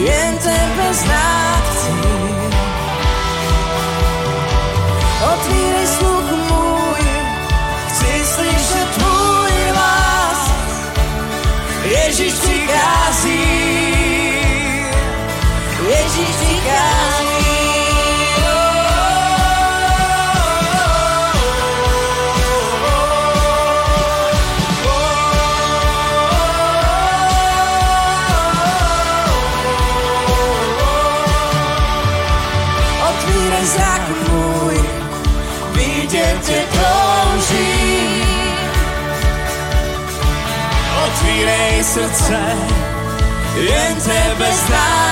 y en tempestad. Srdce, jen tebe znát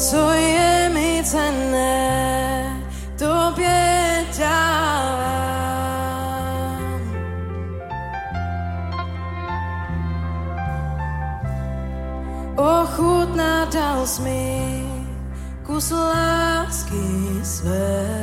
co je mi cené, tobě dávám. Ochutná dal jsi mi kus lásky své.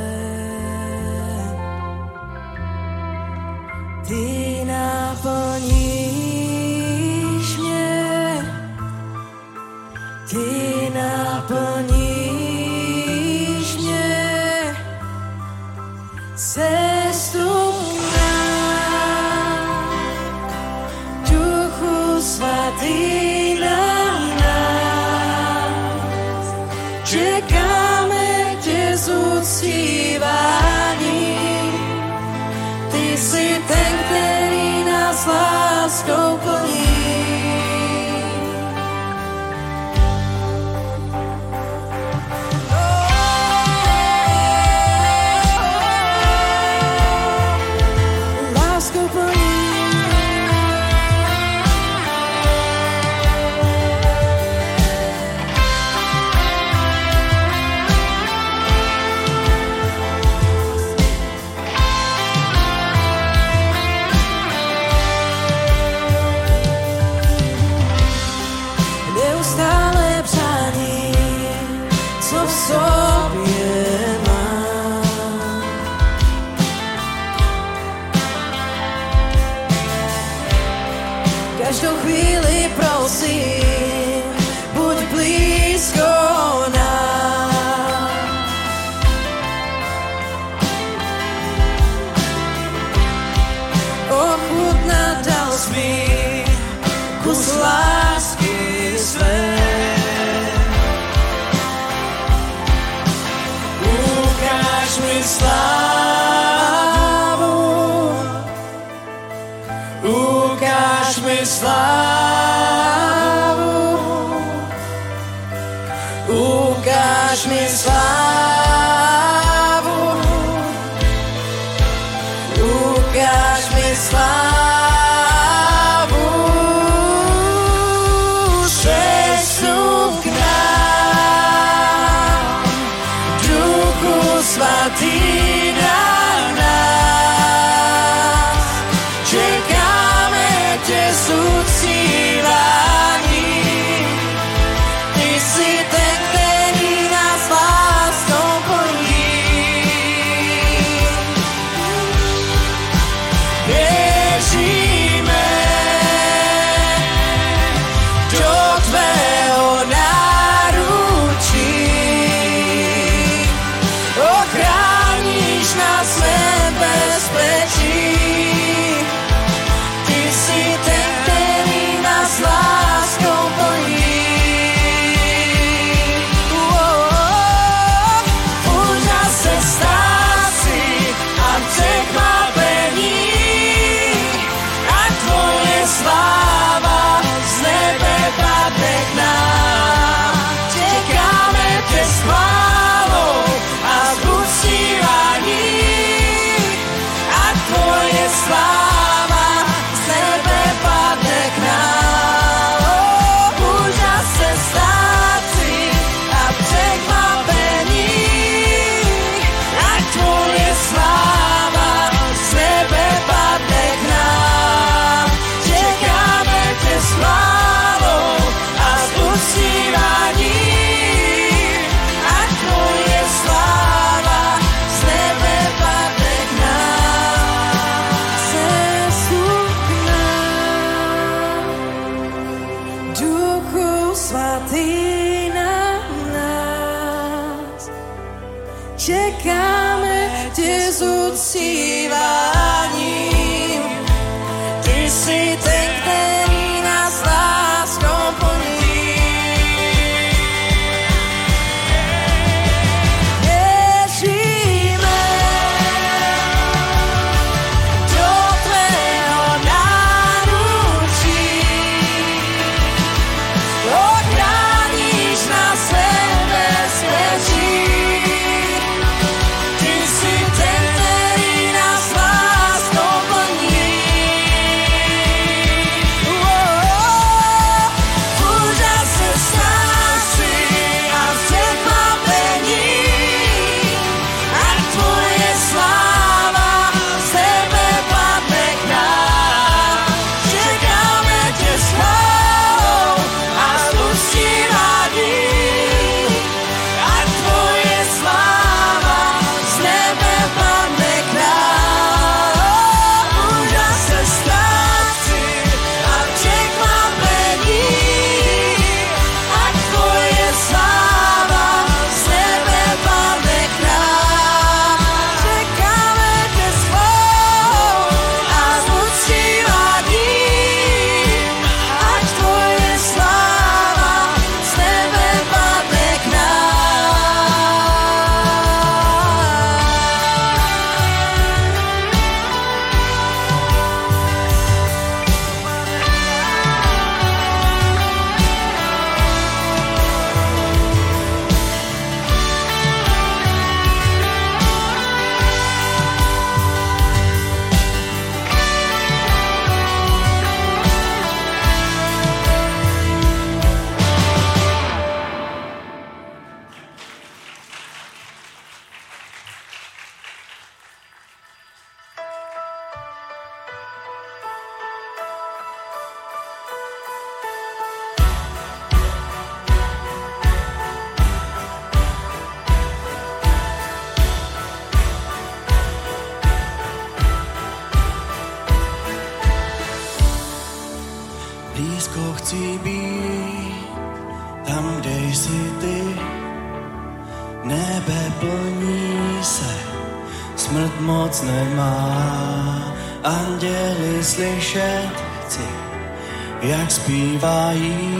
Jak zpívají,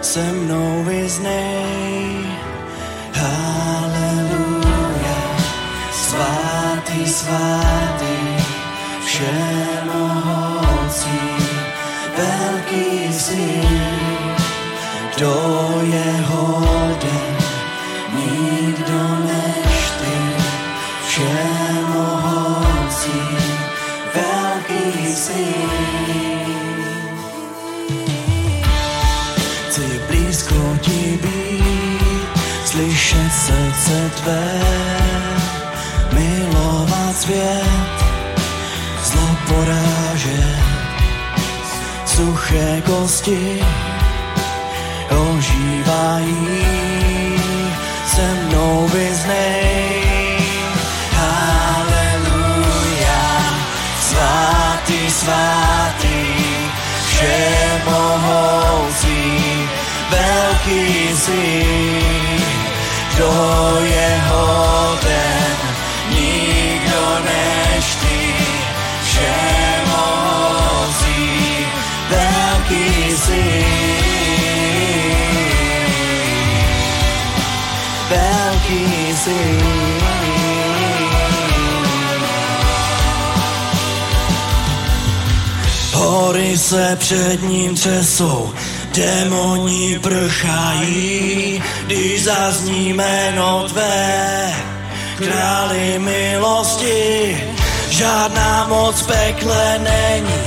se mnou vyznej. Haleluja, svatý, svatý, všemohoucí, velký jsi, kdo je hoden, srdce tvé, milovat svět, zlo porážet, suché kosti ožívají, se mnou vyznej. Haleluja, svatý, svatý, všemohoucí, velký jsi, kdo je hoden, nikdo než ty, všemohoucí, velký jsi. Velký jsi. Hory se před ním třesou, démoni prchají, když zazní jméno tvé. Králi milosti, žádná moc pekle není,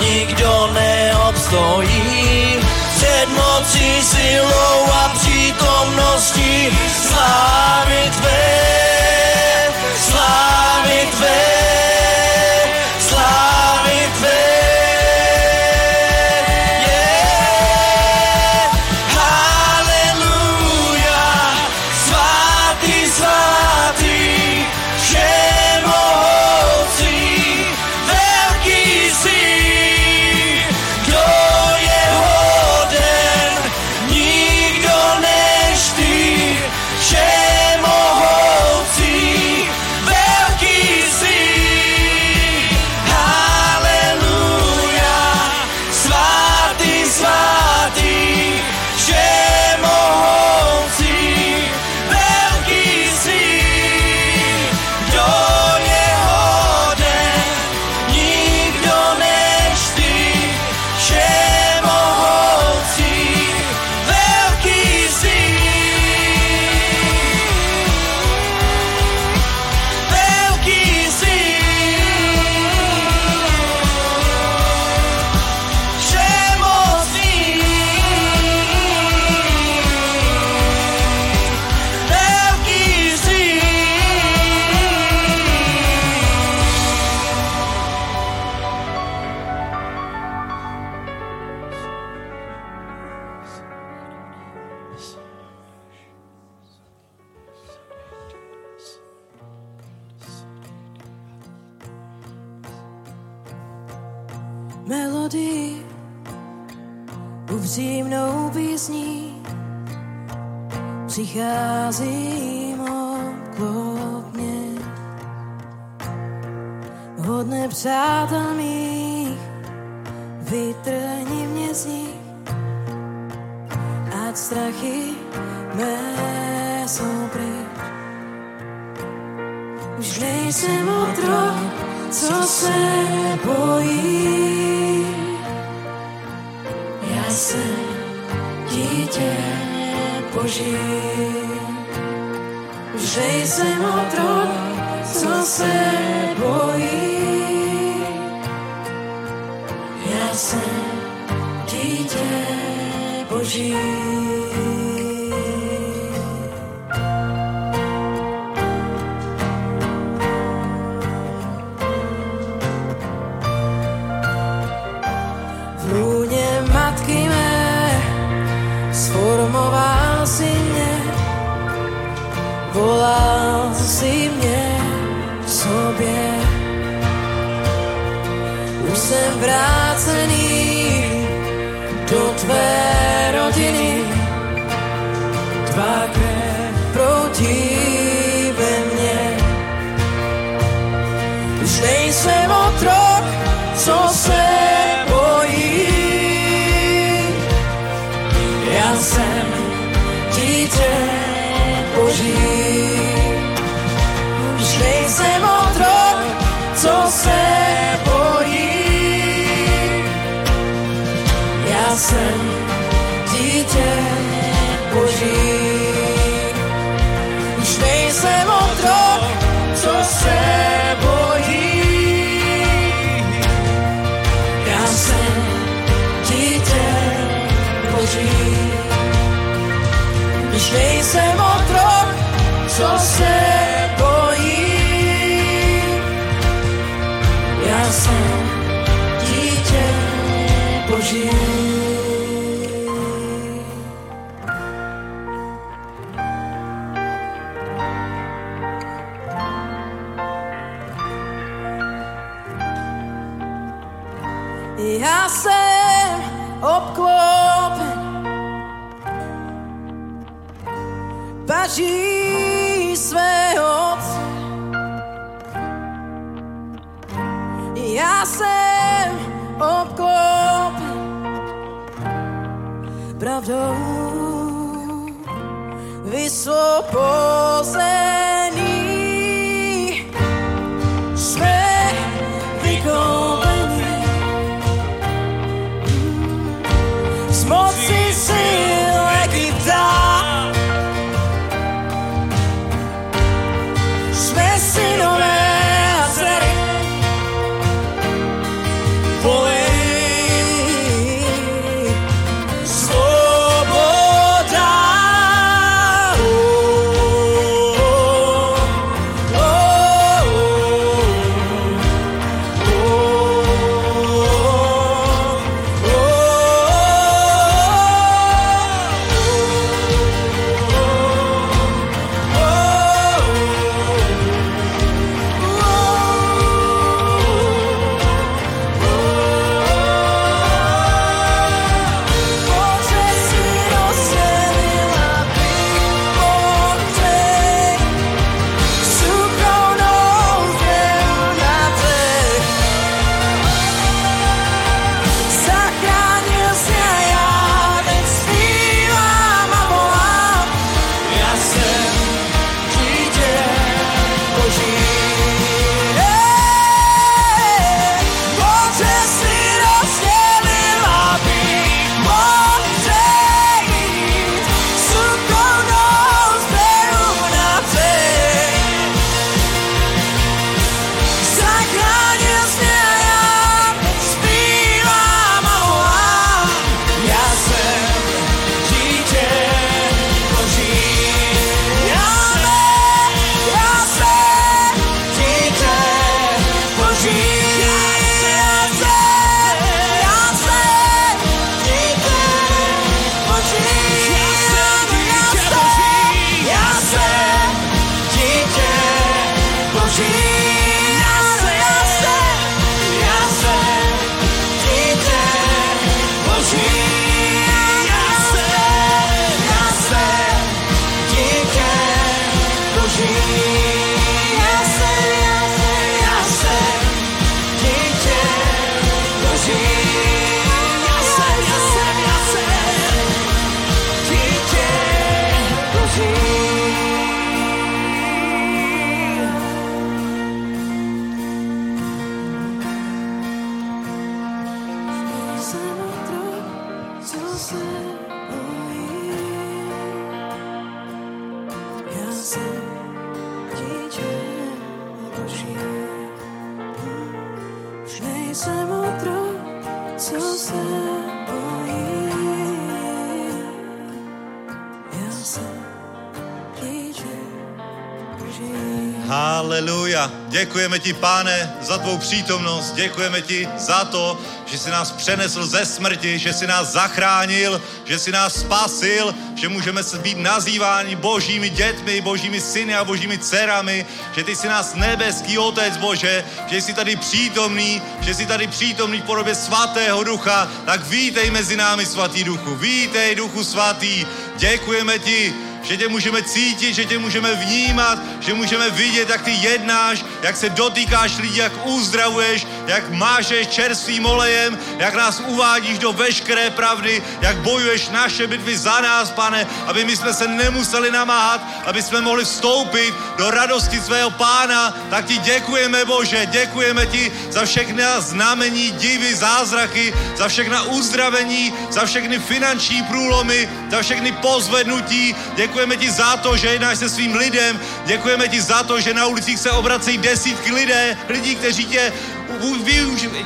nikdo neobstojí. Před mocí, silou a přítomností slávy tvé, slávy tvé, jsem dítě požije. ti, páne, za tvou přítomnost, děkujeme ti za to, že jsi nás přenesl ze smrti, že jsi nás zachránil, že jsi nás spasil, že můžeme být nazýváni božími dětmi, božími syny a božími dcerami, že ty jsi nás nebeský otec Bože, že jsi tady přítomný, že jsi tady přítomný v podobě svatého ducha, tak vítej mezi námi svatý duchu, vítej duchu svatý, děkujeme ti, že tě můžeme cítit, že tě můžeme vnímat, že můžeme vidět, jak ty jednáš, jak se dotýkáš lidí, jak uzdravuješ, jak mášeš čerstvým olejem, jak nás uvádíš do veškeré pravdy, jak bojuješ naše bitvy za nás, pane, aby my jsme se nemuseli namáhat, aby jsme mohli vstoupit do radosti svého pána, tak ti děkujeme, Bože, děkujeme ti za všechna znamení, divy, zázraky, za všechna uzdravení, za všechny finanční průlomy, za všechny pozvednutí. Děkujeme ti za to, že jednáš se svým lidem. Děkujeme ti za to, že na ulicích se obracejí desítky lidé, lidí, kteří tě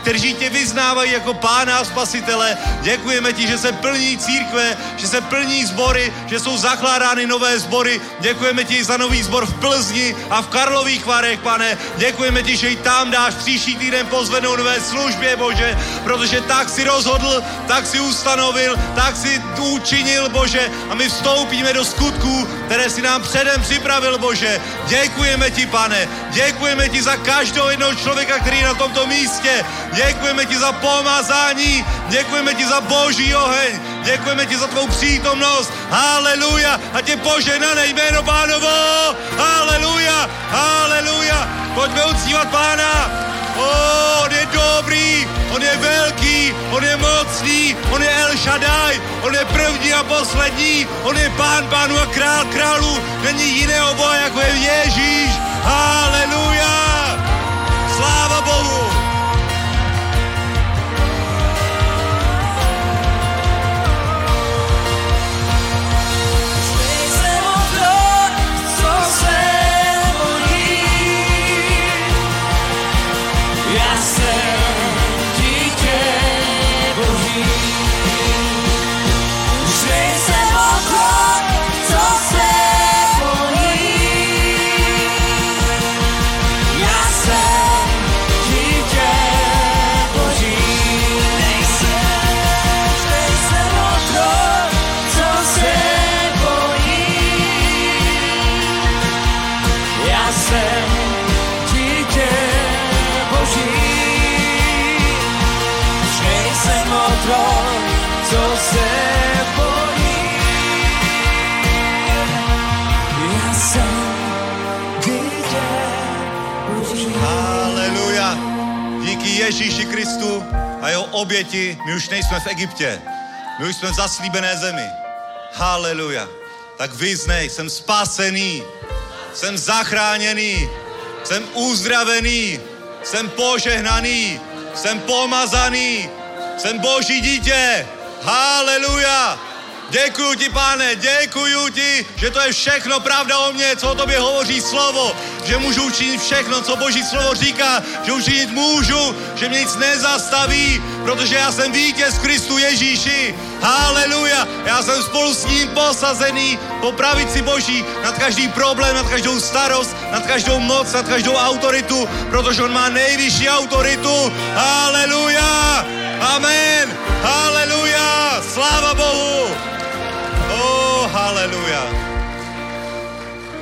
kteří tě vyznávají jako pána a spasitele. Děkujeme ti, že se plní církve, že se plní sbory, že jsou zakládány nové sbory. Děkujeme ti za nový sbor v Plzni a v Karlových Varech, pane. Děkujeme ti, že i tam dáš příští týden pozvednout nové službě, Bože, protože tak si rozhodl, tak si ustanovil, tak si učinil, Bože, a my vstoupíme do skutků, které si nám předem připravil, Bože. Děkujeme ti, pane. Děkujeme ti za každého jednoho člověka, který je na tomto místě. Děkujeme ti za pomazání. Děkujeme ti za boží oheň. Děkujeme ti za tvou přítomnost. Haleluja. A tě poženané jméno pánovo. Haleluja. Haleluja. Pojďme uctívat pána. O, on je dobrý, on je velký, on je mocný, on je El Shaddai, on je první a poslední, on je pán pánu a král králů, není jiného boha jako je Ježíš. Haleluja! Sláva Bohu! Ježíši Kristu a jeho oběti my už nejsme v Egyptě. My už jsme v zaslíbené zemi. Haleluja. Tak vyznej, jsem spasený, jsem zachráněný, jsem uzdravený, jsem požehnaný, jsem pomazaný, jsem boží dítě. Haleluja. Děkuji ti, pane, děkuji ti, že to je všechno pravda o mně, co o tobě hovoří slovo, že můžu učinit všechno, co boží slovo říká, že učinit můžu, že mě nic nezastaví, protože já jsem vítěz Kristu Ježíši. Haleluja, já jsem spolu s ním posazený po pravici boží nad každý problém, nad každou starost, nad každou moc, nad každou autoritu, protože on má nejvyšší autoritu. Haleluja, amen, haleluja, sláva Bohu. Oh, haleluja.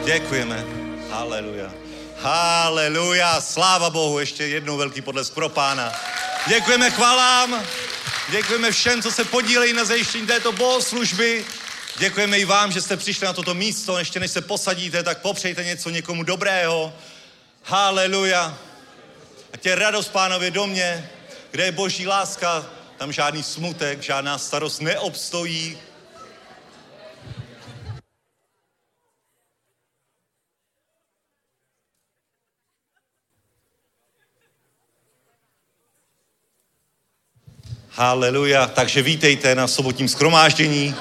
Děkujeme. Haleluja. Haleluja. Sláva Bohu. Ještě jednou velký podlesk pro pána. Děkujeme chvalám. Děkujeme všem, co se podílejí na zajištění této bohoslužby. Děkujeme i vám, že jste přišli na toto místo. Ještě než se posadíte, tak popřejte něco někomu dobrého. Haleluja. A tě radost pánově do mě, kde je boží láska, tam žádný smutek, žádná starost neobstojí. Haleluja. Takže vítejte na sobotním schromáždění.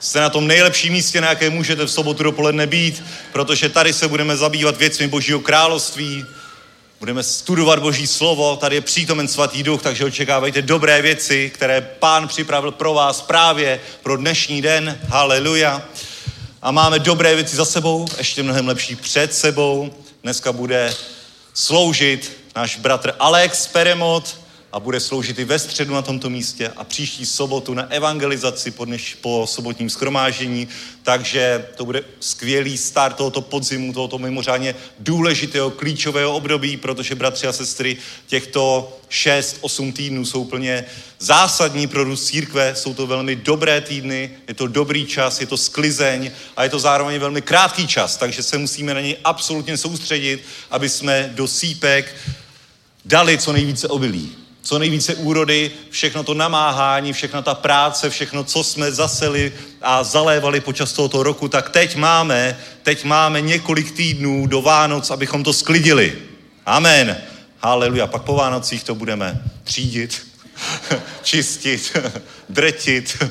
Jste na tom nejlepším místě, na jaké můžete v sobotu dopoledne být, protože tady se budeme zabývat věcmi Božího království. Budeme studovat Boží slovo, tady je přítomen svatý duch, takže očekávejte dobré věci, které pán připravil pro vás právě pro dnešní den. Haleluja. A máme dobré věci za sebou, ještě mnohem lepší před sebou. Dneska bude sloužit náš bratr Alex Peremot a bude sloužit i ve středu na tomto místě a příští sobotu na evangelizaci po, dneš, po sobotním schromáždění. Takže to bude skvělý start tohoto podzimu, tohoto mimořádně důležitého klíčového období, protože bratři a sestry, těchto 6-8 týdnů jsou úplně zásadní pro růst církve, jsou to velmi dobré týdny, je to dobrý čas, je to sklizeň a je to zároveň velmi krátký čas, takže se musíme na něj absolutně soustředit, aby jsme do sípek dali co nejvíce obilí co nejvíce úrody, všechno to namáhání, všechna ta práce, všechno, co jsme zaseli a zalévali počas tohoto roku, tak teď máme, teď máme několik týdnů do Vánoc, abychom to sklidili. Amen. Haleluja. Pak po Vánocích to budeme třídit, čistit, dretit,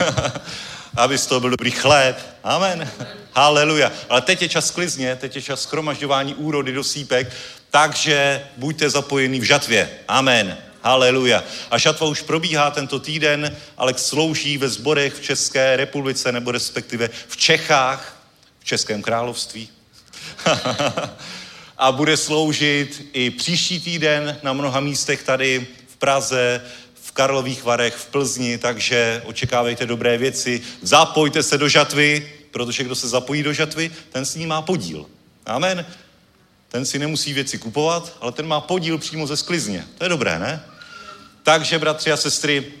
aby z toho byl dobrý chléb. Amen. Haleluja. Ale teď je čas sklizně, teď je čas schromažďování úrody do sípek, takže buďte zapojení v žatvě. Amen. Haleluja. A žatva už probíhá tento týden, ale slouží ve zborech v České republice, nebo respektive v Čechách, v Českém království. a bude sloužit i příští týden na mnoha místech tady v Praze, v Karlových Varech, v Plzni, takže očekávejte dobré věci. Zapojte se do žatvy, protože kdo se zapojí do žatvy, ten s ní má podíl. Amen. Ten si nemusí věci kupovat, ale ten má podíl přímo ze sklizně. To je dobré, ne? Takže, bratři a sestry,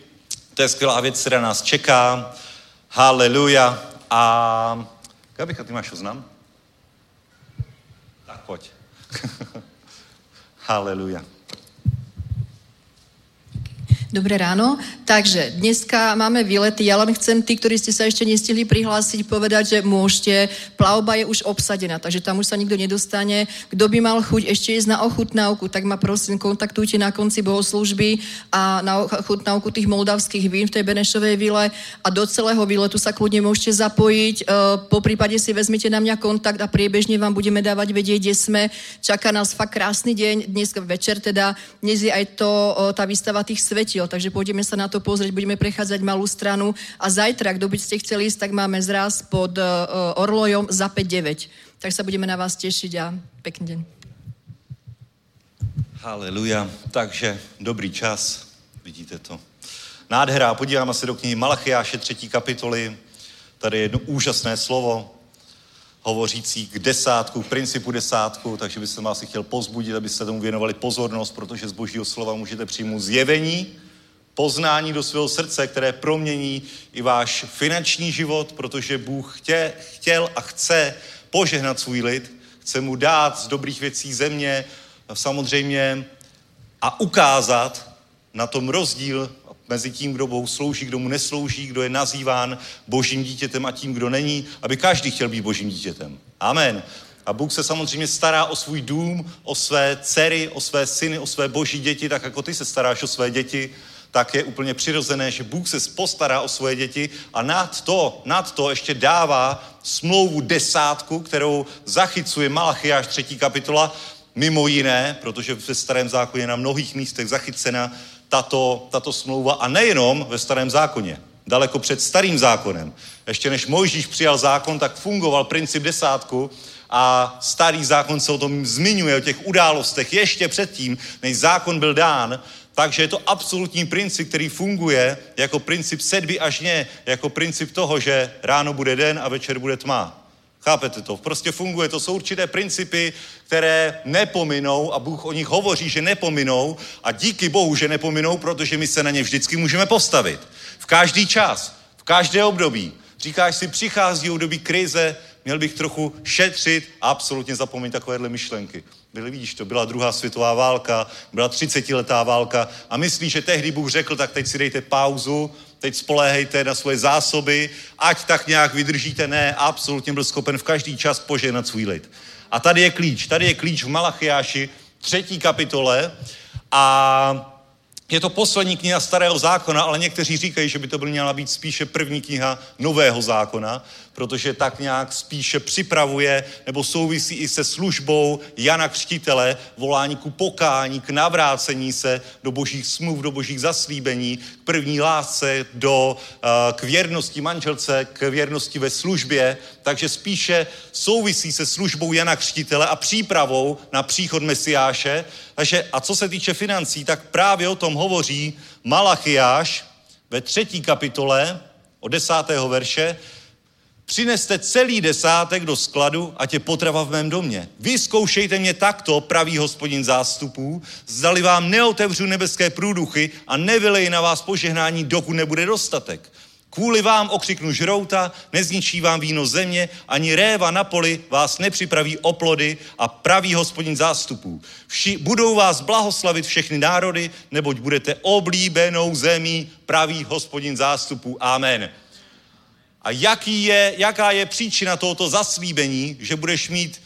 to je skvělá věc, která nás čeká. Haleluja. A Gabika, ty máš oznam? Tak pojď. Haleluja. Dobré ráno. Takže dneska máme výlety. Ja len chcem tí, ktorí ste sa ešte nestihli prihlásiť, povedať, že môžete. Plavba je už obsadená, takže tam už sa nikto nedostane. Kto by mal chuť ešte ísť na ochutnávku, tak ma prosím kontaktujte na konci bohoslužby a na ochutnávku tých moldavských vín v tej Benešovej vile a do celého výletu sa kľudne môžete zapojiť. E, po prípade si vezmite na mňa kontakt a priebežne vám budeme dávať vedieť, kde sme. Čaká nás fakt krásny deň, dnes večer teda. Dnes je aj to, tá výstava tých svetiel zistil, takže pôjdeme sa na to pozrieť, budeme prechádzať malú stranu a zajtra, kdo by ste chceli ísť, tak máme zraz pod uh, Orlojom za 5-9. Tak sa budeme na vás tešiť a pekný deň. Haleluja. Takže dobrý čas, vidíte to. Nádhera, podíváme se do knihy Malachiáše 3. kapitoly. Tady je jedno úžasné slovo, hovořící k desátku, k principu desátku, takže bych se vás chtěl pozbudit, abyste tomu věnovali pozornost, protože z božího slova můžete přijmout zjevení, poznání do svého srdce, které promění i váš finanční život, protože Bůh chtě, chtěl a chce požehnat svůj lid, chce mu dát z dobrých věcí země, samozřejmě a ukázat na tom rozdíl mezi tím, kdo Bohu slouží, kdo mu neslouží, kdo je nazýván božím dítětem a tím, kdo není, aby každý chtěl být božím dítětem. Amen. A Bůh se samozřejmě stará o svůj dům, o své dcery, o své syny, o své boží děti, tak jako ty se staráš o své děti tak je úplně přirozené, že Bůh se postará o svoje děti a nad to, nad to ještě dává smlouvu desátku, kterou zachycuje Malachiáš 3. kapitola, mimo jiné, protože ve starém zákoně na mnohých místech zachycena tato, tato smlouva a nejenom ve starém zákoně, daleko před starým zákonem. Ještě než Mojžíš přijal zákon, tak fungoval princip desátku a starý zákon se o tom zmiňuje, o těch událostech ještě předtím, než zákon byl dán, takže je to absolutní princip, který funguje jako princip sedby až ně, jako princip toho, že ráno bude den a večer bude tma. Chápete to? Prostě funguje. To jsou určité principy, které nepominou a Bůh o nich hovoří, že nepominou a díky Bohu, že nepominou, protože my se na ně vždycky můžeme postavit. V každý čas, v každé období. Říkáš si, přichází období krize, měl bych trochu šetřit a absolutně zapomeň takovéhle myšlenky. Byli, vidíš, to byla druhá světová válka, byla 30-letá válka a myslíš, že tehdy Bůh řekl, tak teď si dejte pauzu, teď spoléhejte na svoje zásoby, ať tak nějak vydržíte. Ne, absolutně byl schopen v každý čas požehnat svůj lid. A tady je klíč, tady je klíč v Malachiáši, třetí kapitole a Je to poslední kniha Starého zákona, ale někteří říkají, že by to měla být spíše první kniha Nového zákona, protože tak nějak spíše připravuje nebo souvisí i se službou Jana Křtitele, volání ku pokání, k navrácení se do božích smluv, do božích zaslíbení, k první lásce, do, uh, k věrnosti manželce, k věrnosti ve službě, takže spíše souvisí se službou Jana Křtitele a přípravou na příchod Mesiáše. Takže a co se týče financí, tak právě o tom hovoří Malachiáš ve třetí kapitole od desátého verše, Přineste celý desátek do skladu, ať je potrava v mém domě. Vyzkoušejte mě takto, pravý hospodin zástupů, zdali vám neotevřu nebeské průduchy a nevylej na vás požehnání, dokud nebude dostatek. Kvůli vám okřiknu žrouta, nezničí vám víno země, ani réva na poli vás nepřipraví oplody a pravý hospodin zástupů. Vši, budou vás blahoslavit všechny národy, neboť budete oblíbenou zemí pravý hospodin zástupů. Amen. A jaký je, jaká je příčina tohoto zaslíbení, že budeš mít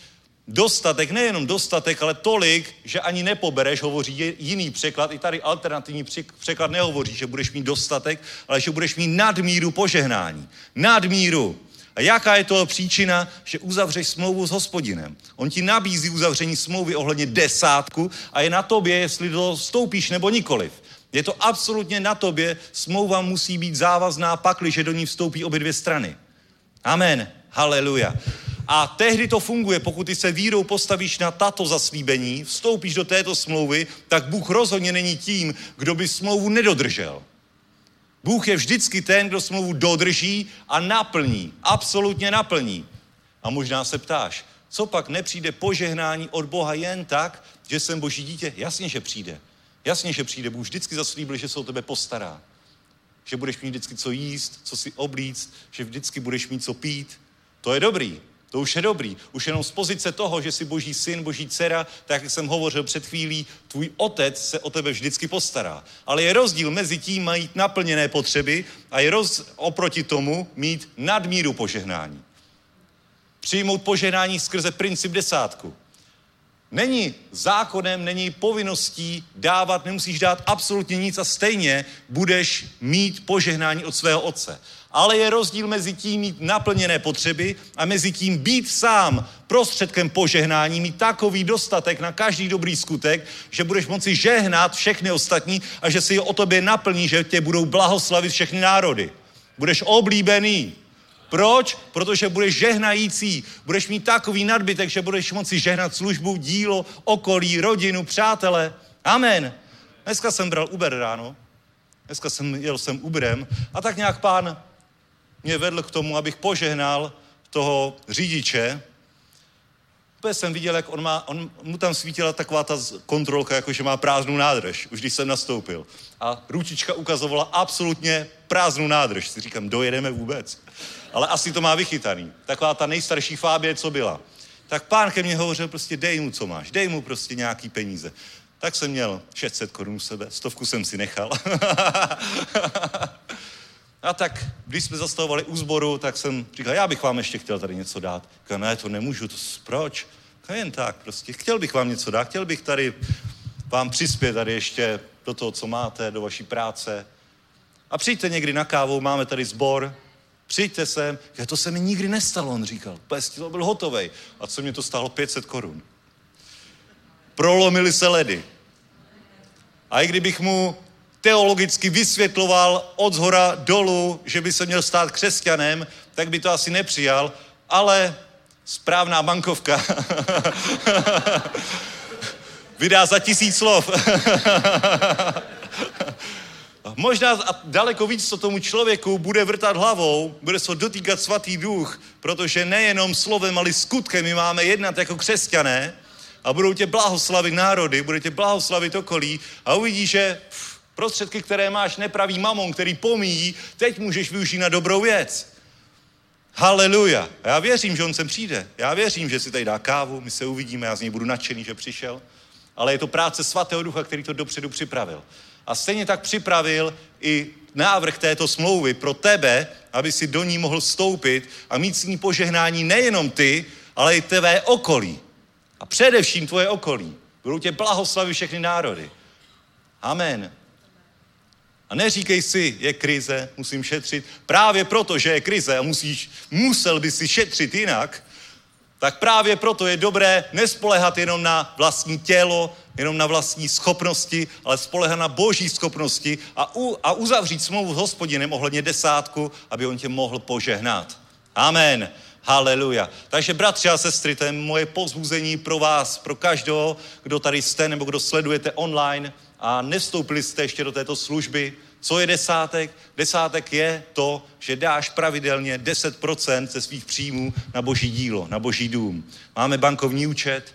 dostatek, nejenom dostatek, ale tolik, že ani nepobereš, hovoří jiný překlad, i tady alternativní překlad nehovoří, že budeš mít dostatek, ale že budeš mít nadmíru požehnání. Nadmíru. A jaká je toho příčina, že uzavřeš smlouvu s hospodinem? On ti nabízí uzavření smlouvy ohledně desátku a je na tobě, jestli to stoupíš nebo nikoliv. Je to absolutně na tobě, smlouva musí být závazná, pakliže do ní vstoupí obě dvě strany. Amen. Haleluja. A tehdy to funguje, pokud ty se vírou postavíš na tato zaslíbení, vstoupíš do této smlouvy, tak Bůh rozhodně není tím, kdo by smlouvu nedodržel. Bůh je vždycky ten, kdo smlouvu dodrží a naplní. Absolutně naplní. A možná se ptáš, co pak nepřijde požehnání od Boha jen tak, že jsem boží dítě? Jasně, že přijde. Jasně, že přijde. Bůh vždycky zaslíbil, že se o tebe postará. Že budeš mít vždycky co jíst, co si oblíct, že vždycky budeš mít co pít. To je dobrý. To už je dobrý. Už jenom z pozice toho, že jsi boží syn, boží dcera, tak jak jsem hovořil před chvílí, tvůj otec se o tebe vždycky postará. Ale je rozdíl mezi tím mít naplněné potřeby a je roz, oproti tomu mít nadmíru požehnání. Přijmout požehnání skrze princip desátku. Není zákonem, není povinností dávat, nemusíš dát absolutně nic a stejně budeš mít požehnání od svého otce. Ale je rozdíl mezi tím mít naplněné potřeby a mezi tím být sám prostředkem požehnání, mít takový dostatek na každý dobrý skutek, že budeš moci žehnat všechny ostatní a že si o tobě naplní, že tě budou blahoslavit všechny národy. Budeš oblíbený. Proč? Protože budeš žehnající, budeš mít takový nadbytek, že budeš moci žehnat službu, dílo, okolí, rodinu, přátele. Amen. Dneska jsem bral Uber ráno, dneska jsem jel jsem Uberem a tak nějak pán mě vedl k tomu, abych požehnal toho řidiče. Úplně jsem viděl, jak on, má, on mu tam svítila taková ta kontrolka, jako že má prázdnou nádrž, už když jsem nastoupil. A ručička ukazovala absolutně prázdnou nádrž. Si říkám, dojedeme vůbec. Ale asi to má vychytaný. Taková ta nejstarší fábě, co byla. Tak pán ke mně hovořil prostě, dej mu, co máš, dej mu prostě nějaký peníze. Tak jsem měl 600 korun sebe, stovku jsem si nechal. A tak, když jsme zastavovali u sboru, tak jsem říkal, já bych vám ještě chtěl tady něco dát. Říkal, ne, to nemůžu, to proč? Říkal, jen tak prostě, chtěl bych vám něco dát, chtěl bych tady vám přispět tady ještě do toho, co máte, do vaší práce. A přijďte někdy na kávu, máme tady sbor, přijďte sem. Já to se mi nikdy nestalo, on říkal. to byl hotový. A co mě to stálo? 500 korun. Prolomili se ledy. A i kdybych mu teologicky vysvětloval od zhora dolů, že by se měl stát křesťanem, tak by to asi nepřijal, ale správná bankovka vydá za tisíc slov. Možná daleko víc, co tomu člověku bude vrtat hlavou, bude se dotýkat svatý duch, protože nejenom slovem, ale skutkem my máme jednat jako křesťané a budou tě blahoslavit národy, budou tě blahoslavit okolí a uvidíš, že prostředky, které máš, nepravý mamon, který pomíjí, teď můžeš využít na dobrou věc. Haleluja. Já věřím, že on sem přijde. Já věřím, že si tady dá kávu, my se uvidíme, já z něj budu nadšený, že přišel. Ale je to práce svatého ducha, který to dopředu připravil. A stejně tak připravil i návrh této smlouvy pro tebe, aby si do ní mohl vstoupit a mít s ní požehnání nejenom ty, ale i tvé okolí. A především tvoje okolí. Budou tě blahoslavit všechny národy. Amen. A neříkej si, je krize, musím šetřit. Právě proto, že je krize a musíš, musel by si šetřit jinak, tak právě proto je dobré nespolehat jenom na vlastní tělo, jenom na vlastní schopnosti, ale spolehat na boží schopnosti a, u, a uzavřít smlouvu s hospodinem ohledně desátku, aby on tě mohl požehnat. Amen. Haleluja. Takže bratři a sestry, to je moje pozbuzení pro vás, pro každého, kdo tady jste nebo kdo sledujete online a nevstoupili jste ještě do této služby. Co je desátek? Desátek je to, že dáš pravidelně 10% ze svých příjmů na boží dílo, na boží dům. Máme bankovní účet,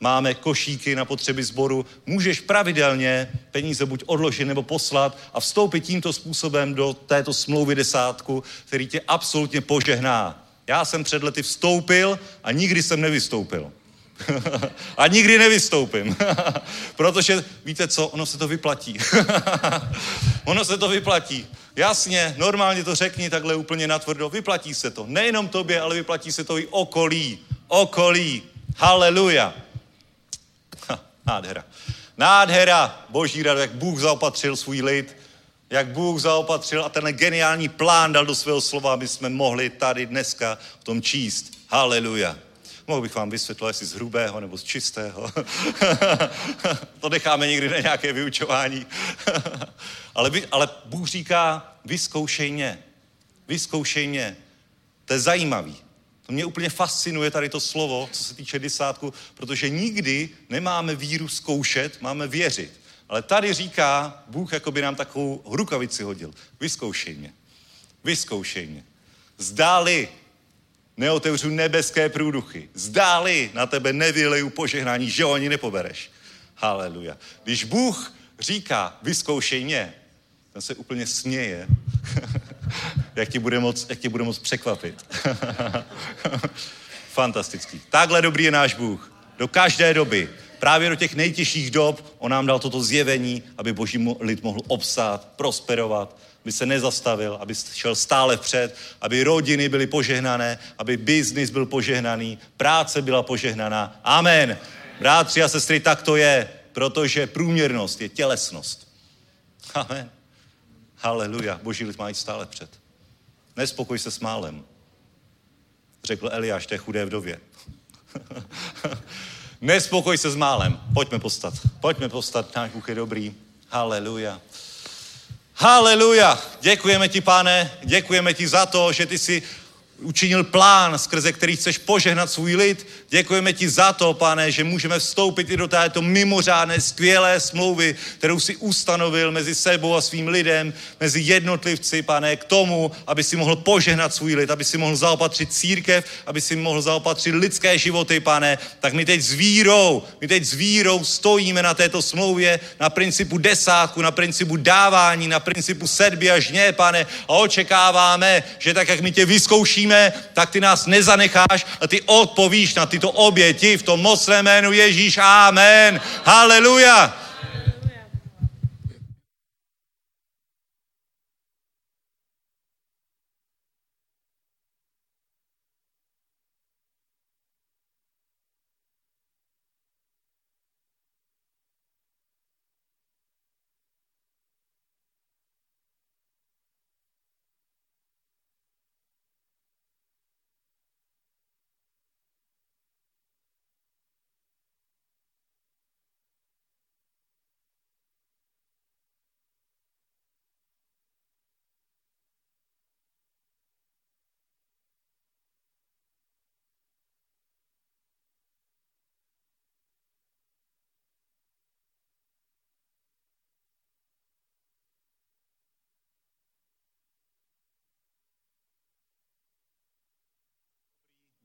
máme košíky na potřeby sboru, můžeš pravidelně peníze buď odložit nebo poslat a vstoupit tímto způsobem do této smlouvy desátku, který tě absolutně požehná. Já jsem před lety vstoupil a nikdy jsem nevystoupil. a nikdy nevystoupím. Protože víte co, ono se to vyplatí. ono se to vyplatí. Jasně, normálně to řekni takhle úplně natvrdo. Vyplatí se to. Nejenom tobě, ale vyplatí se to i okolí. Okolí. Haleluja. Nádhera. Nádhera. Boží rado, jak Bůh zaopatřil svůj lid, jak Bůh zaopatřil a ten geniální plán dal do svého slova, aby jsme mohli tady dneska v tom číst. Haleluja. Mohl bych vám vysvětlit, jestli z hrubého nebo z čistého. to necháme někdy na nějaké vyučování. ale, vy, ale Bůh říká, vyzkoušej mě. Vyzkoušej mě. To je zajímavý. To mě úplně fascinuje tady to slovo, co se týče desátku, protože nikdy nemáme víru zkoušet, máme věřit. Ale tady říká Bůh, jako by nám takovou rukavici hodil. Vyzkoušej mě. Vyzkoušej mě. Zdáli neotevřu nebeské průduchy. Zdáli na tebe nevyleju požehnání, že ho ani nepobereš. Haleluja. Když Bůh říká, vyzkoušej mě, ten se úplně směje, jak, ti bude moc, jak tě bude moc překvapit. Fantastický. Takhle dobrý je náš Bůh. Do každé doby. Právě do těch nejtěžších dob on nám dal toto zjevení, aby boží lid mohl obstát, prosperovat, aby se nezastavil, aby šel stále vpřed, aby rodiny byly požehnané, aby biznis byl požehnaný, práce byla požehnaná. Amen. Bratři a sestry, tak to je, protože průměrnost je tělesnost. Amen. Haleluja. Boží lid má jít stále před. Nespokoj se s málem. Řekl Eliáš té chudé vdově. Nespokoj se s málem. Pojďme postat. Pojďme postat. Náš Bůh je dobrý. Haleluja. Haleluja. Děkujeme ti, pane, děkujeme ti za to, že ty jsi učinil plán, skrze který chceš požehnat svůj lid. Děkujeme ti za to, pane, že můžeme vstoupit i do této mimořádné, skvělé smlouvy, kterou si ustanovil mezi sebou a svým lidem, mezi jednotlivci, pane, k tomu, aby si mohl požehnat svůj lid, aby si mohl zaopatřit církev, aby si mohl zaopatřit lidské životy, pane. Tak my teď s vírou, my teď s vírou stojíme na této smlouvě, na principu desátku, na principu dávání, na principu sedby a žně, pane, a očekáváme, že tak, jak my tě vyzkoušíme, prosíme, tak ty nás nezanecháš a ty odpovíš na tyto oběti v tom mocném jménu Ježíš. Amen. Haleluja.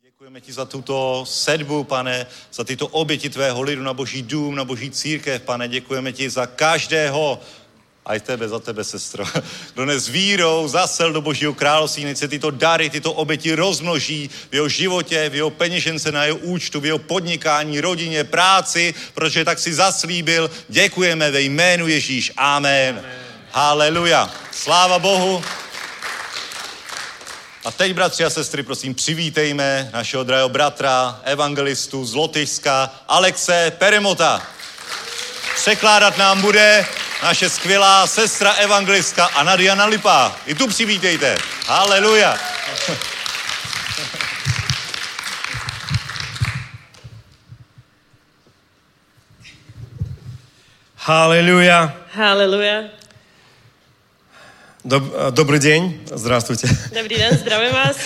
Děkujeme ti za tuto sedbu, pane, za tyto oběti tvého lidu na boží dům, na boží církev, pane. Děkujeme ti za každého, a i tebe, za tebe, sestro. Kdo ne s vírou zasel do Božího království, nech se tyto dary, tyto oběti rozmnoží v jeho životě, v jeho peněžence, na jeho účtu, v jeho podnikání, rodině, práci, protože tak si zaslíbil. Děkujeme ve jménu Ježíš. Amen. Amen. Haleluja. Sláva Bohu. A teď, bratři a sestry, prosím, přivítejme našeho drahého bratra, evangelistu z Lotyšska, Alexe Peremota. Překládat nám bude naše skvělá sestra evangelistka Anna Diana Lipa. I tu přivítejte. Haleluja. Haleluja. Haleluja. Доб- э, добрый день, здравствуйте. Добрый день, здравствуй вас.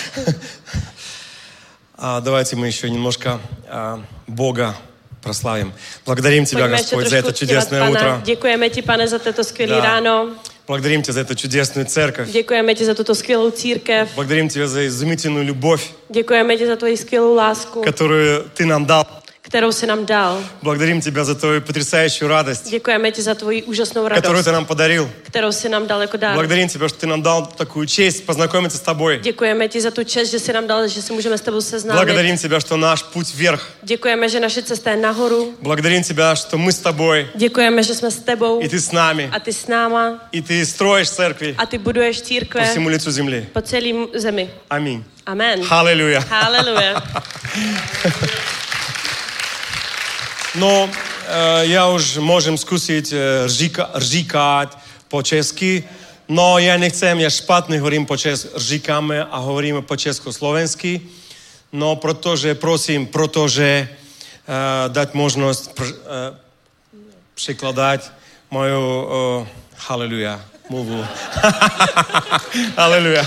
А, давайте мы еще немножко а, Бога прославим. Благодарим Тебя, Пойдем Господь, за это чудесное пана. утро. Дякуем Тебе, Пане, за это скверное да. рано. Благодарим Тебя за эту чудесную церковь. Дякуем Тебе за эту скверную церковь. Благодарим Тебя за изумительную любовь. Дякуем Тебе за Твою скверную ласку. Которую Ты нам дал. kterou si nám dal. Благодарим Тебя за Твою потрясающую радость, Děkujeme ti za tvoji úžasnou которую radost, Ты нам подарил. kterou si nám dal jako dár. Благодарим Тебя, что Ты нам дал такую честь познакомиться с Тобой. Děkujeme ti za tu čest, že si nám dal, že si můžeme s tebou seznámit. Благодарим Тебя, что наш путь вверх. Děkujeme, že naše cesta je nahoru. Благодарим Тебя, что мы с Тобой, Děkujeme, že jsme s tebou и Ты с нами, a ty s náma и Ты строишь церкви a ty buduješ по církve всему лицу земли. po celém zemi. Аминь. Amen. Аллилуйя. Haleluja. Но э, я уже можем скусить э, ржика, ржикать по-чески. Но я не хочу, я шпатно говорим по-чески, ржикаме, а говорим по-ческо-словенски. Но protože, просим, protože э, дать возможность пр, э, прикладать мою э, халилюя. Аллилуйя.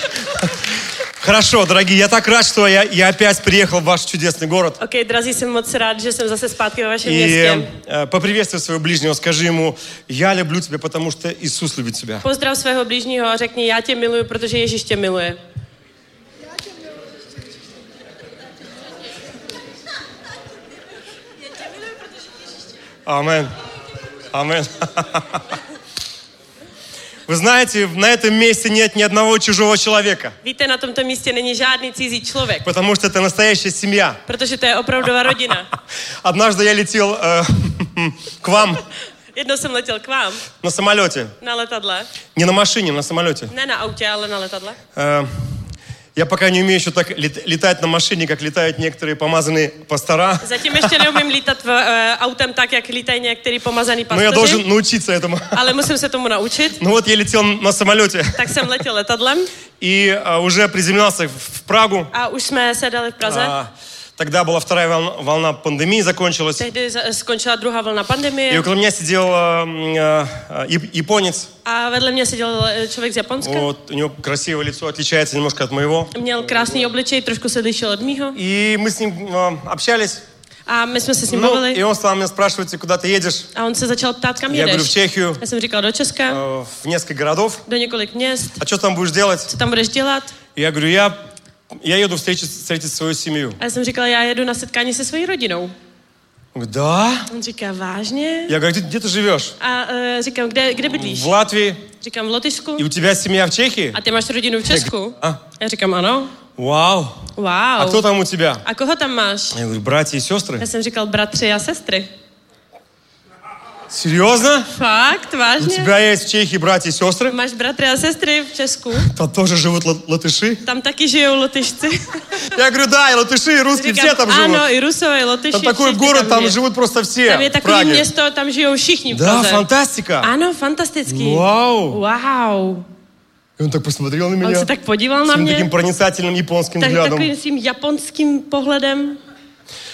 Хорошо, дорогие, я так рад, что я, я опять приехал в ваш чудесный город. Окей, okay, дорогие, я очень рад, что я зase спадки в вашем месте. И поприветствуй своего ближнего, скажи ему, я люблю тебя, потому что Иисус любит тебя. Поздрав своего ближнего, řekni, я тебя милую, потому что Иисус тебя милует. Аминь, аминь. Вы знаете, на этом месте нет ни одного чужого человека, Víte, na tomto místě není žádný cizí člověk, потому что это настоящая семья. protože to je opravdová rodina. Однажды я летел э, к вам Jednou jsem letěl k vám на самолете. na letadle. Не на машине, на самолете. Ne na autě, ale na letadle. Э, я пока не умею еще так летать на машине, как летают некоторые помазанные пастора. Затем еще не умею летать в, э, аутом так, как летают некоторые помазанные пастора. Но я должен научиться этому. Але мусим се этому научить. Ну вот я летел на самолете. Так сам летел это летадлом. И а, уже приземлялся в Прагу. А уж мы седали в Празе. А, тогда была вторая волна, волна пандемии, закончилась. Tehdy za- skončila druhá vlna И pandemie около меня сидел а, а, а, яп- японец. a vedle mě seděl eh, člověk z Japonska. Вот, у него красивое лицо, отличается немножко от моего. Měl krásný obličej, trošku se lišil od mýho. И мы с ним а, общались. Jsme se s ním Ну, и он стал меня спрашивать, куда ты едешь? A on se začal ptát, kam Я говорю, в. Чехию, Já jsem říkal, do Česka, э, в несколько городов. do několik měst. А что там будешь делать? Tam budeš dělat? И я говорю, я, я еду встретить, встретить свою семью. A já jsem říkal, já jedu na setkání se svojí rodinou. Он говорит, да? On říká, vážně? Я говорю, где, где ты живешь? A uh, říkám, kde, kde bydlíš? В Латвии. Říkám, v Lotyšsku. И у тебя семья в Чехии? A ty máš rodinu v Česku? А, Já říkám, ano. вау. Wow. А кто там у тебя? A koho tam máš? Я говорю, братья и сестры. Já jsem říkal, bratři a sestry. Серьезно? Факт, важно. У тебя есть в Чехии братья и сестры? Маш братья и сестры в Ческу. Там тоже живут латыши? Там такие живут латышцы. Я говорю, да, и латыши, и русские все там а, живут. Ано, и русовые, и латыши. Там такой город, там живут просто все. Там есть такое место, там живут вщихни. Да, фантастика. Ано, фантастический. Вау. Вау. И он так посмотрел на меня. Он так подивал на меня. С таким проницательным японским взглядом. Так, таким японским поглядом.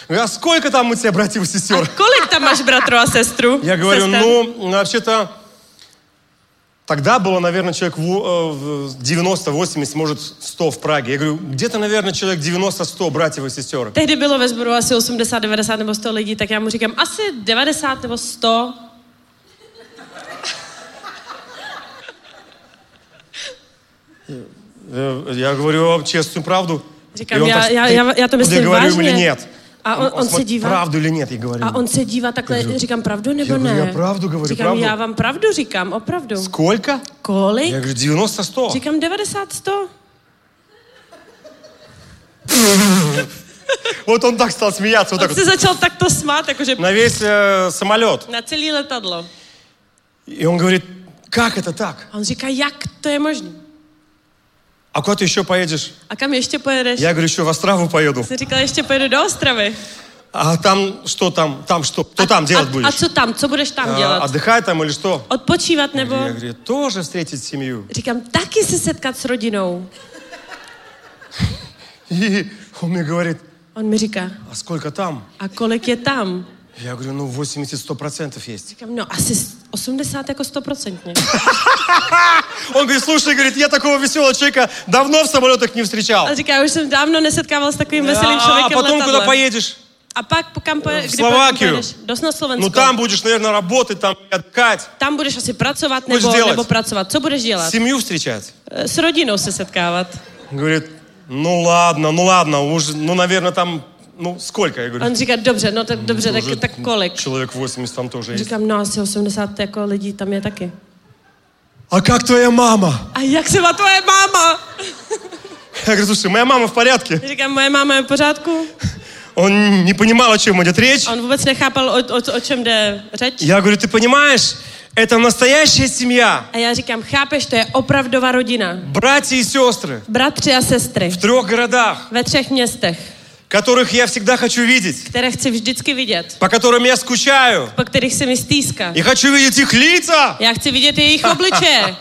Говорю, А сколько там у тебя братьев и сестер? kolik tam máš bratru a sestru? Я говорю, Sester? ну, вообще-то, тогда было, наверное, человек в- в 90-80, может, 100 в Праге. Я говорю, где-то, наверное, человек 90-100 братьев и сестер. Tehdy bylo ve sboru asi 80, 90 nebo 100 lidí, tak já mu říkám asi 90 nebo 100. Э, Я говорю честную правду. Říkám, já, já, «Ты- já, já to я myslím говорю ему vážně. или нет? A on, on se смотрит, dívá. Правду или нет, я говорю. A on se dívá takhle, říkám pravdu nebo Já говорю, ne? já pravdu говорю, říkám, pravdu. já vám pravdu říkám, opravdu. Сколько? Kolik? Я говорю, 90-100. Říkám 90, 100. Вот он так стал смеяться, вот так On вот, se začal takto smát, jakože на весь э, самолет. na celý letadlo. И он говорит, как это так? A on říká, jak to je možné? А куда ты еще поедешь? А кам еще поедешь? Я говорю, еще в Острову поеду. Ты сказала, еще поеду до острова. А там что там? Там что? Кто а, там а делать а, будешь? А что там? Что будешь там а, делать? Отдыхать там или что? Отпочивать небо. Я говорю, тоже встретить семью. Рикам, таки се сеткать с родиной. И он мне говорит. Он мне рика. А сколько там? А колик я там? Я говорю, ну 80-100% есть. Říkám, no asi s- 80 jako stoprocentně. Он говорит, слушай, говорит, я такого веселого человека давно в самолетах не встречал. A říká, už jsem dávno nesetkával s takovým veselým А, а člověkem потом куда letadle. поедешь? A pak po kam poje, V kdy Slovákiu. pojedeš? Dost na Slovensko. Ну там будешь, наверное, работать, там отдыхать. Tam budeš asi pracovat Budeš nebo, dělat. nebo pracovat. Co budeš dělat? Семью встречать. Eh, S rodinou se setkávat. Говорит, ну ладно, ну ладно, уже, ну, наверное, там, ну, сколько? Я говорю, On říká, dobře, no tak dobře, tak, уже tak kolik? Человек 80 там тоже есть. Říkám, no asi 80 jako lidí tam je taky. А как твоя мама? A jak se má tvoje máma? Я говорю, слушай, моя мама в порядке. Říkám, moje máma je v pořádku? Он не понимал, о чем идет речь. A on vůbec nechápal, o, o, o čem jde řeč. Я говорю, ты понимаешь, это настоящая семья. A já říkám, chápeš, to je opravdová rodina. Братья и сестры Bratři a sestry в трех городах, ve třech městech, которых я всегда хочу видеть, které chci vždycky vidět, по которым я скучаю. po kterých se mi stýská. И хочу видеть их лица. Já chci vidět jejich obličeje.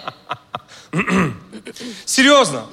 Серьезно.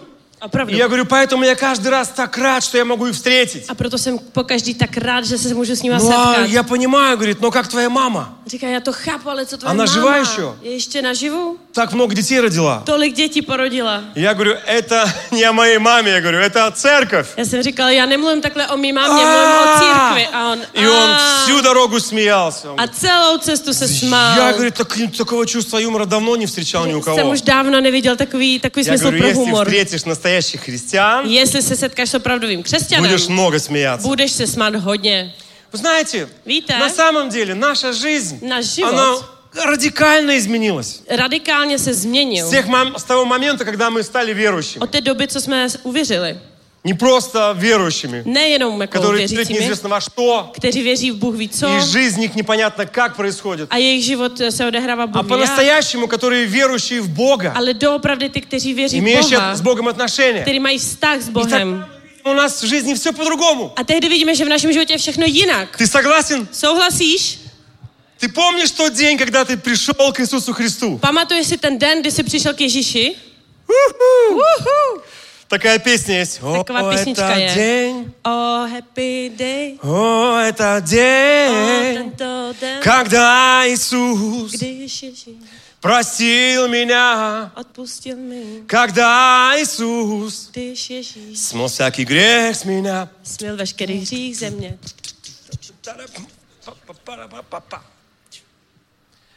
Opravdu. Я говорю, поэтому я каждый раз так рад, что я могу их встретить. A proto jsem po každý tak rád, že se můžu s nima Ну, а setkat. я понимаю, говорит, но как твоя мама? Říká, já to chápu, ale co tvoje Она máma? živá ještě? Je ještě naživu? Так много детей родила. Tolik dětí porodila. Я говорю, это не о моей маме, я говорю, это церковь. Já jsem říkal, já nemluvím takhle o mý mámě, mluvím o církvi. A on, И он "A." всю дорогу смеялся. A celou cestu se smál. Я, говорит, так, такого чувства юмора давно не встречал ни у Jsem кого. už dávno neviděl takový, takový Я smysl говорю, если встретишь настоящих христиан, Jestli se setkáš s opravdovým křesťanem, будешь много смеяться. budeš se smát hodně. Вы знаете, Víte? на самом деле наша жизнь, Náš život она радикально изменилась. radikálně se С, změnil. тех мом- с того момента, когда мы стали верующими. Od té doby, co jsme uvěřili. Не просто верующими, Nejenom jako которые верят věřícími, неизвестно во что, kteří věří v Bůh ví co, и жизнь их непонятно как происходит, a jejich život se odehrává а Bůh ví jak, по-настоящему, которые верующие в Бога, ale doopravdy ty, kteří věří v имеющие Boha, с Богом отношения. kteří mají vztah s И Bohem. так у нас в жизни все по-другому. A tehdy vidíme, že v našem životě je všechno jinak. Ты согласен? Souhlasíš? Ты помнишь тот день, когда ты пришел к Иисусу Христу? Pamatuješ si ten den, kdy jsi přišel k Ježíši? У-ху! Uhu. Такая песня есть. О, Taková písnička это je. день, Oh, happy day. о, это Oh, день, tento den, когда Иисус když Ježíš простил меня, odpustil mi, когда Иисус když Ježíš смыл всякий грех с меня. smil veškerý hřích země.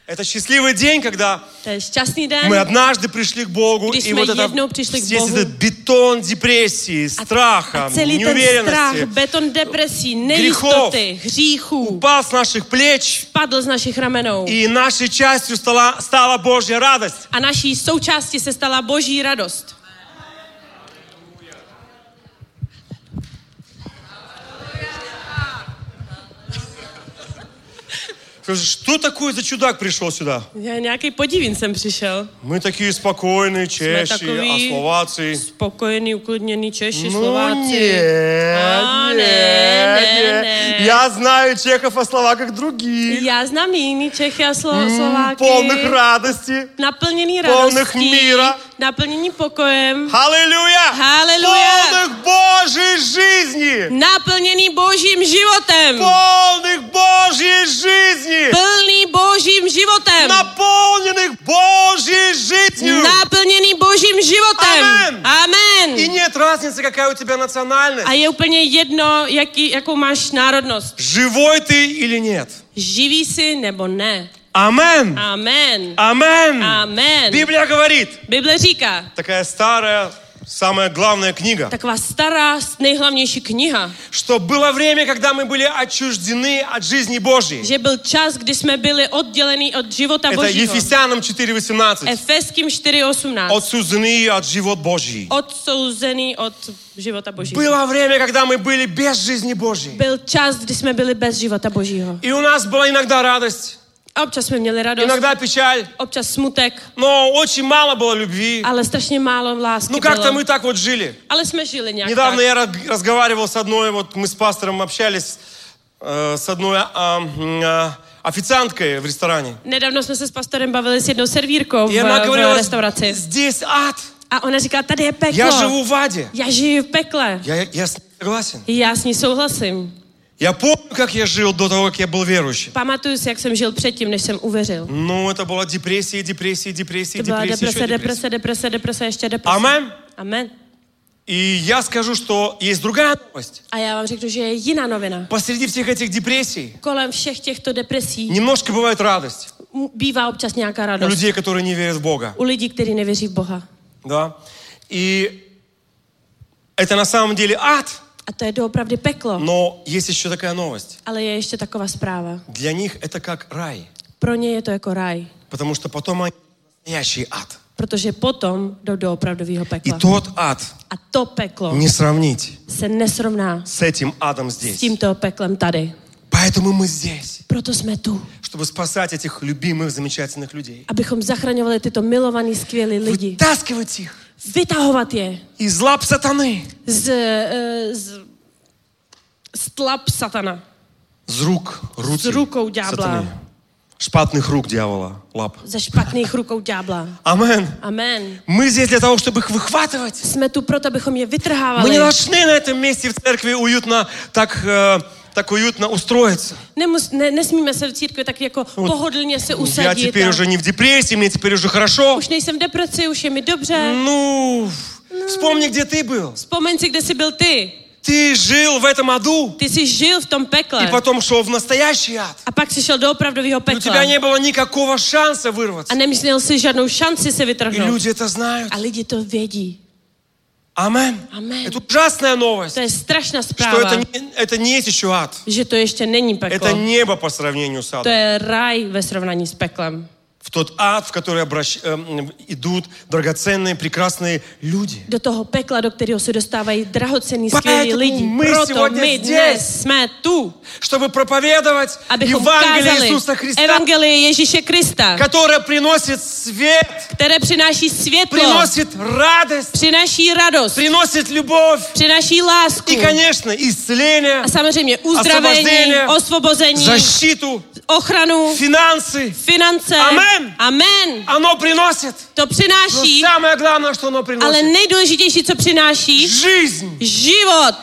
Это счастливый день, когда день, мы однажды пришли к Богу, и вот это, здесь этот бетон депрессии, страха, неуверенности, страх, бетон депрессии, грехов греху, упал с наших плеч, падал с наших раменов, и нашей частью стала, стала Божья радость. А нашей соучастью стала Божья радость. Кажу, что такое за чудак пришел сюда? Я некий подивин сам пришел. Мы такие спокойные, чеши, а словацы. Спокойные, уклоненные чеши, ну, словацы. Нет, а, нет, нет, нет, нет. Я знаю чехов а о словаках других. Я знаю и не чехи, а слов. Полных радости. Наполненных радости. Полных мира. míra. naplněný pokojem, Аллилуйя! Halleluja! Полных Божьей жизни! naplněný božím životem. Полных Божьей жизни! Plný božím životem. Наполненных Божьей жизнью! Naplněný božím životem. Amen. Amen. И нет разницы, какая у тебя национальность. A je úplně jedno, jaký, jakou máš národnost. Живой ты или нет. Živý jsi nebo ne. Амен. Амен. Амен. Амен. Библия говорит. Библиотека. Такая старая, самая главная книга. Такова стара, наиглавнейшая книга. Что было время, когда мы были отчуждены от жизни Божьей. Где был час, где мы были отделены от живота Божьего. Это Ефесянам 4.18. Ефеским 4.18. Отсуждены от живота Божий. Отсуждены от живота Божьего. Было время, когда мы были без жизни Божьей. Был час, где мы были без живота Божьего. И у нас была иногда радость. občas jsme měli radost, иногда печаль, občas smutek, но очень мало было любви. ale strašně málo lásky Ну как-то bylo. мы так вот жили. Ale jsme žili nějak Недавно tak. я раз- разговаривал с одной, вот мы с пастором общались, э, с одной а, м, а, официанткой в ресторане. Nedávno jsme se s pastorem bavili s jednou servírkou v, И она v говорила, restauraci. здесь ад. A ona říká, tady je peklo. Я живу в аде. Já žiju v pekle. Я, я с ней согласен. Já s ní souhlasím. Я помню, как я жил до того, как я был верующим. Pamatuju si, jak jsem žil předtím, než jsem uvěřil. Ну, это была депрессия, депрессия, депрессия, To byla депрессия, deprese, еще deprese, deprese, deprese, ještě deprese. Амен. Amen. И я скажу, что есть другая новость. A já vám řeknu, že je jiná novina. Посреди всех этих депрессий Kolem všech těchto depresí немножко бывает радость m- bývá občas nějaká у radost. людей, которые не верят в Бога. U lidí, kteří nevěří v Boha. Да? И это на самом деле ад, A to je doopravdy peklo. но есть еще такая новость. Ale je ještě taková zpráva. Для них это как рай, Pro ně je to jako ráj. потому что потом они настоящий ад. Protože potom jdou do opravdového И pekla. тот ад A to peklo не сравнить se nesrovná с этим адом s здесь. tímto peklem tady. Поэтому мы здесь, Proto jsme tu, чтобы спасать этих любимых, замечательных людей. abychom zachraňovali tyto milovaný, skvělý lidi. Вытаскивать их Vytahovat je из лап сатаны, z, eh, z, z tlap satana. с рук, руки С руkou ďábla. сатаны. Шпатных рук дьявола, лап. Ze špatných rukou ďábla. Амен. Amen. Мы здесь для того, чтобы их выхватывать. Jsme tu proto, abychom je Мы vytrhávali. не должны на этом месте в церкви уютно, так, э, так уютно устроиться. Не ne, nesmíme se v církvi tak jako вот. pohodlně se usadit. Já теперь уже не в депрессии, мне теперь уже хорошо. Už nejsem в депрессии, уж je mi dobře. Ну, вспомни, где ты был. Вспомни, где ты был ты. Ты жил в этом аду. Ты си жил в том пекле. И потом шел в настоящий ад. А пак си шел до правды оправдового пекла. И у тебя не было никакого шанса вырваться. А не имел си жадного шанса се вытрагнуть. И люди это знают. А люди это видят. Амен. Amen. Это ужасная новость, To je strašná что это не, это не есть еще ад. že to ještě není peklo. Это небо по сравнению с To адом. je ráj ve srovnání s peklem в тот ад, в который обращ... Эм, идут драгоценные, прекрасные люди. До того пекла, до которого се доставают драгоценные, скверные люди. мы Прото сегодня мы здесь, мы ту, чтобы проповедовать Евангелие Иисуса Христа, Евангелие Иисуса Христа, которое приносит свет, которое приносит светло, приносит радость, приносит радость, приносит любовь, приносит ласку, и, конечно, исцеление, а, самое освобождение, освобождение, защиту, ochranu, финансы. finance. Amen. Amen. Оно приносит. To Но přináší, самое главное, что оно ale приносит. nejdůležitější, co přináší, Жизнь. život.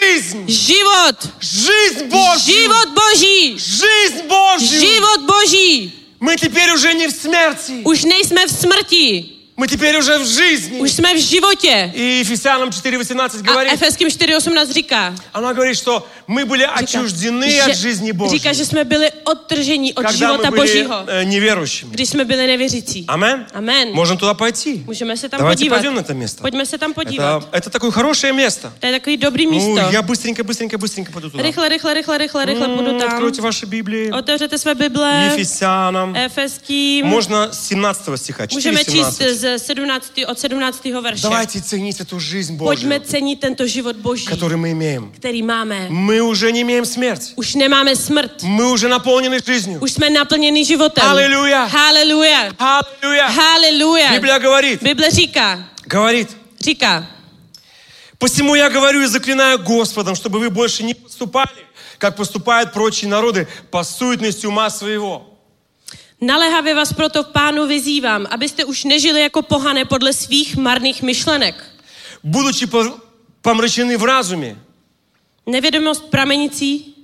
Жизнь. Život. Жизнь Божью. Život Boží. Жизнь Божью. Život Boží. Мы теперь уже не в смерти. Už nejsme v smrti. Мы теперь уже в жизни. Už jsme v životě. И Ефесянам 4.18 A говорит, Efeským 4.18 říká, она говорит, что мы были отчуждены от жизни Божьей, říká, že jsme byli odtrženi od когда мы были Božího, э, неверующими. když jsme byli nevěřící. Амен? Amen. Можем туда пойти. Můžeme se tam Давайте podívat. пойдем на это место. Pojďme se tam podívat. Это, это такое хорошее место. To je takový dobrý Ну, я быстренько, быстренько, быстренько пойду туда. Rychle, rychle, rychle, rychle, rychle М, půjdu tam. Откройте ваши Библии. Otevřete své Bible. Ефесянам. Efeským. Можно с 17 стиха, Můžeme číst 4.17. z 17, od 17. verše. Давайте ценить эту жизнь Pojďme Божью, cenit tento život Boží, который мы имеем. který máme. Мы уже не имеем смерть. Už nemáme smrt. Мы уже наполнены жизнью. Už jsme naplněni životem. Halleluja. Haleluja. Аллилуйя. Haleluja. Библия говорит, Bible říká, говорит, říká, посему я говорю и заклинаю Господом, чтобы вы больше не поступали, как поступают прочие народы, по суетности ума своего. naléhavě vás proto v pánu vyzývám, abyste už nežili jako pohané podle svých marných myšlenek. Будучи по- помрачены в разуме. Nevědomost pramenící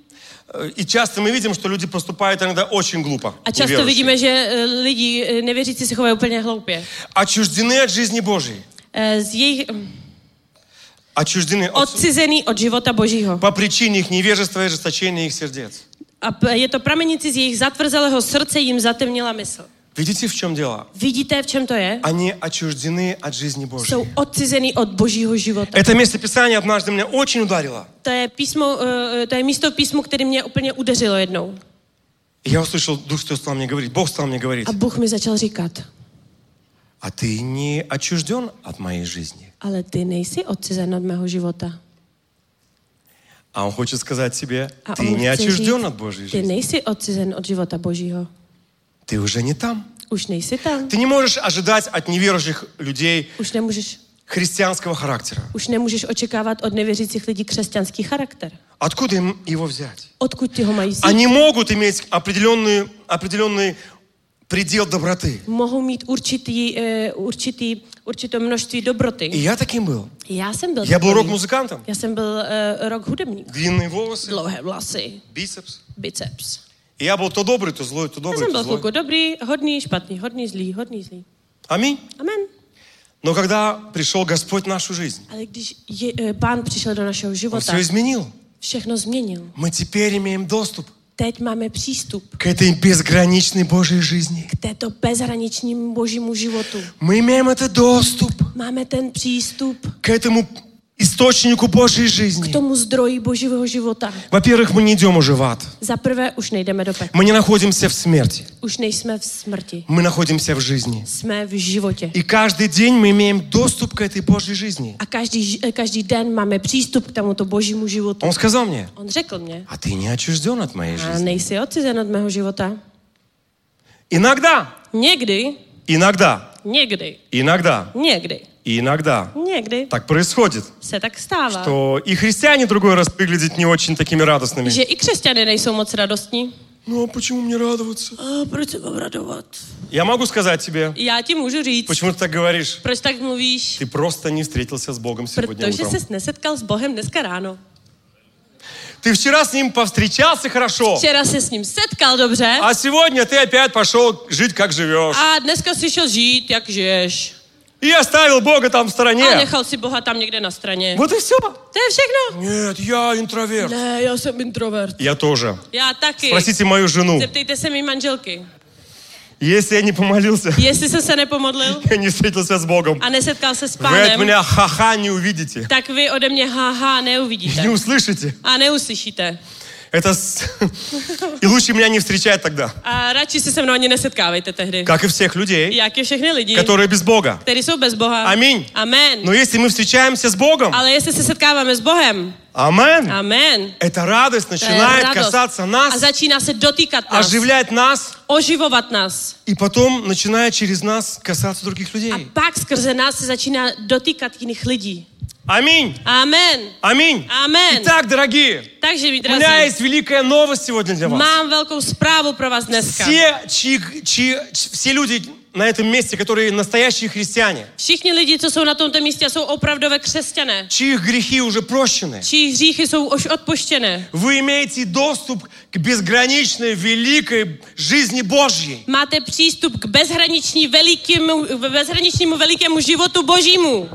Э, И часто мы видим, что люди поступают иногда очень глупо. a často неверующие. vidíme, že eh, lidi eh, nevěřící si chovají úplně hloupě. Отчуждены от жизни Божьей. Eh, Z jejich Отчуждены от- odcizený od života Božího. по причине их невежества и ожесточения их сердец. A p- je to pramenící z jejich zatvrzelého srdce jim zatemnila mysl. Видите, в чем дело? Vidíte, v čem to je? Они отчуждены от жизни Божьей. Jsou odcizený od Božího života. Это место Писания однажды меня очень ударило. To je, písmo, eh, to je místo v písmu, který mě úplně udeřilo jednou. И я услышал, Дух Святой стал мне говорить, Бог стал мне говорить, A Bůh mi začal říkat, а ты не отчужден от моей жизни. ale ty nejsi odcizen od mého života. А он хочет сказать себе, a ты не отчужден říct, от Божьей жизни. Ты nejsi odcizen от живота Божьего. Ты уже не там. Уж nejsi там. Ты не можешь ожидать от неверующих людей Уж не можешь христианского характера. Уж не можешь очекавать от неверующих людей христианский характер. Откуда им его взять? Откуда его Они могут иметь определенный, определенный предел доброты. Могу иметь určitý, э, určitý, určité množství доброты. И я таким был. Я сам был. Я был рок-музыкантом. Я сам был э, рок-художник. Длинные волосы. Длинные волосы. Бицепс. Бицепс. И я был то добрый, то злой, то добрый, то Я сам был только добрый, годный, шпатный, годный, злый, годный, злый. Аминь. Аминь. Но когда пришел Господь в нашу жизнь, Але když э, Пан пришел до нашего живота, Он все изменил. Všechno změnil. Мы теперь имеем доступ Teď máme přístup к этой безграничной Божьей жизни. k této bezhraničním božímu životu. Мы имеем этот доступ Máme ten přístup к этому Источнику Божьей k жизни. tomu zdroji božího života. Во-первых, мы не идем уже в ад. Za prvé, už nejdeme do pekla. Мы не находимся в смерти. Už nejsme v smrti. Мы находимся в жизни. Jsme v životě. И каждый день мы имеем доступ к этой Божьей жизни. A každý, eh, každý den máme přístup k tomuto božímu životu. Он сказал мне, On řekl mě, а ты не отчужден от моей a жизни. nejsi odcizen od mého života. Иногда, Někdy, иногда, někdy, иногда, někdy, иногда někdy так происходит, se tak stává, что и христиане другой раз выглядят не очень такими радостными. že i křesťany nejsou moc radostní. Ну а почему мне радоваться? A proč mám radovat? Я могу сказать тебе, Já ti můžu říct, почему ты так говоришь? proč tak mluvíš? Ты просто не встретился с Богом сегодня Protože утром. ses nesetkal s Bohem dneska ráno. Ты вчера с Ним повстречался хорошо, Včera se s ním setkal dobře а сегодня ты опять пошел жить, как живешь. a dneska si šel žít, jak žiješ. И оставил Бога там в A стороне. nechal si Boha tam někde na straně. Вот и все. To je všechno. Нет, я интроверт. Ne, já jsem introvert. Я тоже. Já taky. Спросите мою жену. Zeptejte se mý manželky. Если я не помолился, jsem se nepomodlil я не встретился с Богом, a nesetkal se s вы от pánem, меня ха-ха не увидите. tak vy ode mě haha neuvidíte. Не услышите. A neuslyšíte. Это... И лучше меня не встречать тогда. А радше се со мной не насеткавайте тогда. Как и всех людей. Как и всех людей. Которые без Бога. Которые без Бога. Аминь. Амен. Но если мы встречаемся с Богом. Але если се сеткаваме с Богом. Амен. Амен. Эта радость начинает радость. касаться а нас. А зачина дотикать нас. Оживлять нас. Оживовать нас. И потом начинает через нас касаться других людей. А пак скрзе нас се зачина дотикать иных людей. Аминь. Аминь. Аминь. Аминь. Итак, дорогие, Также, дорогие, у меня есть великая новость сегодня для вас. Мам великую справу про вас днеска. Все, чьи, чьи, все люди, на этом месте, которые настоящие христиане, Všichni lidi, co jsou na tomto místě, jsou opravdové křesťané. чьих грехи уже прощены, hříchy jsou už odpoštěné. вы имеете доступ к безграничной, великой жизни Божьей. Máte přístup k bezhraniční velikému, bezhraničnímu velikému životu božímu.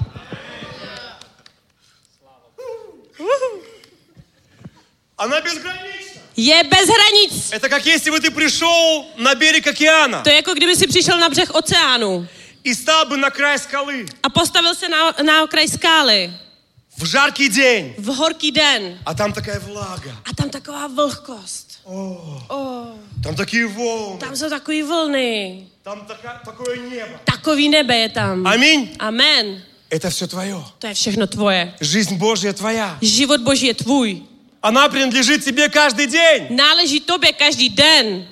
Она безгранична. Je bez hranic. Это как если бы ты пришел на берег океана To je jako kdyby si přišel na břeh oceánu и стал бы на край скалы a postavil se na, na okraj skály в жаркий день, v horký den а там такая влага, a tam taková vlhkost. там такие волны, Tam jsou takové vlny. там така- такое небо. Takový nebe je tam. Аминь. Amen. Это все твое. To je všechno tvoje. Жизнь Божья твоя. Život Boží je tvůj. Она принадлежит тебе каждый день. Náleží тебе каждый день.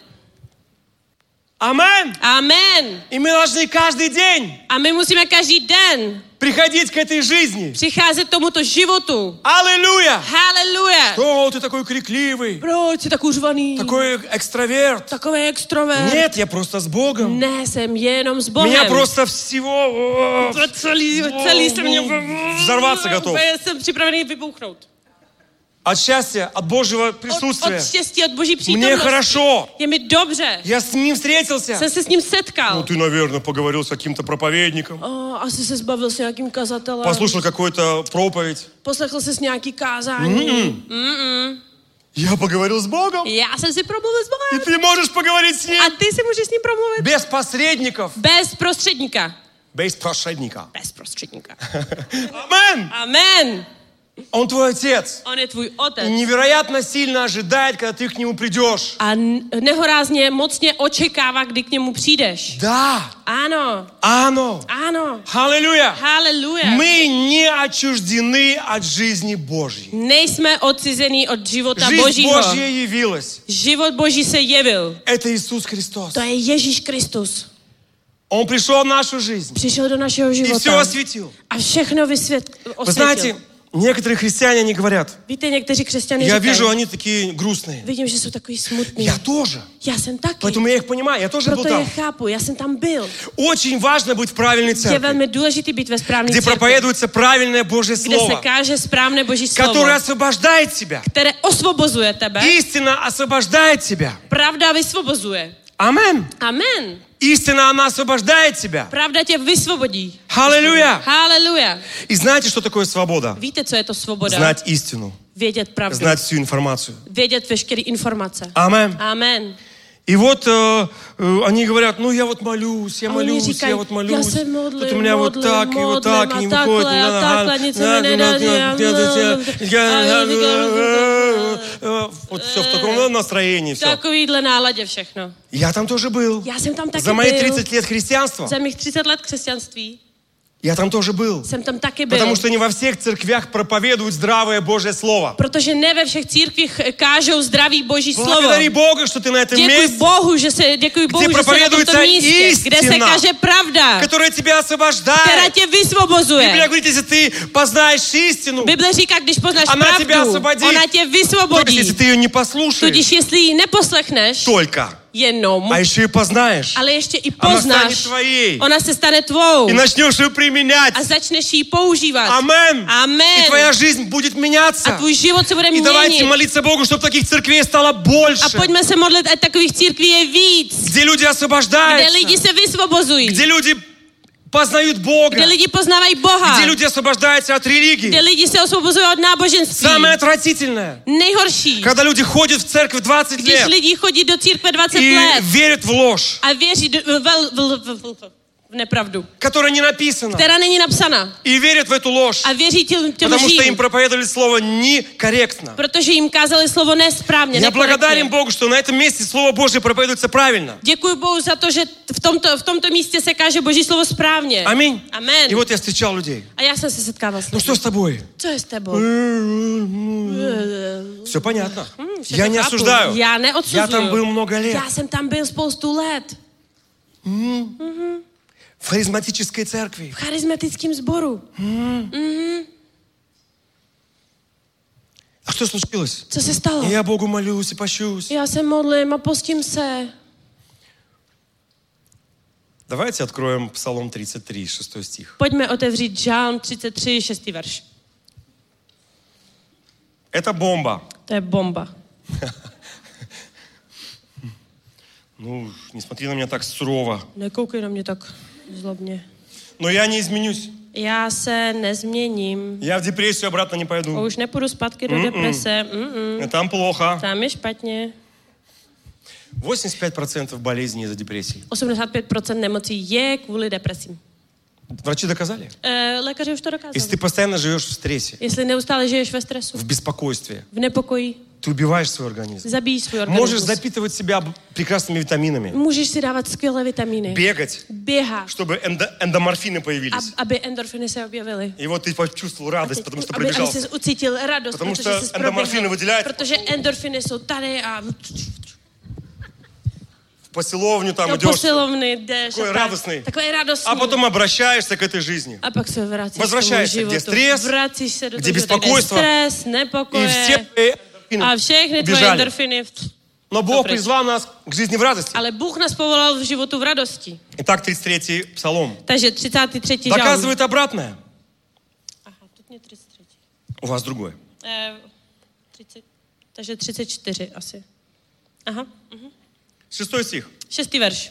Амен. Амен. И мы должны каждый день. А мы мусíme каждый день приходить к этой жизни. Приходить к тому-то животу. Аллилуйя. Аллилуйя. Что, ты такой крикливый. Бро, ты такой жваный. Такой экстраверт. Такой экстраверт. Нет, я просто с Богом. Не, сам jenom с Богом. Меня просто всего... Цели, цели Целый, целый, Взорваться готов. Я сам připravený выбухнуть. От счастья, от Божьего присутствия. От, от счастья, от Божьей Мне хорошо. Я мне добре. Я с ним встретился. Сам с ним сеткал. Ну, ты, наверное, поговорил с каким-то проповедником. О, а, а ты се сбавил с каким казателем. Послушал какую-то проповедь. Послушал с някий казани. М-м. М-м. Я поговорил с Богом. Я сам си промовил с Богом. И ты можешь поговорить с ним. А ты си можешь с ним промовить. Без посредников. Без посредника. Без посредника. Без посредника. Амен. Амен. Он твой отец. Je tvůj И otec. невероятно сильно ожидает, когда ты к нему придешь. A n- nehorázně mocně očekává, kdy k němu přijdeš. Да. Ano, Ano. ano. Аллилуйя. Haleluja. Мы не отчуждены от жизни Божьей. Nejsme odcizení od života Жизнь Božího. Божья явилась. Život Boží se jevil. Это Иисус Христос. To je Ježíš Kristus. Он пришел в нашу жизнь přišel do našeho и все осветил. a všechno vysvět, Вы знаете. Некоторые христиане, они говорят, Víte, я říkají, вижу, они такие грустные. Видим, что такие смутные. Я тоже. Я сам таки. Поэтому я их понимаю, я тоже Proto был там. Я хапу, я сам там был. Очень важно быть в правильной церкви. Быть где церкви, проповедуется правильное Божье Слово. Которое освобождает тебя. Которое освобождает тебя. Истина освобождает тебя. Правда высвобождает. Амен. Амен. Истина, она освобождает тебя. Правда тебя высвободит. Аллилуйя. Аллилуйя. И знаете, что такое свобода? Видите, что это свобода? Знать истину. Ведет правду. Знать всю информацию. Ведет вешкери информация. Амен. Амен. И вот э, э, они говорят, ну я вот молюсь, я oni молюсь, říkají, я вот молюсь. já se вот modlím, у меня вот modlím, так и вот так, modlím и не выходит. Вот все в таком настроении все. takovýhle náladě všechno. Я там тоже был. Já jsem tam taky За мои byl. 30 лет христианства Za mých 30 let křesťanství я там тоже был. jsem tam taky byl. Потому что не во всех церквях проповедуют здравое Божье Слово. Protože ne ve všech církvích kážou zdravý boží slovo. Благодари Бога, что ты на этом Děkuji месте, Bohu, že se, děkuji Bohu, že se na tomto místě, kde se истина, káže pravda, которое тебя která освобождает. tě Библия vysvobozuje. говорит, если ты познаешь истину, Bible říká, když poznáš tě pravdu, osvobodí. ona tě то есть, vysvobodí. если ты ее не послушаешь, Tudíž jestli ji neposlechneš, только, jenom, а еще и poznáешь, ale ještě i она станет poznáš, твоей. ona se stane tvou И начнешь ее применять. a začneš ji používat. Амен. И Amen. твоя жизнь будет A меняться. tvůj život se bude И давайте měnit. молиться Богу, чтобы таких церквей стало A больше. pojďme se modlit, ať takových církví je víc. Где люди Kde освобождаются. lidi se vysvobozují. Где люди познают Бога. Где люди познавают Бога. Где люди освобождаются от религии. Где люди се освобождают от набоженства. Самое отвратительное. Наихорший. Когда люди ходят в церковь 20 лет. Где люди ходят до церкви 20 и лет. И верят в ложь. А верят в, в, в, в, в, в, в, в, в v nepravdu, которая не написана. která není napsaná. И верят в эту ложь. A věří těm, těm Потому что им lžím, проповедовали слово некорректно. protože jim kázali slovo nesprávně, Я благодарен. Богу, что на этом месте Слово Божье проповедуется правильно. Děkuji Bohu za to, že v tomto, v tomto místě se káže Boží slovo správně. Аминь. Amen. И вот я встречал людей. A já jsem se setkával s Ну что с тобой? Co je s tebou? Все понятно. Я не осуждаю. Já neodsuzuju. Я там был много лет. Já jsem tam byl spoustu let. В харизматической церкви. В харизматическом сбору. Mm. Mm-hmm. А что случилось? Что се стало? Я Богу молюсь и пощусь. Я се молим, а постим. Давайте откроем Псалом 33, 6 стих. Пойдем отеврить Жан 33, 6 верш. Это бомба. Это бомба. ну, не смотри на меня так сурово. Не кукай на меня так. zlobně. Но я не изменюсь. Já se nezměním. Я в депрессию обратно не A пойду. už nepůjdu zpátky do deprese. Mm-mm. Там плохо. Tam je špatně. 85% болезней из-за депрессии. 85% nemocí je kvůli depresím. Врачи доказали. E, lékaři už to Если dokázali. ты постоянно живешь в стрессе, Jestli neustále žiješ ve stresu, в беспокойстве, v nepokoji, Ты убиваешь свой организм. Забей свой организм. Можешь запитывать себя прекрасными витаминами. Можешь си давать скилые витамины. Бегать. Бега. Чтобы эндо, эндоморфины появились. А, абы эндорфины себя объявили. И вот ты почувствовал радость, а, потому что пробежал. Абы, абы уцитил радость, потому, потому что эндоморфины выделяют. Потому что эндорфины jsou tady а посиловню там э, До идешь. Посиловный, да, такой радостный. Такой радостный. А потом обращаешься к этой жизни. А пак возвращаешься, где стресс, где беспокойство. Стресс, непокое. И все э, эндорфины A všechny tvoje убежали. endorfiny. Но Бог Добрый. призвал нас к жизни в радости. Ale Bůh nás povolal v životu v radosti. Итак, 33 псалом. Takže 33. žalm. Доказывает обратное. Aha, тут mě 33. У вас другое. Eh, 30, takže 34 asi. Aha. Шестой стих. Šestý verš.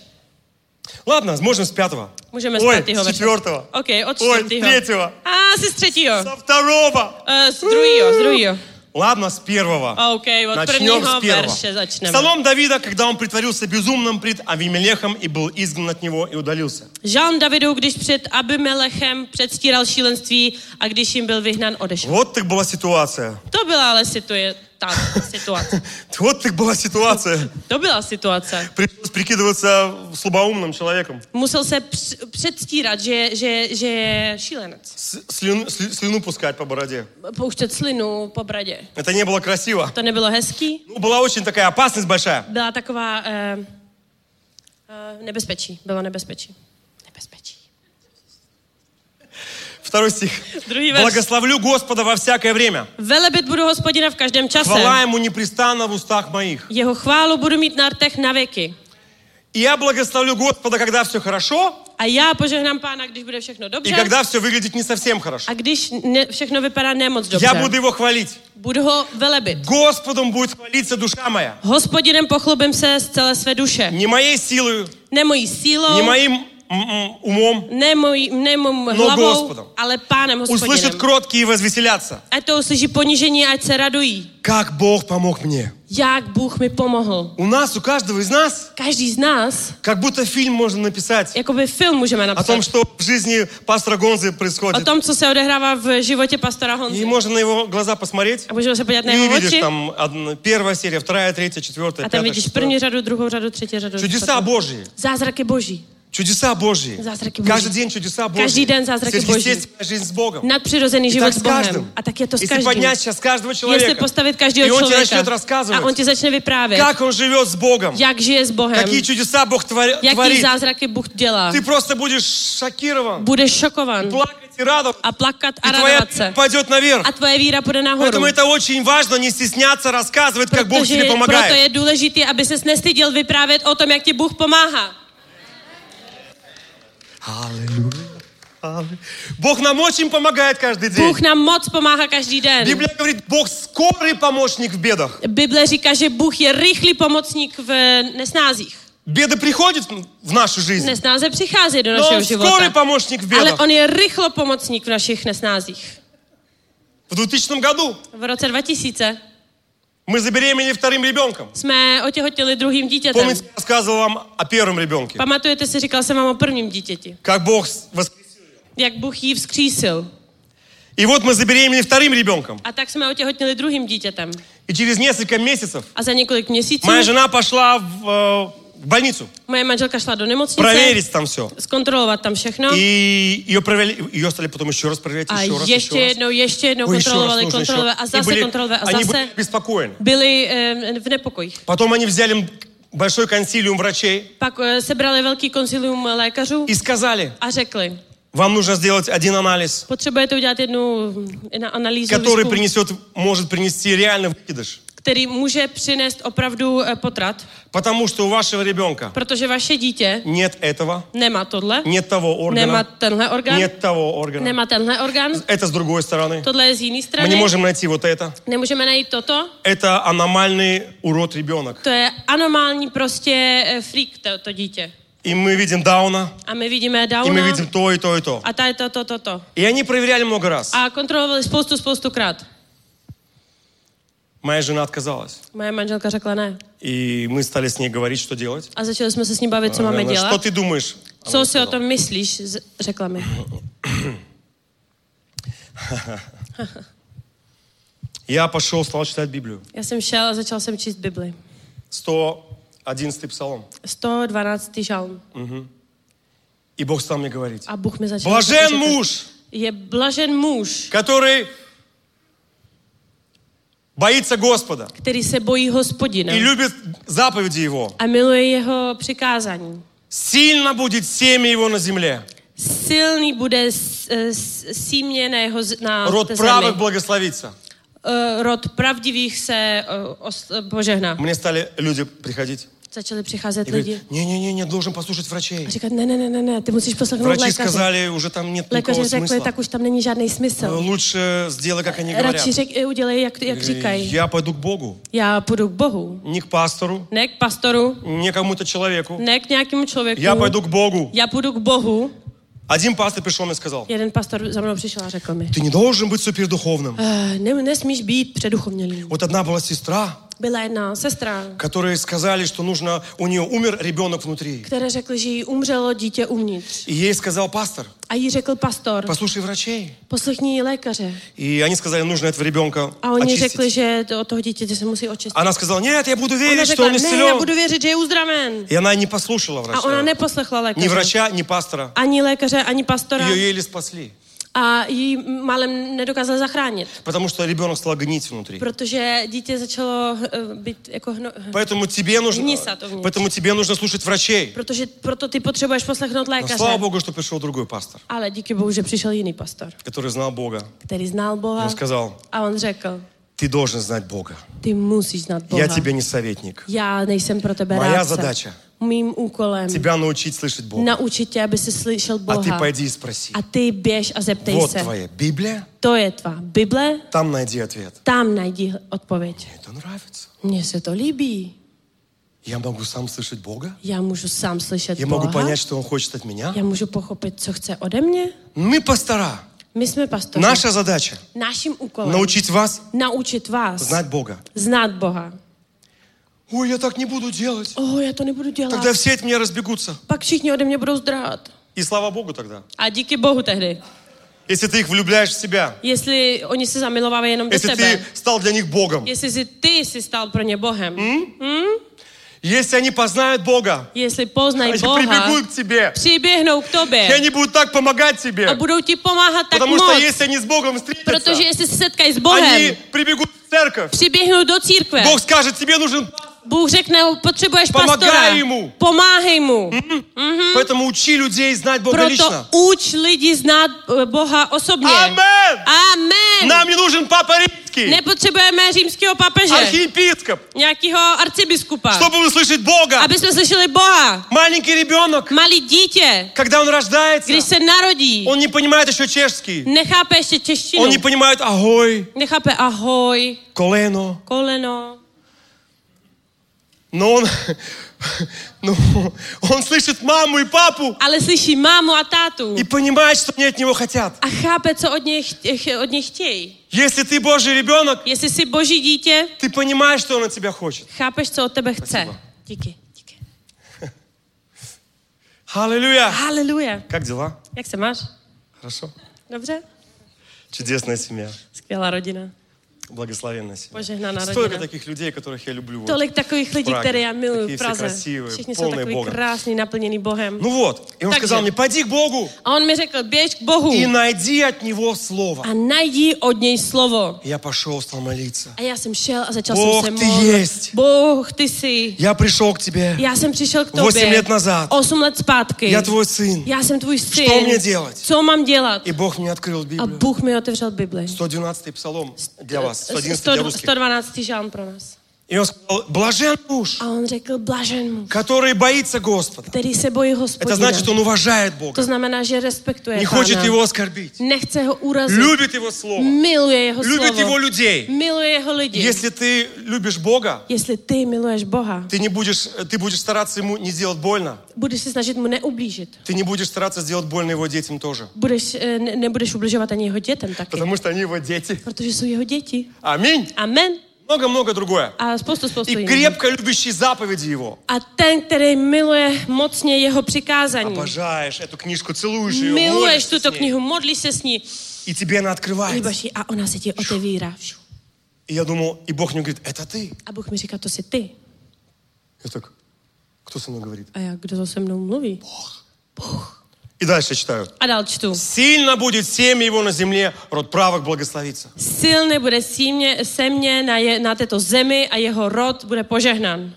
Ладно, можем с пятого. Můžeme z Ой, pátého с verše. четвертого. OK, od Ой, čtvrtého. третьего. A, asi z třetího. Со второго. Uh, z druhého, z druhého. Ладно, с первого. OK, od Начнем prvního с первого. Псалом Давида, когда он притворился безумным пред Авимелехом и был изгнан от него и удалился. Žalm Davidu, když před Abimelechem předstíral šílenství a když jim byl vyhnan, odešel. Вот так была ситуация. To byla ale situje, ta situace. Вот так была ситуация. To byla situace. Пришлось прикидываться слабоумным человеком. Musel se př- předstírat, že, že, že je šílenec. С- слюн- сли- слюну пускать по бороде. Pouštět slinu po bradě. Это не было красиво. To nebylo hezký. Ну, была очень такая опасность большая. Byla taková eh, eh, nebezpečí. Bylo nebezpečí. Второй стих. Druhý verš. Благословлю Господа во всякое время. Velebit budu hospodina v každém čase. Хвала Ему непрестанно в устах моих. Jeho chválu budu mít na rtech na věky. И я благословлю Господа, когда все хорошо, A já požehnám pána, když bude všechno и dobře. когда все выглядит не совсем хорошо. A když ne, všechno vypadá nemoc dobře. Я буду Его хвалить. Budu ho velebit. Господом будет хвалиться душа моя. Hospodinem pochlubím se z celé své duše. Не моей силой, Ne mojí sílou, не моим умом. ne, mojí, ne mou No hlavou, Господом. ale pánem Услышат hospodinem. кроткие и возвеселятся. Ať to uslyší ponížení, ať se radují. Как Бог помог мне. Jak Bůh mi pomohl. У нас, у каждого из нас, Každý z nás, как будто фильм можно написать jakoby film můžeme о napsat. том, что в жизни пастора Гонзы O происходит. tom, co se odehrává v životě pastora И Honzy. можно на его глаза посмотреть. A můžeme se podívat na И jeho видишь oči. там одна- первая серия, вторая, третья, четвертая, A tam пятая, vidíš шестая. první řadu, druhou řadu, třetí řadu. Чудеса čtvrtou. Божьи. Zázraky boží. Чудеса Божьи. Зазраки Божьи. Каждый день чудеса Божьи. Каждый день зазраки Божьи. Сверхъестественная жизнь с Богом. Nadpřirozený И život так s с каждым. Bohem. A tak je to s Если každým. поднять сейчас каждого Jestli человека, postavit и každého он тебе člověka начнет a рассказывать, on ti začne vyprávět, как он живет с Богом, jak žije s Bohem, какие чудеса Бог твори- jaký творит, zázraky Bůh dělá. ты просто будешь шокирован, Budeš šokovan плакать и радоваться. a plakat a И твоя radovat se. пойдет наверх. A tvoje víra půjde nahoru. Поэтому это очень важно, не стесняться рассказывать, как Бог Protože тебе proto помогает. je důležité, aby ses nestyděl vyprávět o tom, jak ti Bůh pomáhá. Аллилуйя. Аллилуйя. Бог нам очень помогает каждый день. Bůh nám moc pomáhá každý den. Библия говорит, Бог скорый помощник в бедах. Bible říká, že Bůh je rychlý pomocník v nesnázích. Беды приходят в нашу жизнь, Nesnáze přichází do но našeho Он скорый života. помощник в Ale бедах. on je rychlo pomocník v našich nesnázích. В 2000 году V roce 2000 мы забеременели вторым ребенком. jsme otěhotili druhým dítětem. Помните, я рассказывал вам о первом ребенке. Pamatujete si, říkal jsem vám o prvním dítěti. Как Бог воскресил. Jak Bůh ji vzkřísil. И вот мы забеременели вторым ребенком. A tak jsme otěhotnili druhým dítětem. И через несколько месяцев A za několik měsíců моя жена пошла в, э, в больницу. Моя мачелка шла до немощницы. Проверить там все. Сконтролировать там všechno. И ее проверили, ее стали потом еще раз проверять, еще а еще раз, еще раз. Jednou, еще раз, контролировали, ну еще а зase контролировали, а Они были беспокоены. Были э, в непокой. Потом они взяли большой консилиум врачей. Пак, э, собрали великий консилиум э, лекарю. И сказали. А řekli. Вам нужно сделать один анализ, который принесет, может принести реально выкидыш který může přinést opravdu eh, potrat, Потому что у вашего ребенка protože vaše dítě нет этого, nemá tohle, нет того nemá органа, tenhle orgán, нет того органа. nemá tenhle orgán, Это с другой стороны. tohle je z jiné Мы не можем найти вот это. nemůžeme najít toto, Это аномальный урод ребенок. to je anomální prostě eh, freak to, to dítě. И мы видим Дауна, A my vidíme и мы видим то, и то, и то. ta je to, to, to, to. И они проверяли много раз. A kontrolovali spoustu, spoustu krát. Моя жена отказалась. Moje manželka řekla ne. И мы стали с ней говорить, что делать. A začali jsme se ní bavit, co máme Она, dělat. Что ты думаешь? Co si o сказала. tom myslíš, řekla mi. Я пошел, стал читать Библию. Já jsem šel a začal jsem číst Bibli. 111 псалом. 112. žalm. И Бог стал мне говорить. A Bůh mi začal Блажен муж, Je blažen muž, который боится Господа který se bojí hospodina и любит заповеди Его. a miluje jeho přikázání. Сильно будет семя Его на земле. Silný bude s- s- símě na jeho z- na Род té правых zemi. благословится. Eh, Rod pravdivých se eh, os- eh, požehná. Мне stали люди приходить Začali přicházet и lidi говорить, не-не-не, должен послушать врачей. a říkat, ne, ne, ne, ne, ne, ty musíš poslechnout Врачи lékaře. сказали, уже там нет Lékaři никакого řekli, смысла. tak už tam není žádný Э, smysl. Лучше сделай, как они говорят. Radši řek, udělej, jak, jak říkají. Я пойду к Богу, Já půjdu k Bohu. не к пастору, Ne k pastoru, не к кому-то человеку. ne k nějakému člověku. Я пойду к Богу. Já půjdu k Bohu. Один пастор пришел и сказал, Jeden pastor za mnou přišel a řekl mi, ты не должен быть супердуховным. "Eh, ne, nesmíš být předuchomělý. Вот одна была сестра, Byla jedna sestra, которые сказали, что нужно, у нее умер ребенок внутри. které řekl, že jí umřelo dítě uvnitř. И ей сказал пастор, A jí řekl pastor, послушай врачей. poslechni lékaře. И они сказали, нужно этого ребенка A oni очистить. řekli, že to, od toho dítěte se musí očistit. Она сказала, нет, я буду Ona верить, что řekla, он ne, já исцелен. budu věřit, že je uzdraven. И она не послушала A ona врача. neposlechla Ни lékaře. врача, ни пастора. Ani lékaře, ani pastora. Ее еле спасли. a ji málem nedokázali zachránit. Потому что ребенок стал гнить внутри. Protože dítě začalo eh, být jako hno... Поэтому тебе нужно, Гнисат uvnitř. поэтому тебе нужно слушать врачей. Protože proto ty potřebuješ poslechnout Но lékaře. слава Богу, что пришел другой пастор, Ale díky Bohu, že přišel jiný pastor, который знал Бога. který znal Boha Он сказал, a on řekl, Ты должен знать Бога. Ты мусиш знать Бога. Я тебе не советник. Я не сам про тебя Моя радца. задача. Моим уколом. Тебя научить слышать Бога. Научить тебя, чтобы ты слышал Бога. А ты пойди и спроси. А ты бежь, а зептайся. Вот твоя Библия. То это твоя Библия. Там найди ответ. Там найди ответ. Мне это нравится. Мне все это люби. Я могу сам слышать Бога. Я могу сам слышать Бога. Я могу понять, что Он хочет от меня. Я могу похопить, что хочет от меня? Мы пастора. My jsme pastoři. Наша задача Naším úkolem научить вас naučit vás знать Бога. znát Boha. Ой, я так не буду делать. Oh, já to nebudu dělat. Тогда все от меня разбегутся. Pak všichni ode mě budou zdrát. И слава Богу тогда. A díky Bohu tehdy. Если ты их влюбляешь в себя. Jestli oni se zamilovávají jenom do Если tebe. ты стал для них Богом. Jestli si ty si stal pro ně Bohem. Если они познают Бога, если познай они Бога, прибегут к тебе. Прибегнут к тебе. И они будут так помогать тебе. А будут тебе помогать так Потому мощь. что если они с Богом встретятся, Потому что если с Богом, они прибегут церковь. přiběhnou do církve, Бог скажет, тебе нужен Bůh řekne, potřebuješ Pomagaj pastora. mu. Pomáhej mu. Поэтому учи людей знать Бога Proto лично. uč lidi znát eh, Boha osobně. Amen. Amen. Нам не нужен Папа Римский, Nepotřebujeme římského papeže, архиепископ, nějakého arcibiskupa, чтобы услышать Бога. aby jsme slyšeli Boha. Маленький ребенок, Malý dítě, когда он рождается, když se narodí, он не понимает еще чешский. nechápe ještě češtinu. Он не понимает ahoj, Nechápe ahoj, Колено. Колено. Но он, ну, он слышит маму и папу. Але слышит маму и тату. И понимает, что они от него хотят. А хапе, что от них, от них хтей. Если ты Божий ребенок, если ты Божий дитя, ты понимаешь, что он от тебя хочет. Хапеш, что от тебя хочет. Дики. Аллилуйя. Аллилуйя. Как дела? Как ты, Маш? Хорошо. Добре. Чудесная семья. Сквела родина благословенность. Столько таких людей, которых я люблю. Толик вот, таких людей, которые я милую Такие в Празе. красивые, Všichni полные Бога, красные, наполненные Богом. Ну вот, и он Takže, сказал мне, пойди к Богу. А он мне сказал: беж к Богу. И найди от Него Слово. А найди от Ней Слово. Я пошел, стал молиться. А я сам шел, а зачал Бог, сам ты молить. есть. Бог, ты си. Я пришел к тебе. Я сам пришел к тебе. Восемь лет назад. Восемь лет спадки. Я твой сын. Я сам твой сын. Что мне делать? Что мам делать? И Бог мне открыл а Библию. А Бог мне открыл Библию. 112 псалом для вас. vás. Sladinství 112. žán pro nás. И он сказал, блажен муж, A on řekl, blažen muž, который боится Господа. který se bojí Это значит, он уважает Бога, To znamená, že respektuje не хочет pána. его оскорбить, Nechce ho urazit. любит его слово, Miluje jeho любит его slovo. людей. Miluje jeho lidi. Если ты любишь Бога, Jestli ty miluješ Boha, ты не будешь, ты будешь стараться ему не сделать больно. budeš se snažit mu neublížit. Ты не будешь стараться сделать больно его детям тоже. Budeš, eh, ne, nebudeš ubližovat ani jeho dětem taky. Потому что они его дети. Protože jsou jeho děti. Аминь. Amen. Много-много другое. A spoustu, spoustu И крепко любящий заповеди его. A ten, který miluje mocně jeho přikázání. Обожаешь эту книжку, целуешь ее, Miluješ молишься tuto с ней. modlíš se s ní, И тебе она открывается. a ona se ti otevírá. И я думал, и Бог мне говорит, это ты. A Bůh mi říká, to jsi ty. Я так, кто со мной говорит? A já, kdo to se mnou mluví? И дальше читаю. А дальше читаю. Сильно будет семя его на земле, род правых благословится. Сильный будет семя, семя на, на этой земле, а его род будет пожегнан.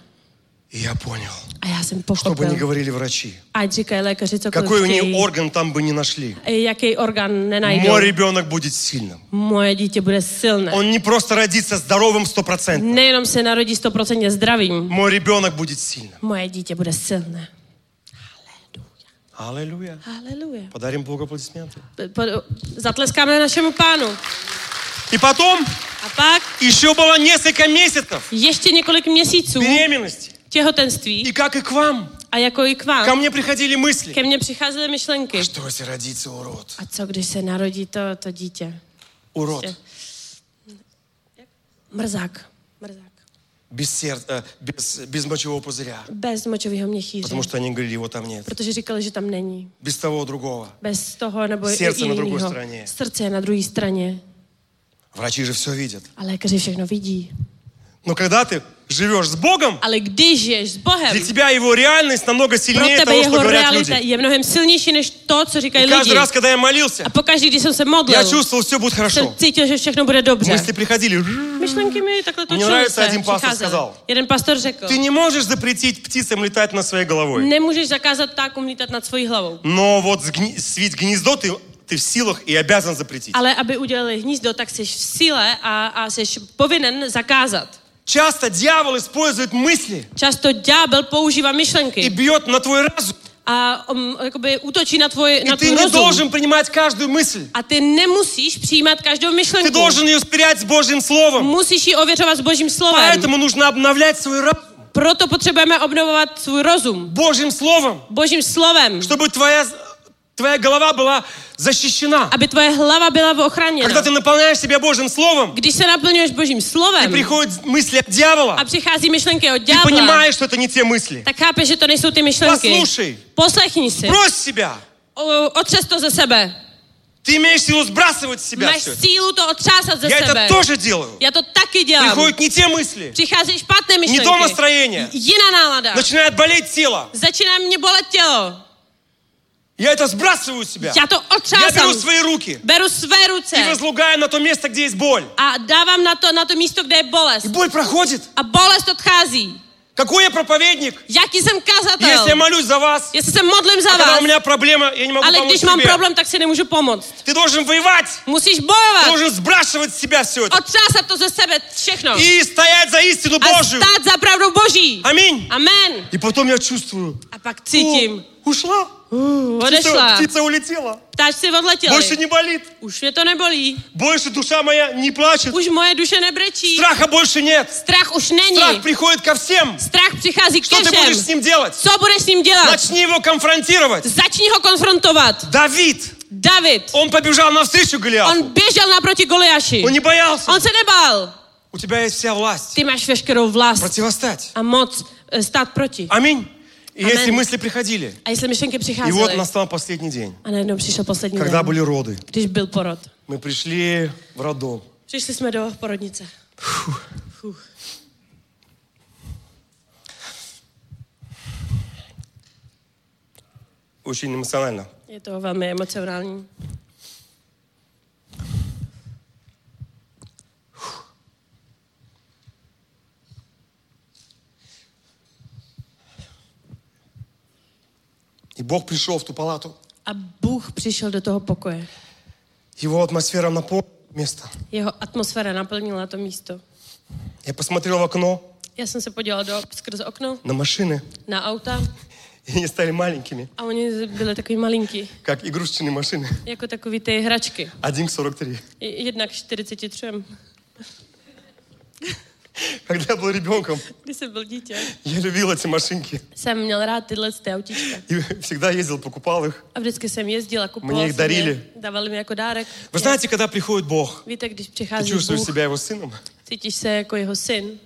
И я понял. А я сам. Что бы ни говорили врачи. А дикая лекарь, что Какой у нее орган там бы не нашли. Э, який орган не найдут. Мой ребенок будет сильным. Мое дитя будет сильным. Он не просто родится здоровым сто процентов. Не се se сто стопроцентно здоровым. Мой ребенок будет сильным. Мое дитя будет сильным. Аллилуйя. Haleluja. Подарим Богу аплодисменты. Po- Zatleskáme našemu pánu. И потом A pak еще было несколько месяцев ještě několik měsíců беременности. těhotenství И как и к вам, a jako i k ко vám, мне приходили мысли. ke mně přicházely myšlenky. Что если родится урод? A co, když se narodí to, to dítě? Урод. Mrzák. Mrzák. Без сердца, без, без мочевого пузыря. Bez močového měchýře. Потому что они говорили, его там нет. Protože říkali, že tam není. Без того другого. Bez toho nebo Srdce i na druhé jinýho. straně. Srdce je na druhé straně. Vрачи же все видят. A lékaři všechno vidí. Но когда ты живешь с Богом, Ale když žiješ s Bohem, для тебя его реальность намного сильнее того, что говорят люди. je mnohem silnější než to, co říkají И каждый lidi. раз, когда я молился, A pokaždý, když jsem se modlil, я чувствовал, все будет jsem хорошо. cítil, že všechno bude dobře. Мысли приходили. Myšlenky mi takhle Mně točily nравится se, один пастор přicházely. сказал. Jeden pastor řekl, Ты не можешь запретить птицам летать над своей головой. nemůžeš zakázat ptákům lítat nad svojí hlavou. Но вот сгни- свить гнездо ты, ты в силах и обязан запретить. Ale aby udělali hnízdo, tak jsi v síle a, a jsi povinen zakázat. Часто дьявол использует мысли ďábel používá и myšlenky бьет на tvой разум. a um, jakoby útočí na, tvoj, И na ты tvůj rozum. должен принимать каждую мысль. A ty nemusíš přijímat každou Ты myšlenku. должен ее сверять с Божьим Словом. Musíš ji ověřovat s Božím slovem. Поэтому нужно обновлять свой разум Proto potřebujeme obnovovat svůj rozum. Божьим Словом, Božím slovem. чтобы твоя, твоя голова была защищена. Aby tvoje hlava byla v ochraně. Когда ты наполняешь себя Божьим Словом, Když se naplňuješ Božím и slovem приходят мысли от дьявола, a přichází myšlenky od ты ďábla, понимаешь, что это не те мысли. tak chápeš, že to nejsou ty myšlenky. Послушай, Poslechni si. брось себя. Otřes to ze sebe. Ты имеешь силу sбрасывать с себя Máš все sílu to otřásat ze Я sebe. это тоже делаю. Já to taky dělám. Приходят не те мысли, Přicházejí špatné не myšlenky. то настроение. Jiná nálada. Начинает болеть тело. Začíná mě bolet tělo. Я это сбрасываю z себя. Я to otrzasam. Я беру свои руки. Беру свои руки. И возлагаю на то место, где есть боль. А давам на то, на то место, где есть болезнь. И боль проходит. А болезнь отхази. Какой я проповедник? Який сам казател. Если я молюсь за вас. Если сам молюсь за а вас. когда у меня проблема, я не могу Але помочь když mám проблем, так си не могу помочь. Ты должен воевать. Мусиш боевать. Должен сбрасывать с себя все это. Отсасать то за себе všechno. И стоять за истину а Божию. А стать за правду Божий. Аминь. Амен. И потом я чувствую. А пак цитим. Ушла. Птица, odešla. птица улетела. Ptáčci odletěli. Больше не болит. Už mě to nebolí. Больше душа моя не плачет. Už moje duše nebrečí. Страха больше нет. Strach už není. Страх приходит ко всем. Strach přichází k Что ты будешь с ним делать? Co budeš s ním dělat? Начни его конфронтировать. Začni ho konfrontovat. Давид, David. он побежал навстречу Голиафу. On běžel naproti Goliáši. Он не боялся. On se nebál. У тебя есть вся власть Ty máš veškerou vlast противостать. a moc eh, stát proti. Аминь. И Amen. эти мысли приходили. А если myšlenky přicházely? И вот настал последний день. А наjednou přišel последний Когда день, были роды. Když был пород. Мы пришли в роддом. Пришли мы до породницы. Фух. Фух. Очень эмоционально. Это очень эмоционально. И Бог пришел в ту палату. A Bůh přišel do toho pokoje. Его атмосфера наполнила место. Jeho atmosféra naplnila to místo. Я посмотрел в окно Já jsem se podívala do, skrze okno на машины, na auta и они стали маленькими, a oni byli takový malinký, как игрушечные машины. jako takový ty hračky. Один к 43. I- Jednak 43. Когда я был ребенком, я любил эти машинки. Сам имел рад эти аутичка. И всегда ездил, покупал их. А врезки сам ездила, купала. Мне их дарили. Давали мне как подарок. Вы знаете, когда приходит Бог, Видите, когда ты чувствуешь себя его сыном. Чувствуешь себя его сын.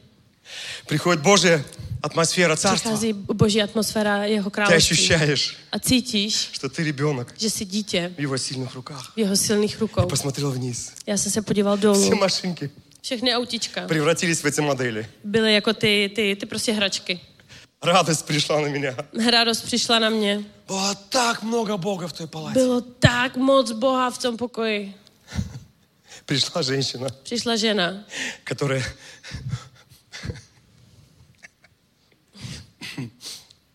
Приходит Божья атмосфера царства. Приходит Божья атмосфера Его Ты ощущаешь, а цитишь, что ты ребенок что сидите. в Его сильных руках. В Его сильных руках. Я посмотрел вниз. Я се подивал долу. Все машинки. Všechny autíčka превратились в эти модели. byly jako ty, ty, ty prostě hračky. Радость пришла на меня. Radost přišla na mě. Было так много Бога в той палате. Bylo tak moc Boha v tom pokoji. Пришла женщина, Přišla žena, которая...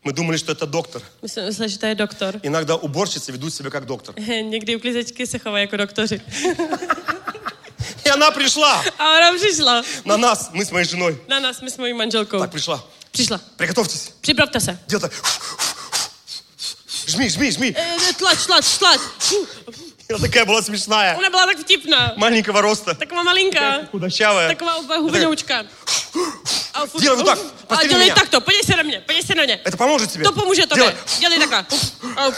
Мы думали, что это доктор. my jsme mysleli, že to je doktor. Иногда уборщицы ведут себя как доктор. Někdy uklízečky se chovají jako doktoři. И она пришла. А она пришла. На нас, мы с моей женой. На нас, мы с моей манжелкой. Так, пришла. Пришла. Приготовьтесь. Приправьтесь. Где-то. Жми, жми, жми. Э, э, тлач, тлач, тлач. Она такая была смешная. Она была так втипна. Маленького роста. Такая маленькая. Худощавая. Такая губенючка. А, делай вот так. А, делай так то. Полезь на мне. Полезь на мне. Это поможет тебе. То поможет тебе. Делай так. А.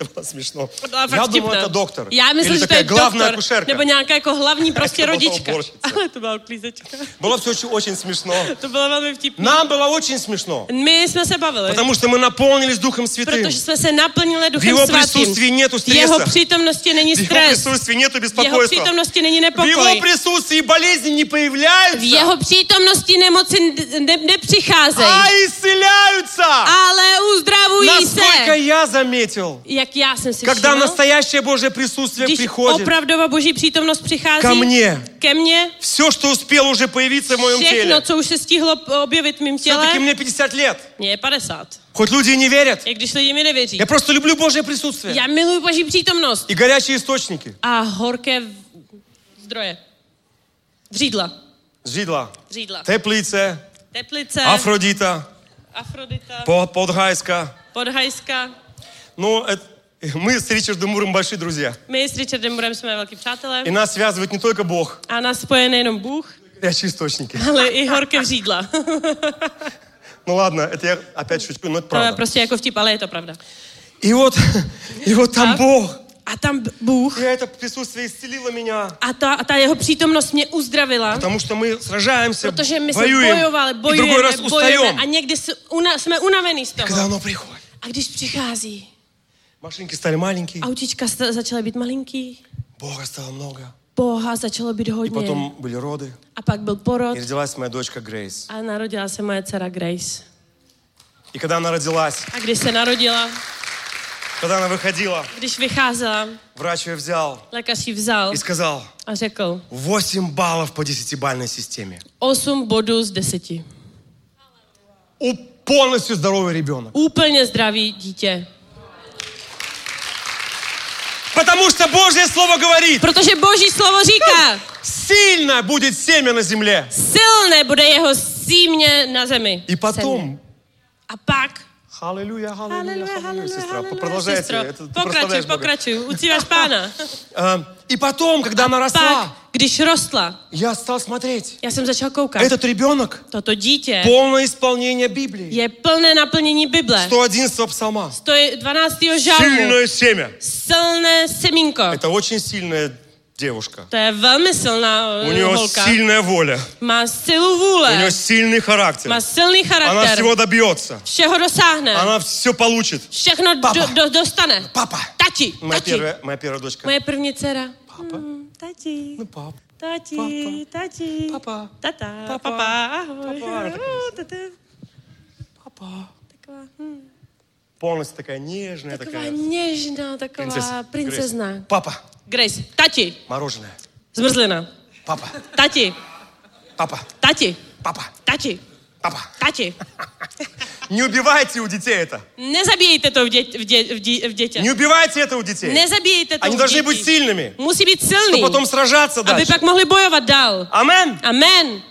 Это было смешно. Fakt Я думал, это доктор. Já myslím, Или такая главная doktor, акушерка. nebo nějaká jako hlavní prostě byla rodička. Ale to byla uklízečka. Было все очень, очень смешно. To bylo velmi vtipné. Нам было очень смешно. My jsme se bavili, Потому что мы наполнились Духом Святым. protože jsme se naplnili В Duchem Его Svatým. присутствии нету V jeho стресса. přítomnosti není В Его stres. присутствии нету V jeho беспокойства. přítomnosti není В Его nepokoj. присутствии болезни не появляются, jeho přítomnosti nemoci ne- nepřicházejí, а исцеляются. ale uzdravují Насколько я заметил, Jak já jsem si когда všiml, настоящее Божье присутствие když приходит opravdová boží přítomnost přichází ко мне, ke mně, все, что успело уже появиться в моем všechno, теле, co už se stihlo objevit v mým těle, все-таки мне 50 лет. mě je 50. Хоть люди и не верят, I když lidi mi nevěří. я просто люблю Божье присутствие. Já miluji boží přítomnost И горячие источники. a horké v- zdroje. Vřídla. Židla, Vřídla. Teplice, Teplice, Афродита, Afrodita, По- Подгайска. Podhajska. Ну, это- мы с Ричардом Муром большие друзья. My s Richardem Murem jsme velký přátelé. И нас связывает не только Бог, A nás spoje nejenom Bůh, горячие источники. ale i horké vřídla. Ну ладно, это я опять шучу, но это to je правда. prostě jako vtip, ale je to pravda. И вот, и вот там А? Бог. A tam b- Bůh И это присутствие исцелило меня. a ta, a ta jeho přítomnost mě uzdravila, Потому что мы сражаемся, protože my jsme воюем, bojovali, и другой bojujeme, раз bojujeme a устаем. někdy s- una, jsme unavený z Когда toho. оно приходит. A když přichází, Машинки стали маленькие, sta- začaly být malinký, Бога стало много. Boha začalo být И hodně. потом были роды. A pak byl porod И родилась моя дочка Грейс. a narodila se moje dcera Grace. И когда она родилась, A když se narodila, когда она выходила, když vycházela, врач ее взял lékař ji vzal и сказал, a řekl 8 баллов по десятибальной системе. 8 bodů z 10. У полностью здоровый ребенок. Úplně zdravý dítě. Потому что Божье Слово говорит, Protože boží slovo říká, сильно будет семя на земле. silné bude jeho símě na zemi. И потом, A pak, аллилуйя, аллилуйя, аллилуйя, сестра, продолжайте. sestro. Это Pokračuj, pokračuj, uctíváš pána. И потом, когда она росла, když rostla, я stал смотреть. já jsem začal koukat. Этот ребенок Toto dítě полное исполнение Библии. je plné naplnění Bible. 111 псалма. To je 12. žalmu. Сильное семя. Silné semínko. Это очень сильная девушка. То є сильная сильна У нее голка. сильная воля. Ма силу воле. У нее сильный характер. Ма сильний характер. Она всего добьется. Всего досягне. Она все получит. Всехно Папа. До, достане. Папа. Таті. Моя таті. первая, моя первая дочка. Моя первая цера. Папа. М, таті. Ну, папа. Таті, папа. таті. Папа. Тата. Папа. Папа. Папа. Папа. Папа. Такова. М. Полностью такая нежная. Такая, такая нежная, такая принцесса. принцесна. Папа. Грейс. Тати. Мороженое. Сморзлина. Папа. Тати. Папа. Тати. Папа. Тати. Папа. Тати. Не убивайте у детей это. Не забейте это в, де- в, де- в, де- в детях. Не убивайте это у детей. Не забейте это Они у должны детей. быть сильными. Мусить быть сильный. Чтобы потом сражаться Аби дальше. так могли бойова дал. Амен. Амен.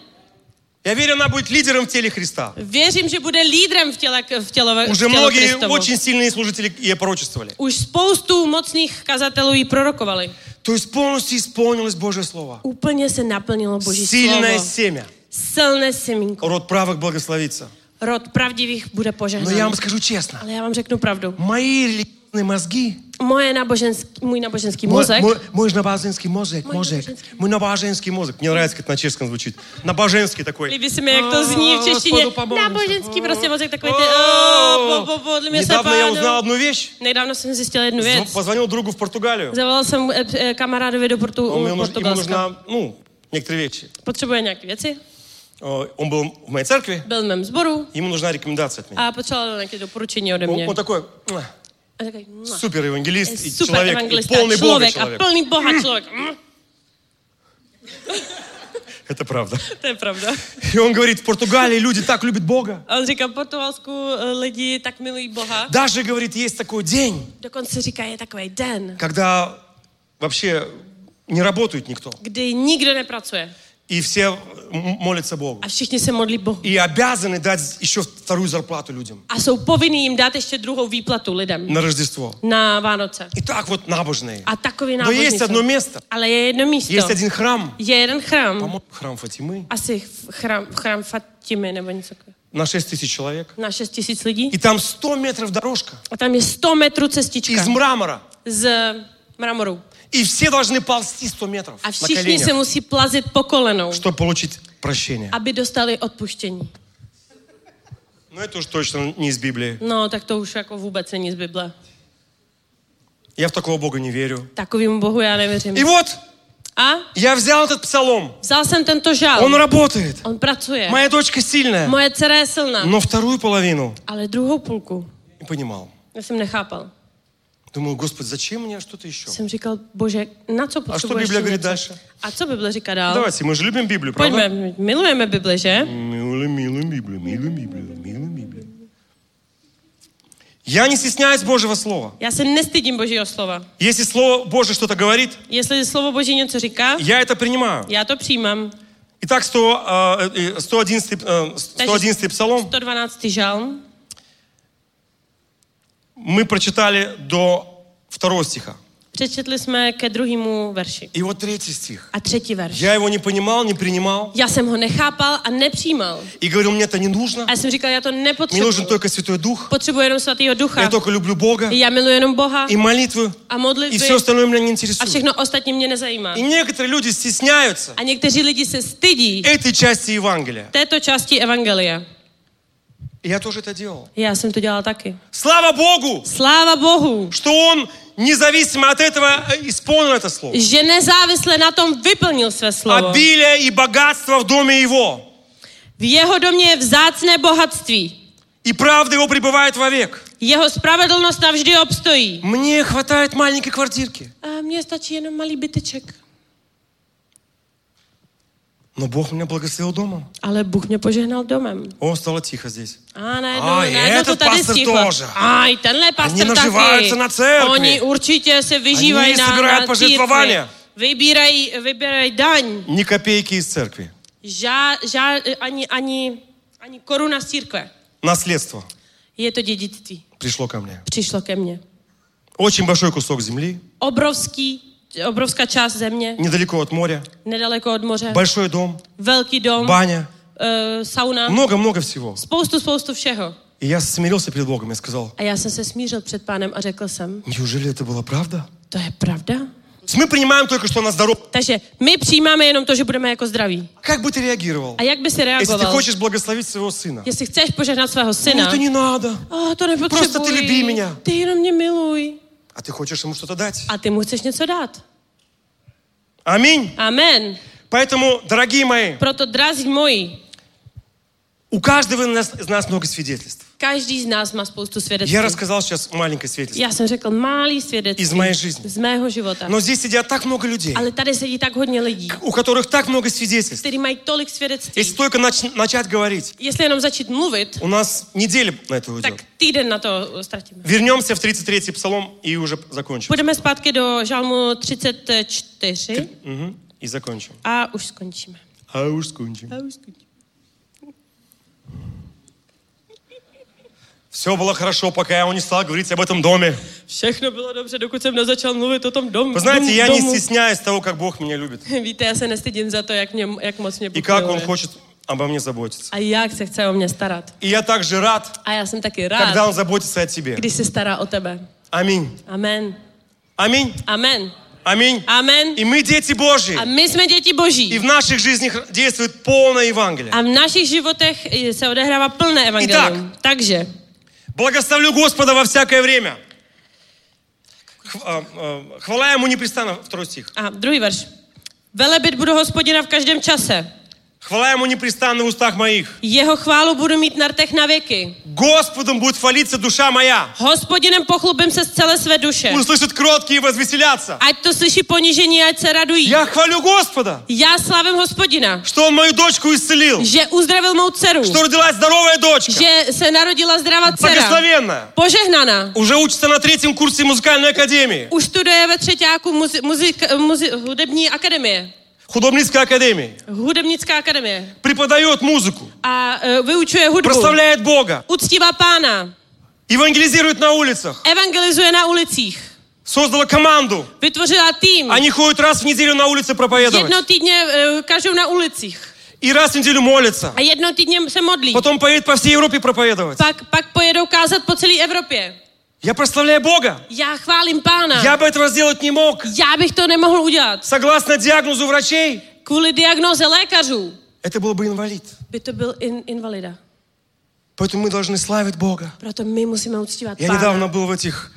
Я верю, она будет лидером в теле Христа. Верим, что будет лидером в теле в тело Уже в тело многие Христово. очень сильные служители и пророчествовали. Уж споусту мощных казателей и пророковали. То есть полностью исполнилось Божье Слово. Уполне се наполнило Божье Сильное Слово. Сильное семя. Сильное семенко. Род правых благословится. Род правдивых будет пожелан. Но я вам скажу честно. Но я вам скажу правду. Мои религии мозги, Moje náboženský, můj náboženský мой, mozek, мой, мой набоженский мозг, Мой мозг, набоженский. мой набоженский мозг. Мне нравится, как на чешском звучит. Набоженский такой. líbí se mi, jak to zní v češtině. Господу помолимся. Náboženský prostě mozek takový ty, О, "O, po- po- podle mě se Недавно я pánu." узнал одну вещь. Nedávno jsem zjistil jednu věc. Зв- Позвонил другу в Португалию. Zavolal jsem eh, eh, kamarádovi do Portu, Он, ему, нуж- ему Portugalska. нужна, ну, некоторые вещи. Potřebuje nějaké věci. О, Он был в моей церкви, Byl v mém sboru ему нужна рекомендация от меня. a potřeboval nějaké doporučení ode Он, mě. он такой «Муа, А супер евангелист э, и супер человек, и полный человек, Бога человек. Полный Бога человек. Это правда. Это правда. И он говорит, в Португалии люди так любят Бога. А он говорит, «А португальску э, люди так милуют Бога. Даже, говорит, есть такой день. до конца Доконце есть такой день. Когда вообще не работает никто. Где никто не работает и все молятся Богу. a všichni se modlí Bohu. И обязаны дать еще вторую зарплату людям A jsou povinní jim dát ještě druhou výplatu lidem на Рождество. na Vánoce. И так вот набожные. A takový Но nábožní есть jsou. одно место, Ale je jedno místo. есть один храм, Je jeden chrám. по-моему, храм Фатимы. Asi chrám, chrám Fatimy nebo něco takového. на 6 тысяч человек. na 6 tisíc lidí. И там 100 метров дорожка A tam je 100 metrů cestička из мрамора. z mramoru. И все должны ползти 100 метров A на všichni se коленях, musí plazit po kolenou, чтобы получить прощение. aby dostali odpuštění. Но это уж точно не из Библии. No, tak to už jako vůbec není z Bible. Я в такого Бога не верю. Takovým Bohu já nevěřím. И вот A я взял этот псалом. vzal jsem tento žál. Он работает. On pracuje. Моя дочка сильная. Moje dcera je silná. Но вторую половину Ale druhou půlku не понимал. já jsem nechápal. Думаю, Господи, зачем мне что-то еще? Jsem říkal, bože, na co A potřebuješ Bible ještě говорит дальше? A co Bible říká dál? Давайте, мы же любим Библию, правда? Pojďme, milujeme Bibli, že? Милым, милым Библию, милым Библию, милым Библию. Я не стесняюсь Божьего Слова. Já se nestydím Božího slova. Если Слово Божье что-то говорит, Jestli slovo Boží něco říká, я это принимаю. já to přijímám. Итак, 100, э, э, 111, э, 111 псалом 112. žalm. мы прочитали до второго стиха. Přečetli jsme ke druhému verši. И вот третий стих. A třetí verš. Я его не понимал, не принимал. Já jsem ho nechápal a nepřijímal. И говорил, мне это не нужно. A já jsem říkal, já to Мне нужен nepotřebuji. только Святой Дух. Potřebuji jenom svatýho ducha. Я только люблю Бога. Já miluji jenom Boha И молитвы. a И modlitby все остальное меня не a интересует. všechno ostatní mě nezajímá. И некоторые люди стесняются A někteří lidi se stydí этой части Евангелия. této části evangelia. И я тоже это делал. Já jsem to dělala taky. Слава Богу, Sláva Bohu, что Он независимо от этого э, исполнил это слово. že nezávisle na tom vyplnil své slovo. Обилие и богатство в доме Его. V jeho domě je vzácné bohatství. И правда Его пребывает вовек. Jeho spravedlnost navždy obstojí. Мне хватает маленькой квартирки. A mně stačí jenom malý byteček. Но Бог меня благословил домом. Ale Bůh mě požehnal domem. О, стало тихо здесь. A najednou, A, i najednou to этот tady pastor stichlo. тоже. A i tenhle pastor naživаются taky. na církvi. Oni určitě se vyžívají Они na, собирают na пожертвования. církvi. Vybírají, vybírají daň. Ни копейки из церкви. Žá, žá, ani, ani, ani koruna z církve. Наследство Je to dědictví. пришло ко мне. Přišlo ke mně. Очень большой кусок земли, Obrovský, obrovská část země, недалеко от моря, nedaleko od moře, большой дом, velký dom, баня, uh, sauna, много-много всего. spoustu, spoustu všeho. И я смирился перед Богом и сказал, A já jsem se smířil před pánem a řekl jsem, неужели это была правда? to je pravda? То есть мы принимаем только, что она здорова. Takže my přijímáme jenom to, že budeme jako zdraví. Как бы ты реагировал, A jak by si если ты reagoval? хочешь благословить своего сына? Jestli chceš požehnat svého Ну, syna, это не надо. oh, to Prostě ty líbí mě. nepotřebuji, ty jenom mě miluj. А ты хочешь ему что-то дать. A ty mu chceš něco dát. Аминь. Amen. Поэтому, дорогие мои, drazí moji, у каждого из нас, из нас много свидетельств. každý z nás má spoustu Я svědectví. рассказал сейчас маленькое свидетельство. Já jsem řekl malý Из svědectví моей жизни. z mého života. Но здесь сидят так много людей, Ale tady sedí tak hodně lidí, у которых так много свидетельств. kteří mají tolik svědectví. Если только нач- начать говорить, Jestli jenom začít mluvit, у нас неделя на это уйдет. tak týden na to ztratíme. Вернемся в 33-й псалом и уже закончим. Půjdeme zpátky do žalmu 34 Мгм. И закончим. a už skončíme. А уж скончим. A už skončíme. Все было хорошо, пока я не стал говорить об этом доме. Všechno bylo dobře, dokud jsem nezačal mluvit o tom domu. Вы знаете, я не стесняюсь того, как Бог меня любит. Víte, já se nestydím za to, jak, mě, jak moc mě И как Он хочет обо мне заботиться. A jak se chce o mě starat. И я также рад, A já jsem taky rád, когда Он заботится о тебе. když se stará o tebe. Аминь. Amen. Аминь. Amen. Аминь. Amen. И мы дети Божьи. A my jsme děti boží. И в наших жизнях действует полное Евангелие. A v našich životech se odehrává plné evangelium. Takže, Благословлю Господа во всякое время. Х- а, а, Хвала Ему непрестанно, второй стих. a druhý verš. Velebit budu hospodina v každém čase. Хвала Ему непрестанно в устах моих. Jeho chválu budu mít na rtech na věky. Господом будет хвалиться душа моя. Hospodinem pochlubím se z celé své duše. Услышат кроткие и возвеселятся. Ať to slyší ponížení, ať se radují. Я хвалю Господа, Já slavím hospodina, что Он мою дочку исцелил. že uzdravil mou dceru. Что родилась здоровая дочка. Že se narodila zdravá dcera. Благословенная. Požehnaná. Уже учится на третьем курсе музыкальной академии. Už studuje ve třetíku muzi, muzik, muzi, hudební akademie. Художественной академии. Hudebnická akademie. Prеподает музыку. A uh, vyučuje hudbu. Прославляет Бога. Uctívá pána. Евангелизирует на улицах. Evangelizuje na ulicích. Создала команду. Vytvořila tým. Они ходят раз в неделю на улице проповедовать. Jedno týdně uh, každou na ulicích. И раз в неделю молится. a jednou týdně se modlí. Потом поедет по всей Европе проповедовать. Pak, pak pojedou kázat po celé Evropě. Я прославляю Бога. Já chválím pána. Я бы этого сделать не мог. Já bych to nemohl udělat. Согласно диагнозу врачей, Kvůli diagnoze lékařů это был бы инвалид. by to byl in, invalida. Поэтому мы должны славить Бога. Proto my musíme uctívat Я pána. недавно был в этих,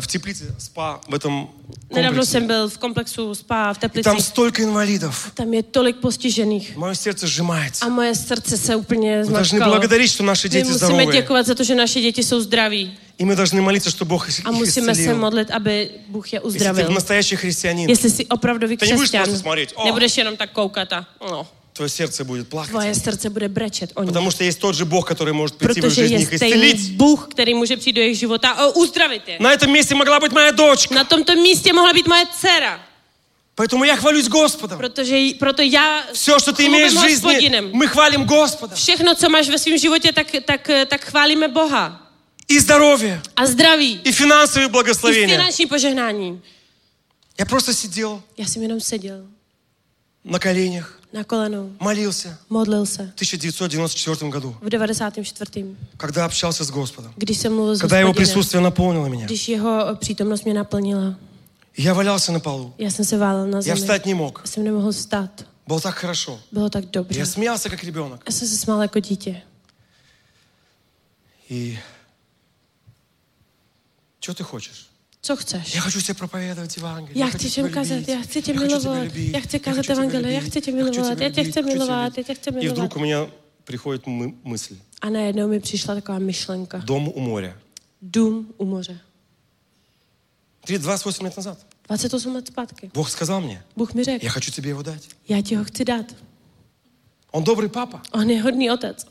в теплице спа, в этом Nedávno комплексе. jsem byl v komplexu spa v И Teplici. там stолько инвалидов. Tam je tolik postižených. Мое сердце сжимается. A moje srdce se úplně Мы должны zmačkalo. благодарить, что наши My дети musíme здоровые. děkovat za to, že naše děti jsou zdraví. И мы должны молиться, что Бог их A musíme se исцелил. modlit, aby Bůh je Если ты uzdravil. настоящий христианин, Jestli jsi opravdový Ty nebudeš křesťan, prostě смотреть, "O." nebudeš jenom tak koukat a no, твое сердце будет плакать. Твое сердце будет бречет. Потому что есть тот же Бог, который может прийти Protože в жизнь их исцелить. Бог, который может прийти до их живота, уздравить. На этом месте могла быть моя дочь. На том-то месте могла быть моя цера. Поэтому я хвалюсь Господом. Protože, прото я. Все, что ты имеешь в жизни, Господinem. мы хвалим Господа. Všechno, что máš ve svém животе так так так хвалим Бога. И здоровье. А здравие. И финансовые благословения. И финансовые пожелания. Я просто сидел. Я сам сидел. На коленях. na kolenou, молился modlil se в 1994 году, v 94. когда общался с Господом. Když jsem mluvil s Когда Его hospodinem, присутствие наполнило меня. když jeho přítomnost mě naplnila. И Я валялся на полу. Já jsem se válel na Я zemi. встать не мог. Já jsem nemohl vstát. Было так хорошо. Bylo tak dobře. Я смеялся, как ребенок. Já jsem se smál jako dítě. И что ты хочешь? Co chceš? Я хочу тебе проповедовать Евангелие. Já я chci хочу všem тебя kázat, любить, já chci tě я хочу тебя milovat, любить, já chci я kázat хочу тебя evangelie, já любить, chci tě я хочу milovat, тебя já tě любить, chci хочу тебя milovat, любить. já tě chci И milovat. вдруг у меня приходит мы- мысль. A najednou mi přišla taková myšlenka. Дом у моря. Dům u moře. Ты 28 лет назад. 28 let zpátky. Бог сказал мне, Bůh mi řekl, я хочу тебе его дать. já ti ho chci dát. Он добрый папа. On je hodný otec.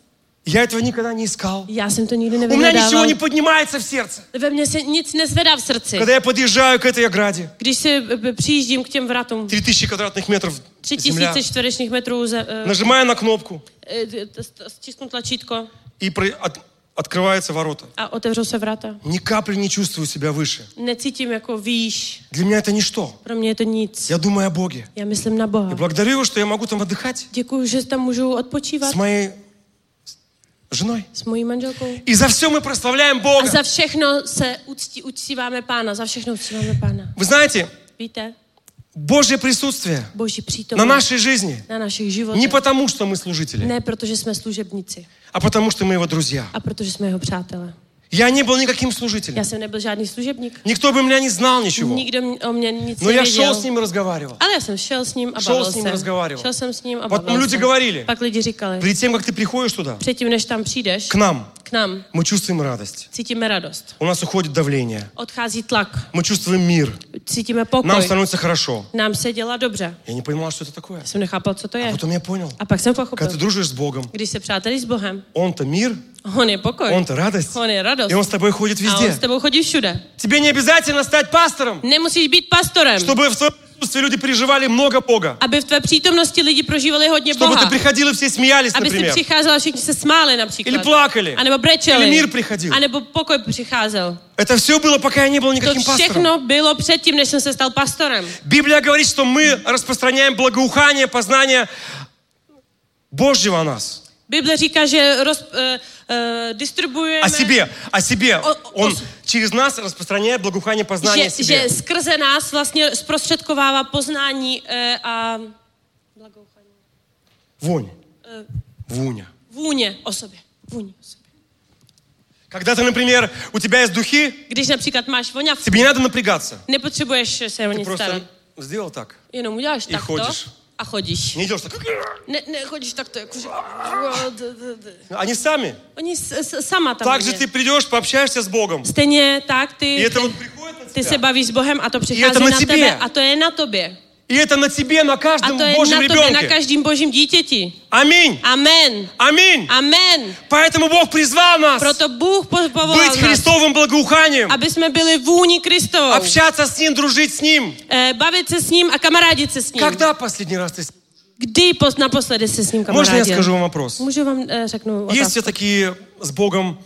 Я этого никогда не искал. Я сам то никогда не У меня ничего не поднимается в сердце. Во мне ниц не зведа в сердце. Когда я подъезжаю к этой ограде. Když se přijíždím к тем вратам. 3000 квадратных метров 3000 čtverečních метров. Нажимаю на кнопку. Стисну тlačítko. И от, открываются ворота. А отевру врата. Ни капли не чувствую себя выше. Не цитим яко выше. Для меня это ничто. Про меня это ниц. Я думаю о Боге. Я мыслим на Бога. И благодарю его, что я могу там отдыхать. Дякую, что там могу отпочивать. С моей женой. s mojí manželkou. И за все мы прославляем A Бога. za všechno se uctí, uctíváme Pána. Za všechno uctíváme Pána. Вы знаете, Víte? Божье присутствие Boží на přítomnost нашей жизни na našich не životech. потому, что мы служители, Ne protože jsme služebníci, а потому, что мы Его друзья. a protože jsme jeho přátelé. Я не был никаким служителем. Я сам не был жадный служебник. Никто бы меня не знал ничего. Никто о мне не Но я шел с ним и разговаривал. Але я сам шел с ним, обавился. Шел с ним и разговаривал. Шел сам с ним, обавился. Вот люди говорили. Пак люди рикали. Перед тем, как ты приходишь туда. Перед тем, как там придешь. К нам k nám, мы чувствуем радость. cítíme radost. У нас уходит давление. Odchází tlak. Мы чувствуем мир. Cítíme Нам pokoj. становится хорошо. Nám se dělá dobře. Я не понимал, что это такое. Jsem nechápal, co to А je. потом я понял. A pak jsem pochopil, Когда ты дружишь с Богом, když se přátelí s Bohem, Он-то мир, on je pokoj. Он-то радость. On je radost. И Он с тобой ходит A on везде. s tebou chodí všude. Тебе не обязательно стать пастором, Nemusíš být pastorem, чтобы в твоем присутствии люди переживали много Бога. aby v tvé přítomnosti lidi prožívali hodně Чтобы Boha. ты приходил и все смеялись, Aby si например. přicházela všichni se smáli Или například. плакали. A nebo brečeli. Или мир приходил. A nebo pokoj přicházel. Это все было, пока я не был To никаким пастором. všechno bylo předtím, než jsem se stal pastorem. Библия говорит, что мы распространяем благоухание, познание Божьего о нас. Bible říká, že roz, uh, uh, distribuujeme, О себе, о себе. О- Он о- через нас распространяет благоухание, познание о že, себе. že skrze nás vlastně zprostředkovává poznání uh, a Вонь. Вуня. vůně o sobě. Vůně o sobě. Когда ты, например, у тебя есть духи, Když například máš voňavku, тебе не надо напрягаться. nepotřebuješ se o Ты nic starat. просто сделал так. Jenom uděláš I takto chodíš. a chodíš. Не идешь так. Ne, ne, chodíš takto, jakože... Они сами. Oni s, s, sama tam Также hodně. ты придешь, пообщаешься с Богом. Stejně tak ty, И это ty, вот приходит на ty se тебя. bavíš s Bohem a to to přichází na na tebe. tebe a to je na tobě. И это на тебе, на каждом а Божьем на ребенке. Тобе, на каждом Божьем дитяти. Аминь. Амен. Аминь. Амен. Поэтому Бог призвал нас Прото Бог позвал быть Христовым благоуханием. Аби мы были в уни Христов. Общаться с Ним, дружить с Ним. Э, бавиться с Ним, а камарадиться с Ним. Когда последний раз ты Где напоследок с Ним камарадил? Можно я скажу вам вопрос? Можу вам, э, шагну, Есть все такие с Богом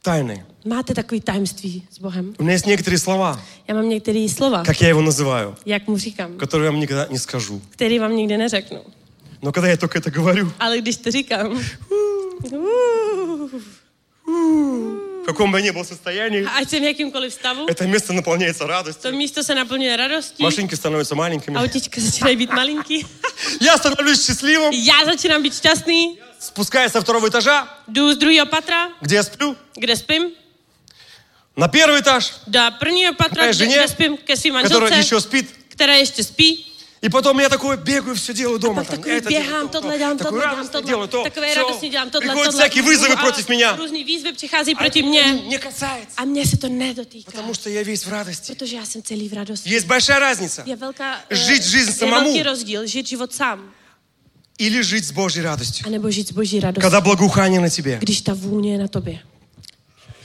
тайны. Máte takový tajemství s Bohem? У меня есть некоторые слова, Já mám některé slova, как я его называю, jak mu říkám, которые я вам никогда не скажу. který vám nikdy neřeknu. Но когда я только это говорю, Ale když to říkám, в каком бы я ни был состоянии, ať jsem v jakýmkoliv stavu, это место наполняется радостью. to místo se naplňuje radostí, Машинки становятся маленькими. autička začínají být malinký, Я становлюсь счастливым, já začínám být šťastný, спускаясь со второго этажа, jdu z druhého patra, где я сплю, kde spím, На первый этаж. Да, про нее потрапив, жене, спим, которая еще спит. Которая еще спит. И потом я такой бегаю, все делаю дома. А там, такой это бегам, то ладям, то ладям, то делаю, то Такое радостно делам, то Приходят всякие вызовы а против меня. Разные вызовы приходят а против ну, меня. Ну, не касается. А мне это не дотика. Потому что я весь в радости. Потому что я сам целый в радости. Есть большая разница. Я велика, э, жить жизнь самому. Великий раздел, жить живот сам. Или жить с Божьей радостью. А небо жить с Божьей радостью. Когда благоухание на тебе. Когда та на тебе.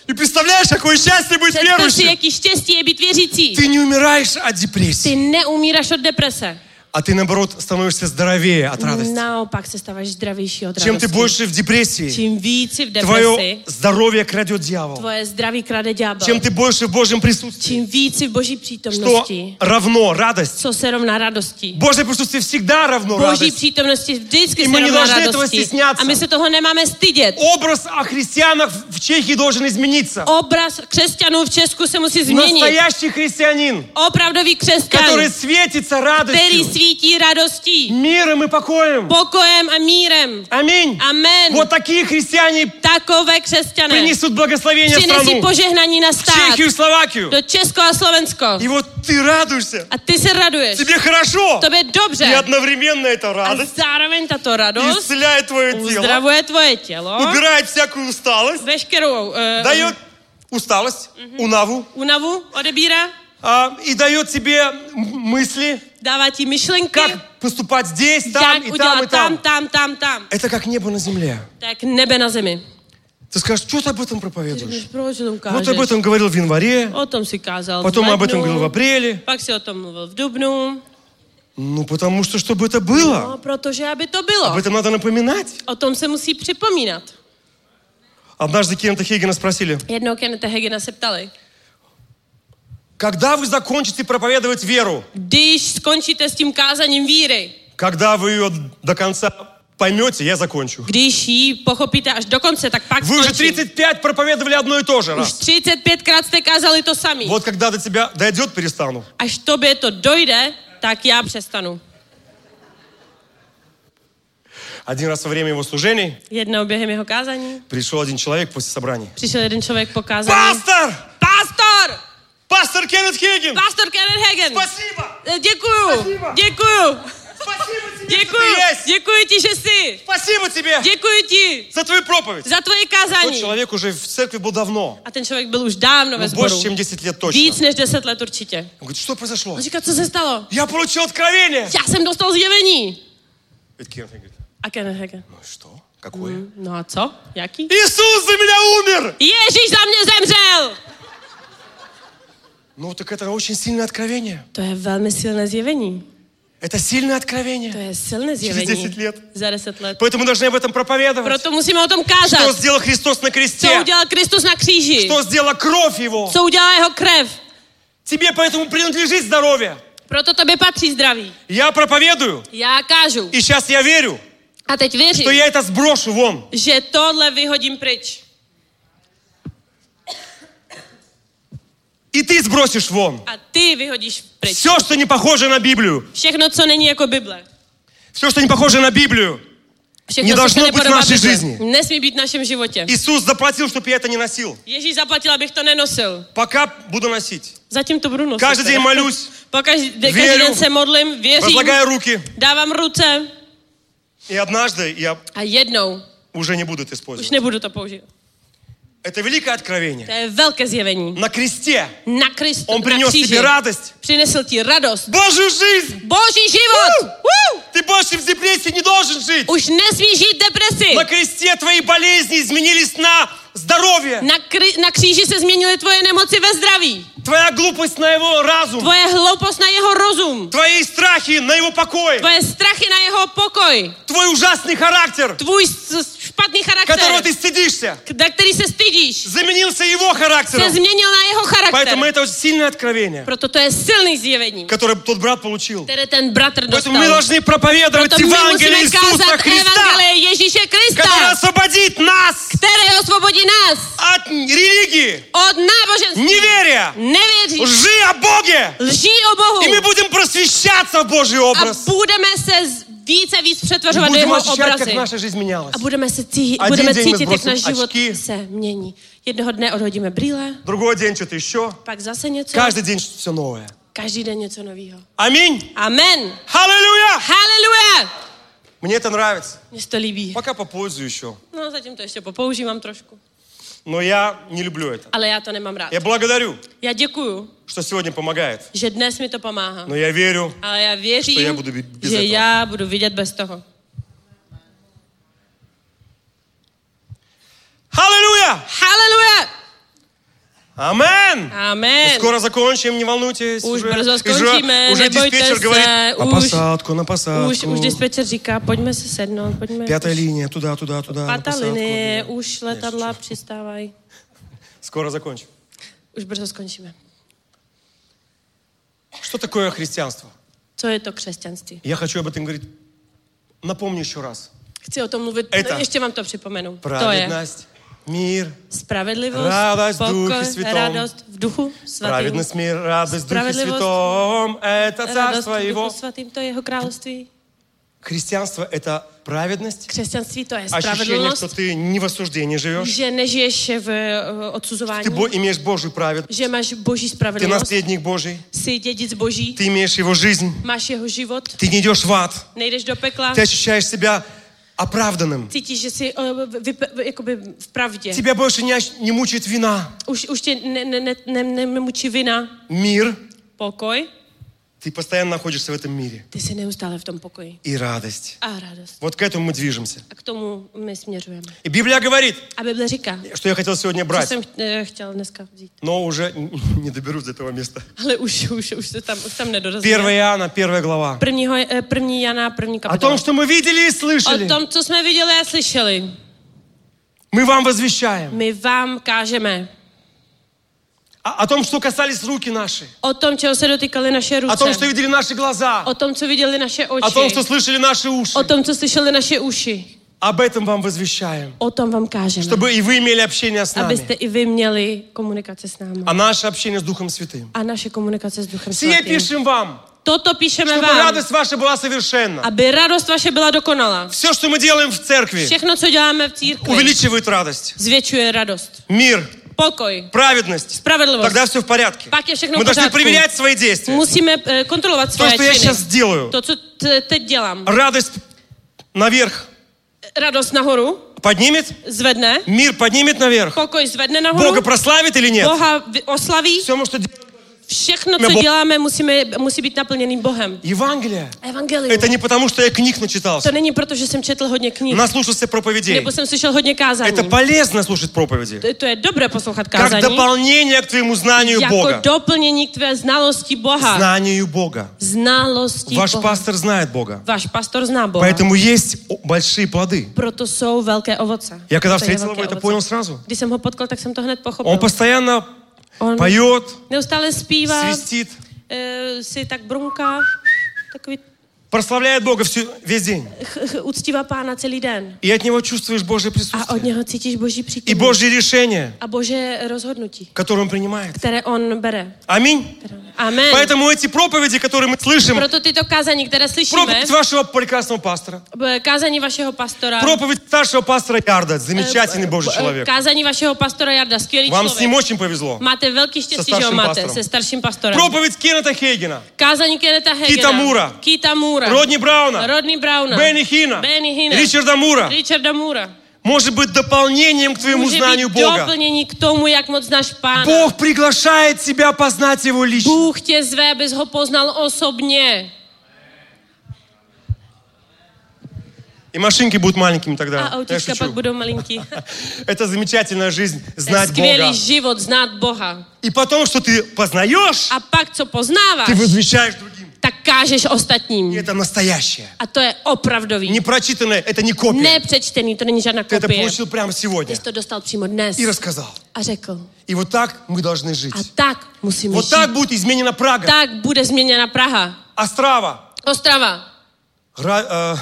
И представляешь, какое счастье быть Představ si, верующим. jaký štěstí je být věřící. Ты не умираешь от депрессии, Ty neumíráš od deprese а ты, наоборот, становишься здоровее от радости. Наопак, се ставаш здравейши от радости. Чем ты больше в депрессии, Чем вице в депрессии, твое здоровье крадет дьявол. Твое здоровье краде дьявол. Чем ты больше в Божьем присутствии, Чем вице в Божьей притомности, что равно радость. Что се равна радости. Божье присутствие всегда равно Божьей радость. притомности вжdycky И мы не должны радости. этого стесняться. А мы с этого не маме стыдеть. Образ о христианах в Чехии должен измениться. Образ христианов в Ческу се мусит изменить. Настоящий христианин, оправдовый христиан, который светится радостью, сытий радости. Миром и покоем. Покоем и миром. Аминь. Аминь. Вот такие христиане Такové христиане. принесут благословение страну. пожехнание на стат. Чехию, Словакию. До Чешского, Словенского. И вот ты радуешься. А ты се радуешь. Тебе хорошо. Тебе добре. И одновременно это радость. А zároveň tato радость. Исцеляет твое тело. Уздравляет твое тело. Убирает всякую усталость. Veškerou, э, дает усталость, угу. унаву. Унаву, odebírá. А, и дает тебе мысли, dává ti myšlenky, как поступать здесь, там и там, и там. tam, tam, tam. Это как небо на земле. Tak nebe na zemi. Ты скажешь, что ты об этом проповедуешь? Вот об этом говорил в январе, tom si kázal потом об этом говорил в апреле. Ну, потому что, чтобы это было, No, protože aby to bylo. об этом надо напоминать. O tom se musí připomínat. Однажды Кента Хейгена спросили, Jednou Kenneta Hagena se ptali, когда вы закончите проповедовать веру, když skončíte s tím kázaním víry, когда вы ее до конца поймете, я закончу. když ji pochopíte až do konce, tak pak Вы уже skončím. 35 проповедовали одно и то же Už раз. 35krát jste kázali to samý. Вот когда до тебя дойдет, перестану. Až tobě to dojde, tak já přestanu. Один раз во время его служений Jednou během jeho kázání пришел один человек после собрания. přišel jeden člověk po kázání. Пастор! Пастор Кеннет Хеген. Пастор Кеннет Хеген. Спасибо. Э, дякую. Спасибо. Дякую. Спасибо тебе, Дякую. что ты есть. Дякую ти, що си. Спасибо тебе. Дякую тебе. За твою проповедь. За твои казания. Тот человек уже в церкви был давно. А ten человек был уже давно в ну, сбору. Больше, чем 10 лет точно. Víc než 10 лет určitě. Он говорит, что произошло? Он říká, co se? Я получил откровение. Я сам достал сияние. Ведь dostal zjevení. А Кеннет Хеген. Ну что? Какое? Ну а что? Який? Иисус за меня умер! Ježíš за меня zemřel! Ну, так это очень сильное откровение. To je velmi silné zjevení. Это сильное To откровение. je silné Через zjevení. 10 лет. Za 10 let. Поэтому должны об этом проповедовать. Proto musíme o tom Что kázat. сделал Христос на Co кресте? udělal Kristus na kříži? Что сделала кровь Его? Co udělala jeho krev? Тебе поэтому принадлежит здоровье. Proto tobě patří zdraví. Я проповедую. Já kážu. И сейчас я верю, A teď что věřím, я это сброшу вон. že tohle vyhodím pryč. И ты сбросишь вон. A ty vyhodíš pryč. Все, что не похоже на Библию. Všechno, co není jako Bible. Все, что не похоже на Библию. Všechno, Не должно быть в нашей Bible. жизни. Nesmí být v našem životě. Иисус заплатил, чтобы я это не носил. Ježíš zaplatil, abych to nenosil. Пока буду носить. Zatím to budu nosit. Каждый день молюсь, Po každý, každý Věru. den se modlím, věřím, возлагаю руки. dávám ruce И однажды я a jednou уже не буду это už использовать. nebudu to používat. Это великое откровение. Это великое velké. На кресте. На кресте. Он принес тебе радость. Принесел тебе радость. Божью жизнь. Божий живот. У! У! Ты больше в депрессии не должен жить. Уж не смей жить в депрессии. На кресте твои болезни изменились на Здоровье. На kry, на kříži se změnily твои nemoci ve zdraví. Твоя глупость на его разум. Твоя глупость на его разум. Твои страхи на его покой. Твои страхи на его покой. Твой ужасный характер. Твой шпатный характер. Которого ты стыдишься. Который ты стыдишь. Заменился его характером. Изменил на его характер. Поэтому это очень сильное откровение. Прото то есть сильное изъявление. Которое тот брат получил. Который Ten братер достал. Поэтому мы должны проповедовать Евангелие Иисуса Христа. Евангелие Иисуса Христа. Которое освободит нас. Которое освободит nás от rелигии, od náboženství, неверия, nevěří, лжи о Боге. lží o Bohu И мы будем просвещаться в Божий a образ. budeme se z- více víc И přetvařovat do будем jeho ощущать, как obrazy. наша жизнь менялась. A budeme, se cítit, Один budeme день мы cítit, jak сбросим náš život очки. se mění. Jednoho dne odhodíme brýle, Другой день что-то еще. pak zase něco. Каждый день что-то все новое. Každý den něco nového. Аминь. Amen. Аллилуйя. Haleluja. Мне это нравится. Mně se to líbí. Пока попользую еще. No, zatím to ještě popoužívám trošku. Но я не люблю это. Ale já to nemám rád. Я благодарю, Já děkuju, что сегодня помогает. že dnes mi to pomáhá. Но я верю, Ale já To věřím, já budu být bez že toho. já budu vidět bez toho. Аллилуйя! Haleluja! Амен! Amen. Скоро закончим, не волнуйтесь. Už уже, brzo уже, skončíme, уже nebojte диспетчер se, говорит, на už- посадку, на посадку. Už, už dispečer říká, pojďme se sednout, pojďme. Пятая линия, туда, туда, туда, на linie, Да. už letadla přistávají. Скоро закончим. Už brzo skončíme. Что такое христианство? Je to křesťanství? Я хочу об этом говорить. Напомню еще раз. Chci o tom mluvit, Eta. ještě vám to připomenu. To je Праведность, мир, spravedlivost, Radost v Duchu pokoj, Světém. radost v duchu svatým. праведность, мир, радость в Духе Справедливость. Святом. Это Radost царство v Его. duchu svatým, to je jeho království. Христианство – это праведность, Křesťanství to je ощущение, spravedlnost, что ты не в осуждении живешь, že nežiješ v eh, odsuzování, ты бо- имеешь Божью праведность, že máš boží ты spravedlnost, наследник Божий, jsi dědic boží, ты имеешь Его жизнь, máš jeho život, ты не идешь в ад, nejdeš do pekla, ты ощущаешь себя оправданным. cítíš, že jsi eh, vype, jakoby v pravdě. Тебя больше не, ощ- не мучает вина. Už, už tě ne, ne, ne, ne, ne, nemučí vina, Мир, pokoj, Ты постоянно находишься в этом мире. Ты си неустале в том покое. И радость. А радость. Вот к этому мы движемся. А к тому мы смеживаем. И Библия говорит, а Библия река, что я хотел сегодня брать, что я хотел но уже не доберусь до этого места. Але уж, уж, уж там, уж там не 1 Иоанна, 1 глава. 1 Иоанна, 1 капитал. О том, что мы видели и слышали. О том, что мы видели и слышали. Мы вам возвещаем. Мы вам кажем. О, о том, что касались руки наши. O tom, čeho se dotýkaly naše О том, что видели наши глаза. O tom, co viděli naše О том, что слышали наши уши. O tom, co slyšeli naše uši. Об этом вам возвещаем. O tom vám kážeme. Чтобы и вы имели общение с нами. i vy měli komunikaci s námi. А наше общение с Духом Святым. A naše komunikace s Duchem Сие Svatým. пишем вам, Toto píšeme чтобы vám, радость ваша была совершенна. aby radost vaše byla dokonalá. Все, что мы делаем в церкви, Všechno, co děláme v církvi, увеличивает радость. zvětšuje radost. Mир, Покой. Праведность. Справедливость. Тогда все в порядке. Pak je všechno Мы должны проверять свои действия. Musíme э, контролировать свои То, что я сейчас делаю. То, что teď делам. Радость наверх. Радость на гору. Поднимет? Зведне. Мир поднимет наверх. Покой зведне нагору. Бога прославит или нет? Бога ослави. Все, что делает Všechno, Nebo- co děláme, musíme, musí být naplněný Bohem. Евангелие. Evangelium. Это не потому, что я книг начитался. To není proto, že jsem četl hodně knih, Наслушался проповедей. nebo jsem slyšel hodně kázání. Это полезно слушать проповеди. To, to je dobré poslouchat Как kázání. дополнение к твоему знанию Jako Бога. doplnění k tvé znalosti Boha. Знанию Бога. Znalosti Ваш Boha. пастор знает Бога. Váš pastor zná Boha. Поэтому есть о- большие плоды. Proto jsou velké ovoce. Я когда To je встретил velké его, это ovoce. понял сразу. Když jsem ho potkal, tak jsem to hned pochopil. Он постоянно On поет, neustále zpívá, свистит, eh, si tak brunká, takový Прославляет Бога всю, весь день. Уцтива Пана целый день. И от него чувствуешь Божье присутствие. А от него цитишь Божье присутствие. И Божье решение. А Божье разhodnutí. Которое он принимает. Которое он берет. Аминь. Аминь. Поэтому эти проповеди, которые мы слышим. Прото то казани, которые слышим. Проповедь вашего прекрасного пастора. Казани вашего пастора. Проповедь старшего пастора Ярда, замечательный Божий человек. Казани вашего пастора Ярда, skvělý Вам. Вам с ним очень повезло. Мате великий štěstí, že ho máte со старшим пастором. Проповедь Кеннета Хейгена. Казани Кеннета Хейгена. Китамура. Мура, Родни Брауна, Родни Брауна Бенни Хина, Бенни Хина, Ричарда Мура. Ричарда Мура. Может быть дополнением к твоему Може знанию Бога. к тому, як мот знаєш Пана. Бог приглашает тебя познать Его лично. Бог тебе зве, без го познал особне. И машинки будут маленькими тогда. А аутишка пак будут маленькие. Это замечательная жизнь, знать Бога. Бога. живот, знать Бога. И потом, что ты познаешь, а пак, что познаваешь, ты возвещаешь другим. tak kážeš ostatním. И это настоящее. A to je opravdový. Не прочитанное, это не копия. Nepřečtený, to není žádná Ты это kopie. получил прямо сегодня Ty jsi to dostal přímo dnes и рассказал. a řekl. И вот так мы должны жить. A tak musíme Вот žít. так будет изменена Прага, Tak bude změněna Praha. Острава, Ostrava, Ра- э,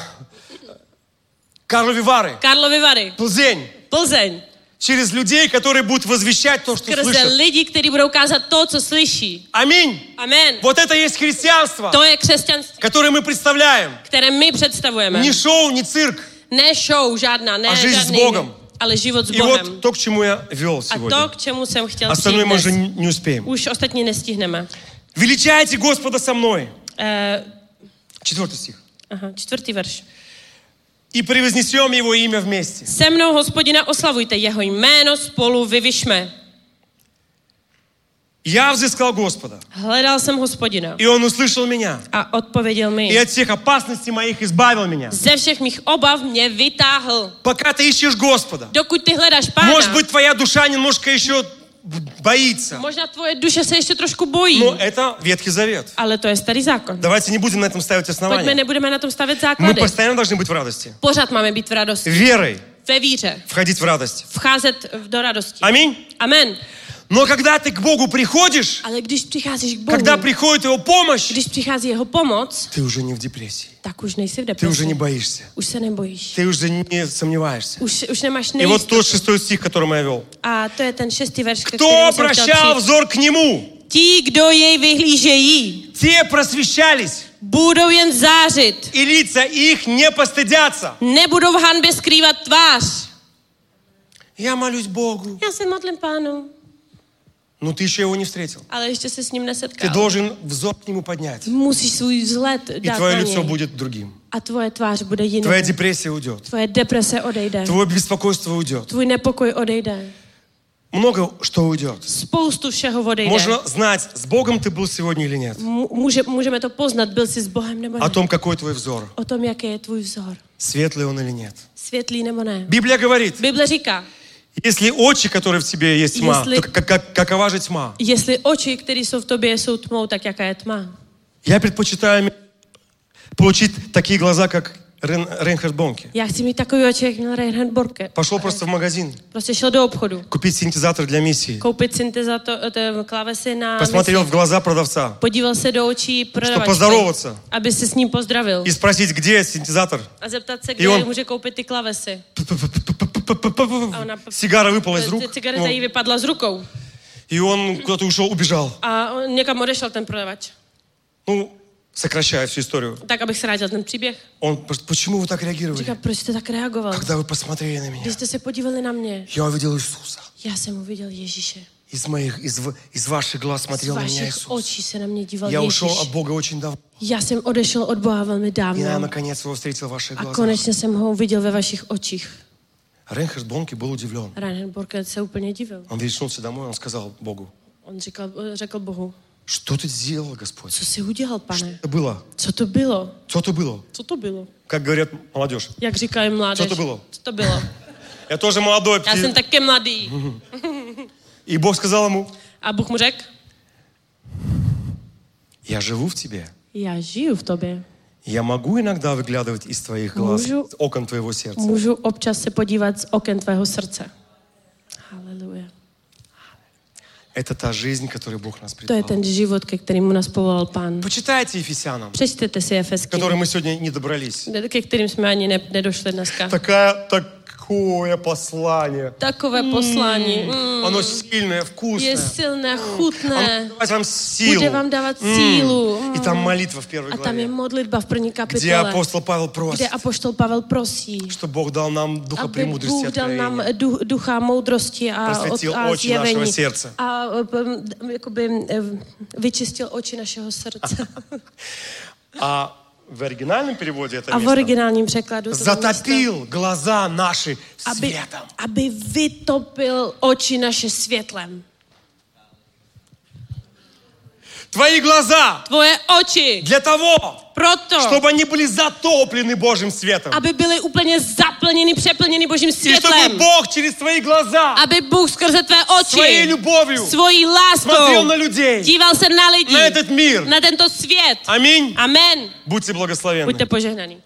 Карловы Вары, Karlovy Vary, Плзень. Plzeň. через людей, которые будут возвещать то, что Скрze слышат. Люди, которые будут указывать то, что слышат. Аминь. Аминь. Вот это есть христианство, то есть христианство, которое мы представляем. Которое мы представляем. Не шоу, не цирк. Не шоу, жадна, не а жизнь с Богом. Але живот с Богом. И вот то, к чему я вел сегодня. А то, к чему сам хотел Остальное мы уже не успеем. Уж остальные не стигнем. Величайте Господа со мной. Э... Четвертый стих. Ага, четвертый верш. И превознесем Его имя вместе. Se mnou hospodina oslavujte, jeho jméno spolu vyvyšme. Я взыскал Господа, Hledal jsem hospodina и Он услышал меня. a odpověděl И mi. от всех опасностей моих избавил меня. Ze všech mých obav mě vytáhl. Пока ты ищешь Господа, Dokud ty hledáš pána, может быть, твоя душа немножко еще боится. možná tvoje duše se ještě trošku bojí, Но это Ветхий Завет. ale to je starý zákon. Давайте не будем на этом ставить Pojďme, основания. nebudeme na tom stavět Мы základy. постоянно должны быть в радости. Pořád máme být v radosti. Верой Ve víře. входить в радость. Vcházet do radosti. Аминь. Amen. Но когда ты к Богу приходишь, Ale když přicházíš k Bohu, когда приходит Его помощь, když přichází jeho pomoc, ты уже не в депрессии. tak už nejsi v Ты уже не боишься. Už se nebojíš. Ты уже не сомневаешься. Už, už nemáš И вот тот шестой стих, который я вел. A to je ten šestý verš, Кто обращал взор к Нему, Ti, kdo jej vyhlížejí, те просвещались, budou jen zářit. и лица их не постыдятся. Nebudou v hanbě skrývat tvář. Я молюсь Богу. Já se modlím pánu, но ты еще его не встретил. Але ще с ним не Ты должен взор к нему поднять. Мусиш свой взгляд И твое лицо будет другим. А твоя тварь будет иным. Твоя депрессия уйдет. Твоя депрессия отойдет. Твое беспокойство уйдет. Твой непокой отойдет. Много что уйдет. Спусту всего отойдет. Можно знать, с Богом ты был сегодня или нет. Можем это познать, был ты с Богом или нет. О том, какой твой взор. О том, який твой взор. Светлый он или нет. Светлый или нет. Библия говорит. Библия говорит. Если очи, которые в тебе есть тьма, Если... то как, как, какова же тьма? Если очи, которые jsou в тебе, jsou тьмou, так какая тьма? Я предпочитаю получить такие глаза, как Рен, Ренхард Бонке. Я хочу иметь такой очи, как имел Ренхард Бонке. Пошел просто в магазин. Просто шел до обходу. Купить синтезатор для миссии. Купить синтезатор, это, клавесы на Посмотрел миссии. в глаза продавца. Подивился до очей продавца. Чтобы поздороваться. Аби с ним поздравил. И спросить, где синтезатор. А зептаться, где он... может купить клавесы. koupit ty klávesy. A ona- Сигара выпала из рук. Ty cigareta jí vypadla z rukou. И он куда-то ушел, убежал. A on někam odešel ten prodavač. Ну, сокращая всю историю. Tak, abych zkrátil ten příběh. Он, почему вы так реагировали? Říká, proč jste tak reagoval? Когда вы посмотрели на меня, Když jste se podívali na mě, я увидел Иисуса. já jsem uviděl Ježíše. Из моих, из, в- из ваших глаз Z смотрел на меня vašich Иисус. očí se na mě díval Я Ježíš. ушел от Бога очень давно. Já jsem odešel od Boha velmi И я, dávno. наконец, его встретил в ваших A глазах. konečně jsem ho uviděl ve vašich očích. Рейнхард Бонки был удивлен. Рейнхард Бонки се úplně divil. Он вернулся домой, он сказал Богу. Он říkal, řekl Богу. Что ты сделал, Господь? Что ты уделал, пане? Что было? Что это было? Что это было? Что это было? Как говорят молодежь. Как říkají молодежь. Что это было? Что это было? Я тоже молодой. Я jsem také mladý. И Бог сказал ему. А Бог ему řekl. Я живу в тебе. Я живу в тебе. Я могу иногда выглядывать из твоих глаз, Můžu- окон твоего сердца. Můžu občas se podívat z oken tvého srdce. Haleluja. Это та жизнь, которую Бог нас To je ten život, ke kterému nás povolal Pán. Почитайте Ефесянам, Přečtěte si к Efesky, которым мы сегодня не добрались. ke kterým jsme ani ne, nedošli dneska. Такая, Такое послание. Такое послание. М. Оно сильное, вкусное. Есть сильное, хутное. Оно давать вам силу. Будет вам давать силу. И там молитва в первой главе. А там и молитва в первой капитуле. Где апостол Павел просит. Где апостол Павел просит. Что Бог дал нам духа премудрости Бог дал нам э, духа мудрости. А, Просветил от, а, очи нашего сердца. А, э, якобы, э, вычистил очи нашего сердца. А в оригинальном переводе это A v место originálním překladu to místo, затопил глаза наши aby, светом. aby vytopil oči naše světlem. Твои глаза Tvoje oči для того, proto, чтобы они были затоплены Божьим светом. aby byli úplně zaplněni, přeplněni Božím И чтобы. Бог через твои глаза, Aby Bůh skrze tvé своей oči, любовью svojí смотрел láskou на людей, díval se na lidi, на этот мир. na tento svět. Аминь. Amen. Будьте благословенны. Buďte požehnaný.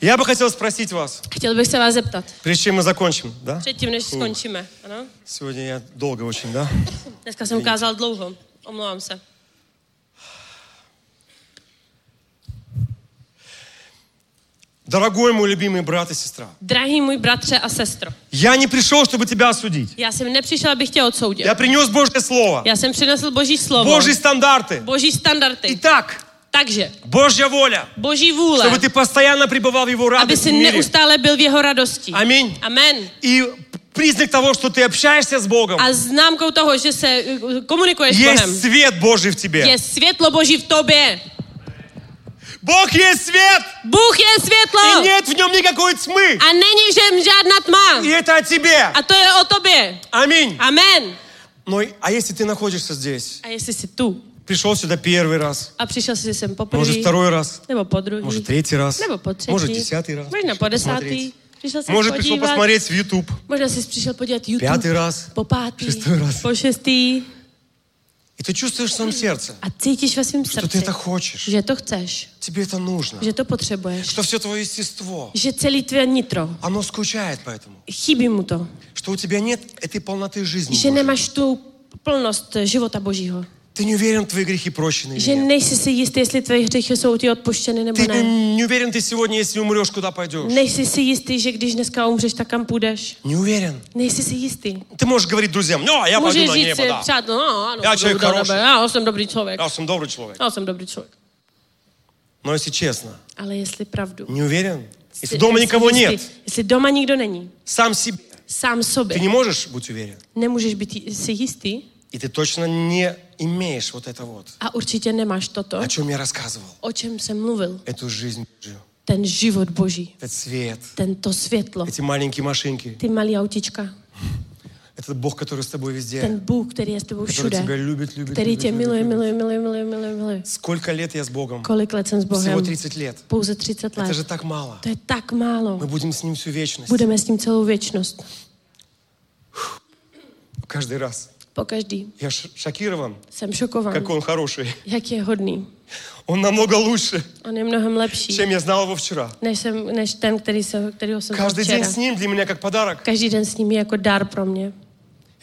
Я бы хотел спросить вас, bych se vás zeptat, прежде чем мы закончим, да? předtím, než skončíme. Ano? Сегодня я долго очень, да? Dneska jsem ukázal dlouho. Omlouvám se. Дорогой мой любимый брат и сестра, Drahý můj bratře a sestro, я не пришел, чтобы тебя осудить. já jsem nepřišel, abych tě odsoudil. Я принес Божье Слово, Já jsem přinesl Boží slovo, Божьи стандарты. Boží standardy. Итак, Takže, Божья воля, Boží vůle, чтобы ты постоянно пребывал в Его aby радости si в мире. neustále byl v jeho radosti. Аминь. Amen. И признак того, что ты общаешься с Богом, A známkou toho, že se uh, komunikuješ s Bohem, есть свет Божий в тебе. je světlo Boží v tobě. Бог есть свет! Бог есть светло! И нет в нем никакой тьмы! А není v něm žádná! И это о тебе! А то и о тебе. Аминь! Амен! Ну Но, а если ты находишься здесь? А если ты тут? Пришел сюда первый раз. А пришел сюда сам по Может, второй раз. Либо по другой. Может, третий раз. Либо по третий. Может, десятый раз. Можно по десятый. Пришел Может, пришел посмотреть в YouTube. Можно, если пришел поднять YouTube. Пятый раз. По пятый. Шестой раз. По шестый. И ты чувствуешь в своем сердце, a cítíš ve svém что ты это хочешь, že to chceš, тебе это нужно, že to potřebuješ, что все твое естество, že celý tvé nitro, оно скучает по этому, chybí mu to, что у тебя нет этой полноты жизни. že Божьей. nemáš tu plnost života Božího. Ты не уверен, твои грехи прощены или Že нет. nejsi si jistý, jestli tvé hřichy jsou ti odpuštěny nebo Ты ne. не, не уверен, ты сегодня, если умрешь, куда пойдешь. Nejsi si jistý, že když dneska umřeš, tak kam půjdeš. Не уверен. Nejsi si jistý. Ты можешь говорить друзьям, ну, а я пойду Můžeš на říct небо, si, да. přátel, no, ano, Já to člověk bude хороший. dobré, já jsem dobrý člověk. Я jsem добрый человек. Já jsem dobrý člověk. Но если честно, Ale jestli pravdu. не уверен, если Jestli- дома jestli никого jistý, нет, Jestli doma nikdo není, сам себе, sám sobě, ты не можешь быть уверен. nemůžeš být jí- si jistý И ты точно не имеешь вот это вот, a určitě nemáš toto, о чем я рассказывал. o čem jsem mluvil. Эту жизнь Божью, Ten život Boží, этот свет, tento světlo, эти маленькие машинки, ty malý autička, этот Бог, который с тобой везде, ten Bůh, který je s tebou который všude, тебя любит, любит, který любит, tě miluje, miluje, miluje, miluje, miluje, miluje. Сколько лет я с Богом? Kolik let jsem s Bohem? Всего 30 лет. Pouze 30 Это же так мало. To je tak málo. Мы будем с Ним всю вечность. Budeme s ním celou věčnost. Каждый раз. Po každý. Я ш- шокирован, Jsem šokován, какой он хороший. jak je hodný. Он намного лучше, On je mnohem lepší, чем я знал его вчера. než, jsem, než ten, který se, kterýho jsem znal Каждый день včera. с ним для меня как подарок. Každý den s ním je jako dar pro mě.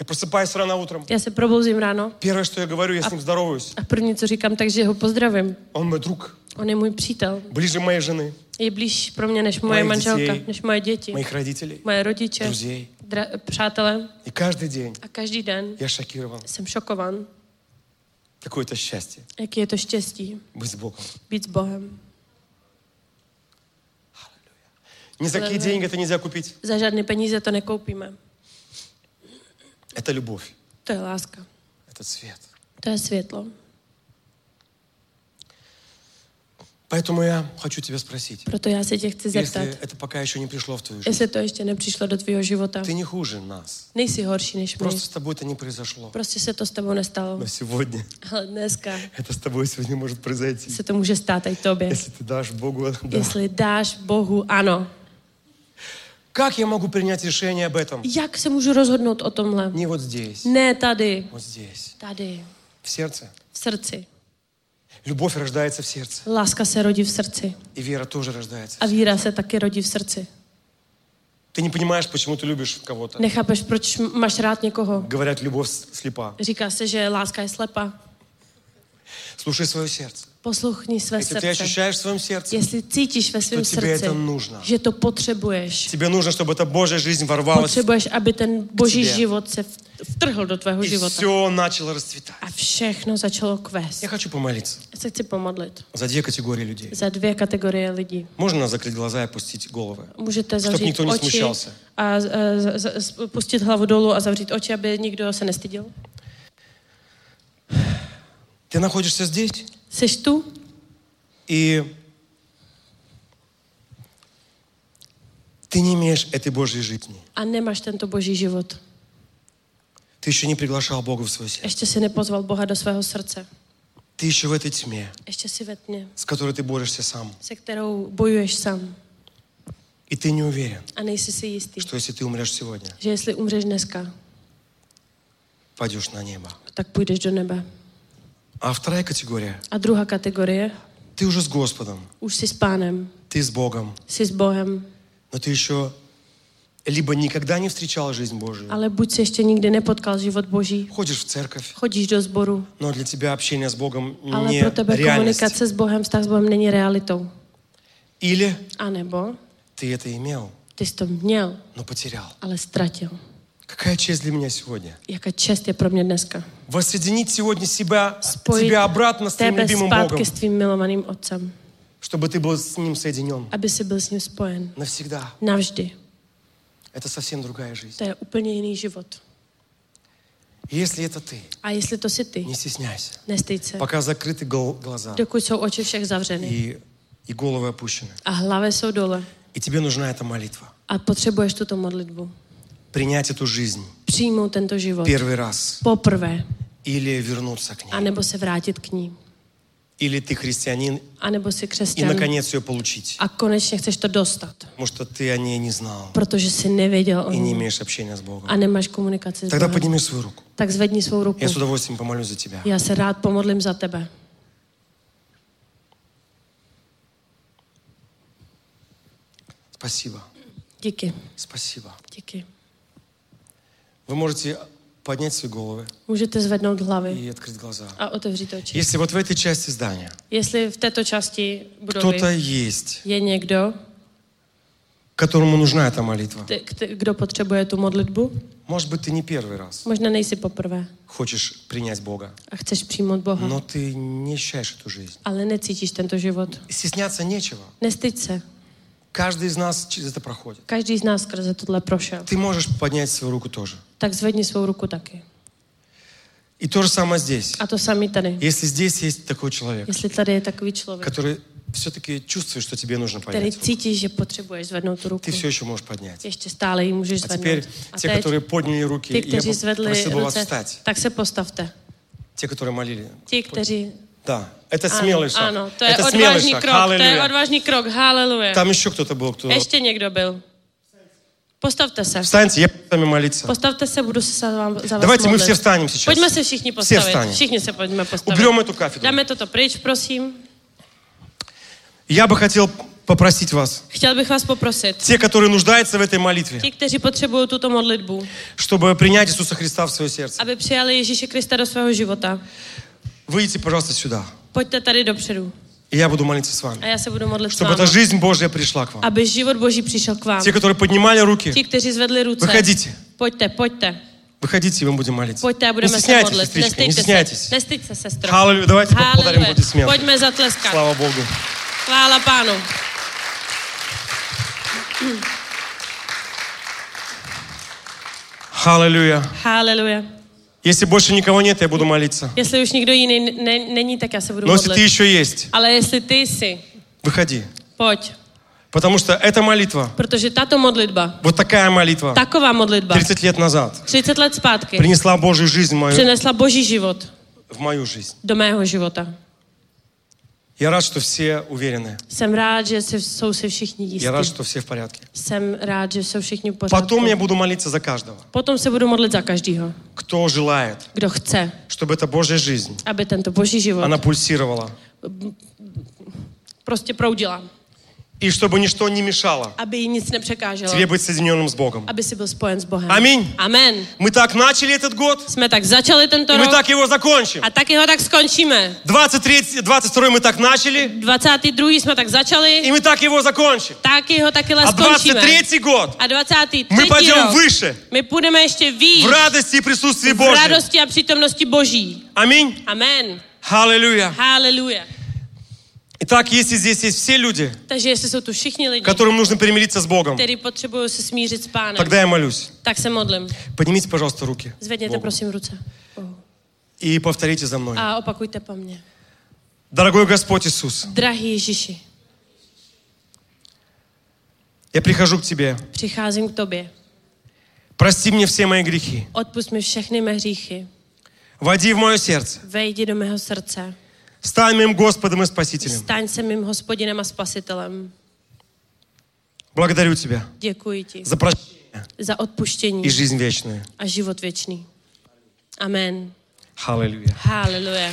Я просыпаюсь рано утром. Já se probouzím ráno Первое, что я говорю, я с ним здороваюсь. a první, co říkám, takže ho pozdravím. Он мой друг, On je můj přítel. ближе моей жены, Je blíž pro mě než moje Mojich manželka, dětí. než moje děti, моих родителей. moje rodiče, Друзей. dra- přátelé. И каждый день A každý den я шокирован. jsem šokovan, Какое это счастье jaký je to štěstí быть с Богом. být s Bohem. Ни за какие деньги это нельзя купить. Za žádné peníze to nekoupíme. Это любовь, To je láska. это цвет. To je Поэтому я хочу тебя спросить, Proto já se tě chci zeptat, если это пока еще не пришло в твою жизнь, jestli to ještě nepřišlo do tvýho života. ты не хуже нас. Nejsi horší než my. Просто с тобой это не произошло. Prostě se to s tebou nestalo. Но сегодня Ale dneska это с тобой сегодня может произойти. se to může stát i tobě. Если ты дашь Богу, да. Jestli dáš Bohu ano. Как я могу принять решение об этом? Jak se můžu rozhodnout o tomhle? Не вот здесь, Ne tady, вот здесь, tady, в сердце. v srdci. Любовь рождается в сердце, Láska se rodí v srdci. и вера тоже рождается. A víra se taky rodí v srdci. Ты не понимаешь, почему ты любишь кого-то. Nechápeš, proč m- máš rád někoho. Говорят, любовь с- слепа. Říká se, že láska je slepa. Слушай свое сердце. Poslouchni své Если ты srdce. ощущаешь в своем сердце, Jestli cítíš ve svém тебе srdci, это нужно. že to potřebuješ, тебе нужно, чтобы эта Божья жизнь ворвалась, potřebuješ, aby ten boží тебе. život se v- vtrhl do tvého и života. все начало расцветать. A všechno začalo kvést. Я хочу помолиться Já se chci pomodlit за две категории людей. za dvě kategorie lidí. Можно закрыть глаза и опустить головы? Můžete Чтоб zavřít никто не oči смущался. a, a z, z, z, pustit hlavu dolů a zavřít oči, aby nikdo se nestyděl. Ты находишься здесь, Jsi tu и ты не имеешь этой Божьей жизни. a nemáš tento boží život. Ты еще не приглашал Бога в свое сердце. Ještě si nepozval Boha do svého srdce. Ты еще в этой тьме, Ještě si ve tmě, с которой ты борешься сам. se kterou bojuješ sám. И ты не уверен, A nejsi si jistý, что если ты умрешь сегодня, že jestli umřeš dneska, пойдешь на небо. tak půjdeš do nebe. А вторая категория. A druhá kategorie, Ты уже с Господом, už jsi s pánem, ты с Богом, jsi s Bohem, но ты еще либо никогда не встречал жизнь Божию, ale buď si ještě nikdy nepotkal život Boží, ходишь в церковь, chodíš do sboru, но для тебя общение с Богом ale не pro tebe реальность. komunikace s Bohem, vztah s Bohem není realitou. Или A nebo ты это имел, ty jsi to měl, но потерял. ale ztratil. Какая честь для меня сегодня? Jaká čest je pro mě dneska. Воссоединить сегодня себя, Spojit тебя обратно с твоим tebe любимым zpátky Богом, s tvým milovaným otcem, чтобы ты был с Ним соединен aby si byl s ním spojen. навсегда. Navždy. Это совсем другая жизнь. To je úplně jiný život. И Если это ты, A jestli to si ty, не стесняйся. nestýď se. Пока закрыты гол- глаза Dokud jsou oči všech zavřeny и, и головы опущены. a hlavy jsou dole И тебе нужна эта молитва. a potřebuješ tuto modlitbu. Принять эту жизнь Přijmout tento život. первый раз. Poprvé. Или вернуться к A ней. nebo se vrátit k ní. Или ты христианин A nebo si и křesťan. наконец ее получить. A konečně chceš to dostat. Потому что ты о ней не знал Protože jsi nevěděl o и не ní. имеешь общения с Богом. A nemáš komunikaci s Тогда Bohem. подними свою руку. Tak zvedni svou ruku. Я с удовольствием помолюсь за тебя. Já se rád pomodlím za tebe. Спасибо. Díky. Спасибо. Díky. Вы можете поднять свои головы. Можете звернуть головы. И открыть глаза. А отеврить очи. Если вот в этой части здания. Если в этой части будовы. Кто-то есть. Есть некто, Которому нужна эта молитва. Кто потребует эту молитву? Может быть, ты не первый раз. Можно не попрvé. Хочешь принять Бога. А хочешь принять Бога. Но ты не ощущаешь эту жизнь. Але не цитишь тento живот. Стесняться нечего. Не стыдься. Каждый из нас через это проходит. Каждый из нас через это прошел. Ты можешь поднять свою руку тоже. Tak zvedni svou ruku taky. И то же самое здесь. A to samý tady. Если здесь есть такой человек, Jestli tady je takový člověk, который все-таки чувствует, что тебе нужно který поднять, cítíš, že potřebuješ zvednout tu ruku, ты все еще можешь поднять. ještě stále ji můžeš А теперь zvednout. A те, teď которые подняли руки, ty, я kteří бы вас встать. tak se postavte. Те, которые молили. Ti, kteří... Да, это Ano, смелый шаг. ano, to je это смелый шаг. krok, to je odvážný krok, haleluja. Там еще кто-то был, кто... Ještě někdo byl. Поставьте все. Встаньте, я буду с вами молиться. Поставьте все, буду се за вам за Давайте мы все встанем сейчас. Пойдем се всех не поставить. Все встанем. Всіх не се пойдем поставить. Уберем эту кафедру. Даме это, притч, просим. Я бы хотел попросить вас. Хотел бы вас попросить. Те, которые нуждаются в этой молитве. Те, которые потребуют эту молитву. Чтобы принять Иисуса Христа в свое сердце. Чтобы приняли Иисуса Христа до своего живота. Выйдите, пожалуйста, сюда. Пойдите tady dopředu. И я буду молиться с вами. А я буду молиться Чтобы эта жизнь Божья пришла к вам. Aby живот Божий пришел к вам. Те, которые поднимали руки. Те, которые зvedli руки. Выходите. Пойдите, пойдите. Выходите, и мы будем молиться. Пойдите, будем не стесняйтесь, молиться. Не стесняйтесь. Не стесняйтесь, сестра. Аллилуйя. Давайте Hallelujah. поблагодарим аплодисменты. Пойдем затлескать. Слава Богу. Хвала Пану. Аллилуйя. Аллилуйя. Если больше никого нет, я буду молиться. Jestli už nikdo jiný ne, není, tak já se budu Но если ты еще есть, Ale jestli ty jsi, выходи. pojď. Потому что эта молитва, Protože tato modlitba, вот такая молитва, taková modlitba, 30 лет назад 30 let zpátky, принесла Божью жизнь в мою, přinesla boží život в mою жизнь. do mého života. Я рад, что все уверены. Jsem rád, že si, jsou si všichni jistí. Я рад, что все в порядке. Jsem rád, že jsou všichni v pořádku. Потом я буду молиться за каждого, Potom se budu modlit za každýho, кто желает, kdo chce, чтобы эта Божья жизнь, aby tento boží život она пульсировала. prostě proudila. И чтобы ничто не мешало Aby jí nic nepřekáželo. тебе быть соединенным с Богом. Aby si byl spojen s Bohem. Аминь. Amen. Мы так начали этот год, Jsme tak začali tento и мы rok так его закончим. a taky ho tak skončíme. 23, 22 мы так начали, 22. jsme tak začali, и мы так его закончим. taky ho taky А skončíme. 23 gод A 23. мы пойдем rok, выше, my půjdeme ještě výš в радости и присутствии v Божьем. radosti a přítomnosti Boží. Аминь. Amen. Аллилуйя. Haleluja. Итак, если здесь есть все люди, Takže jestli jsou tu všichni lidi, которым нужно примириться с Богом, kteří potřebují se smířit s pánem, тогда я молюсь. tak se modlím. Поднимите, пожалуйста, руки. Zvedněte Богу. prosím ruce. Bohu. И повторите за мной. A opakujte po mně. Дорогой Господь Иисус, Drahý Ježíši, я прихожу к Тебе. přicházím k tobě. Прости мне все мои грехи. Odpust mi všechny mé hříchy. Войди в мое сердце. Vejdi do mého srdce. Стань моим Господом и Спасителем. Staň se mým hospodinem a spasitelem. Благодарю Тебя Děkuji ti за прощение za odpuštění и жизнь вечную. a život věčný. Amen. Аллилуйя. Haleluja.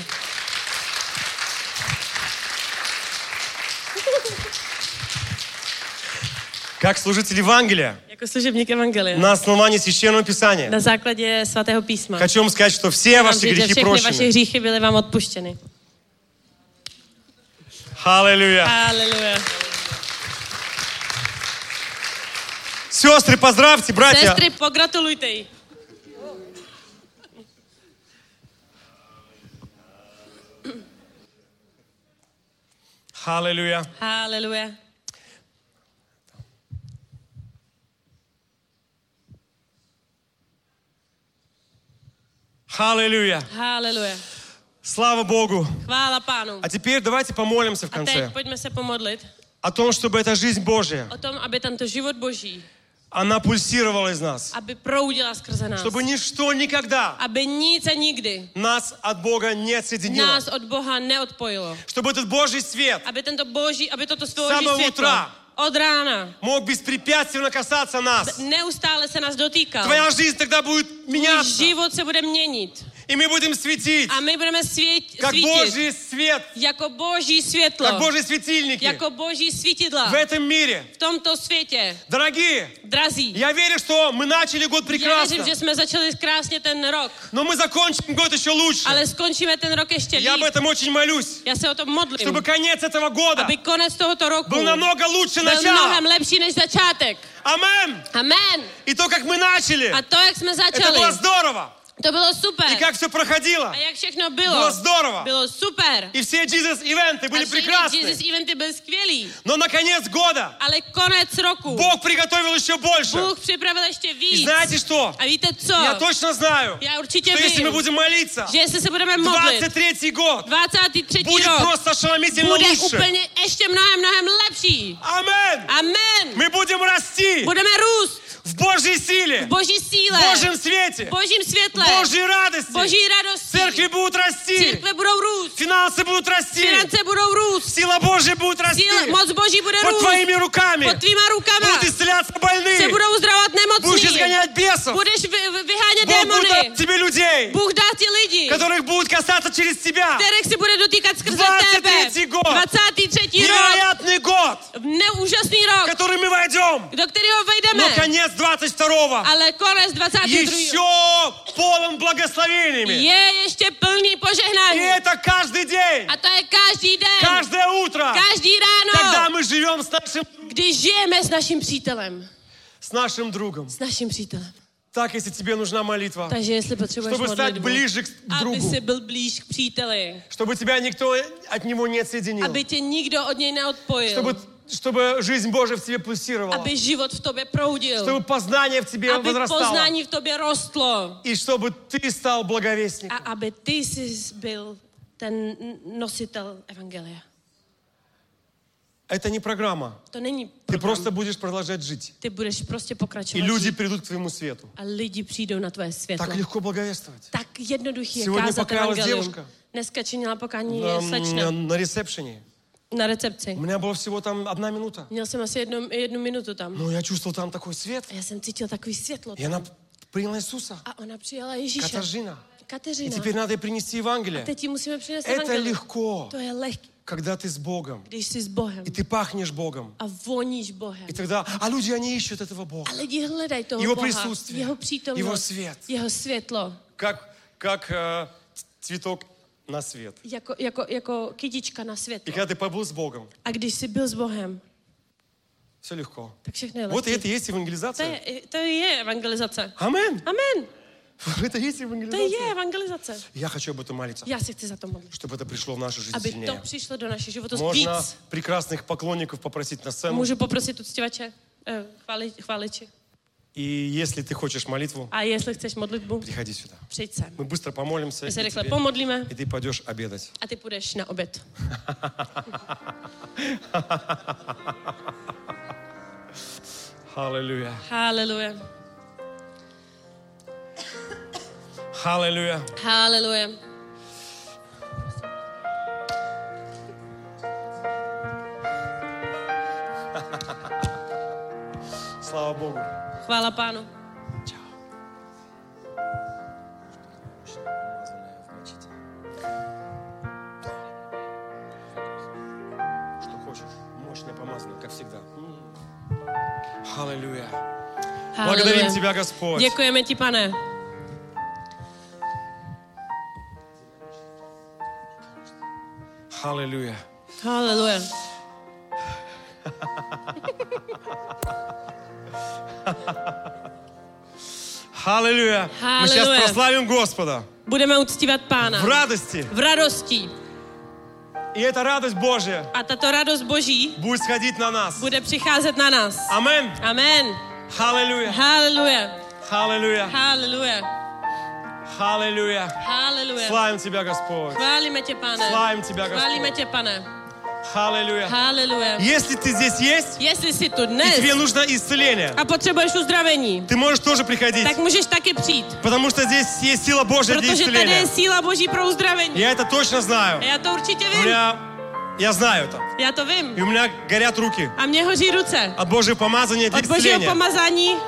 Как служитель Евангелия Jako služebník Evangelia. на основании Священного Писания Na základě svatého písma. хочу вам сказать, что все Vám ваши říct, že грехи všechny vaše прощены. hříchy byly vám odpuštěny. Аллилуйя. Аллилуйя. Сестры, поздравьте, братья. Сестры, погратулуйте. Аллилуйя. Аллилуйя. Аллилуйя. Аллилуйя. Слава Богу! Хвала Пану! А теперь давайте помолимся в а конце. А теперь, пойдем се. О том, чтобы эта жизнь Божья. О том, чтобы там то живот Божий она пульсировала из нас. нас. Чтобы ничто никогда никdy, нас от Бога не отсоединило. Нас от Бога не отпоило. Чтобы этот Божий свет aby tento Boží, то toto с самого светло, утра od rána. Мог беспрепятственно касаться нас. Неустало се нас дотикал. Твоя жизнь тогда будет меняться. Твой живот се будет менять. И мы будем светить. А мы будем свет, как. Божий свет. Яко Божий светло. Как Божий светильник, Яко Божий светила. В этом мире. В том-то свете. Дорогие. Дрази. Я верю, что мы начали год прекрасно. Я верю, что мы начали прекрасно этот рок. Но мы закончим год еще лучше. Але скончим этот рок еще Я об этом очень молюсь. Я се о том модлим. Чтобы конец этого года. Аби конец того-то року. Был намного лучше был начала. Был намного лучше, чем зачаток. Амен. Амен. И то, как мы начали. А то, как мы начали. Это было здорово. Это было супер. И как все проходило. А як было. Было здорово. Было супер. И все Jesus ивенты были а прекрасны. Jesus ивенты были сквели. Но на конец года. Але конец року. Бог приготовил еще больше. Бог приправил еще вид. И знаете что? А видите что? Я точно знаю. Я určitě что если мы будем молиться. Že если будем молиться. 23 год. 23 будет просто ошеломительно будет лучше. Будет úplně ještě mnohem, mnohem lepší. Амен. Амен. Мы будем расти. Будем рůст. В Божьей силе. В Божьей силе. В Божьем свете. В Божьем светле. В Божьей радости. В Божьей радости. Церкви будут расти. Церкви будут расти. Финансы будут расти. Финансы будут расти. Сила Божья будет расти. Сила, моц Божьей будет расти. Под твоими руками. Под твоими руками. Будут исцеляться больные. Все будут уздравать немощные. Будешь изгонять бесов. Будешь выгонять демоны. Бог даст тебе людей. Бог даст тебе людей. Которых будут касаться через тебя. Которых се будут дотикать сквозь тебя. 23 год. 23 год. Невероятный год. не ужасный год, который мы войдем. До которого войдем. Но конец. 22 ale koniec 22 еще полон благословениями. Je ještě plný požehnání. И это каждый день. A to je každý den. Каждое утро. Každý ráno. Когда мы живем с нашим Když žijeme s naším přítelem. С нашим другом. С нашим přítelem. Так, если тебе нужна молитва, Также если чтобы стать молитву, ближе к другу, был ближе к příтели, чтобы тебя никто от него не отсоединил, чтобы чтобы жизнь Божия в тебе пульсировала, aby život v tobě proudil, чтобы познание в тебе aby возрастало, poznání v tobě rostlo и чтобы ты a благовестником. aby ty jsi byl ten nositel evangelia. Это не программа. To není Ты просто будешь продолжать жить. Ty budeš prostě И pokračovat люди придут к твоему свету. a lidi přijdou na tvoje světlo. Так lегко благовествовать. Tak jednoduchý je Сегодня kázat покаялась evangelium. девушка. Dneska činila pokání На, slečna на ресепшене. Na recepci. У меня было всего там одна минута. Měl jsem asi jednu, jednu minutu tam. Но я чувствовал там такой свет. A já jsem cítil takový světlo. И она приняла Иисуса. A ona přijala Ježíše. Катажина. И Kateřina. теперь надо принести Евангелие. Teď ti musíme přinést Это evangelium. легко, To je lehké, когда ты с Богом. když jsi s Bohem И ты пахнешь Богом. a voníš Bohem. И тогда, а люди, они ищут этого Бога. A lidi hledají toho Jeho Boha, присутствие, jeho přítomnost, svět. jeho světlo. Как, как э, цветок на свет. Jako, jako, jako kytička na И světlo. когда ты побыл с Богом, A když jsi byl s Bohem, все легко. tak všechno je Вот и это и есть To евангелизация. je, to je evangelizace. Амен. Amen. Это и есть To je евангелизация. evangelizace. Я хочу об этом молиться, se chci za to modlit. чтобы это пришло в нашу жизнь Aby to сильнее. přišlo do našeho života Можно víc. прекрасных поклонников попросить на сцену. Můžu poprosit uctěvače, eh, chváli, chváliči. И если ты хочешь молитву, а если хочешь молитву, приходи сюда. Приходи сам. Мы быстро помолимся. Мы и, тебе, помодлиме, и ты пойдешь обедать. А ты пойдешь на обед. Аллилуйя. Аллилуйя. Аллилуйя. Аллилуйя. Слава Богу. Хвала Пану. Чао. Что хочешь. Мощное помазание, как всегда. Аллилуйя. Благодарим Тебя, Господь. Дякуємо Ти, Пане. Аллилуйя. Аллилуйя. Аллилуйя. Мы сейчас Аллилуйя. прославим Господа Budeme uctívat pána. в радости. V radosti. И эта радость Божья A tato radost Boží будет сходить на нас. bude přicházet na nás. Амен. Amen. Аллилуйя. Haleluja. Аллилуйя. Haleluja. Аллилуйя. Haleluja. Славим Тебя, Господь. Chválíme tě, pane. Славим Тебя, Chválíme Господь. tě, pane. Аллилуйя. Аллилуйя. Если ты здесь есть, если си тут нет. и тебе нужно исцеление, а потребуешь уздравений, ты можешь тоже приходить. Так можешь так и прийти. Потому что здесь есть сила Божья для исцеления. Потому что сила Божья про уздравение. Я это точно знаю. Я это určitě вим. У меня я знаю это. Я это вим. И у меня горят руки. А мне горят руки. От Божьего помазания для исцеления. От Божьего помазания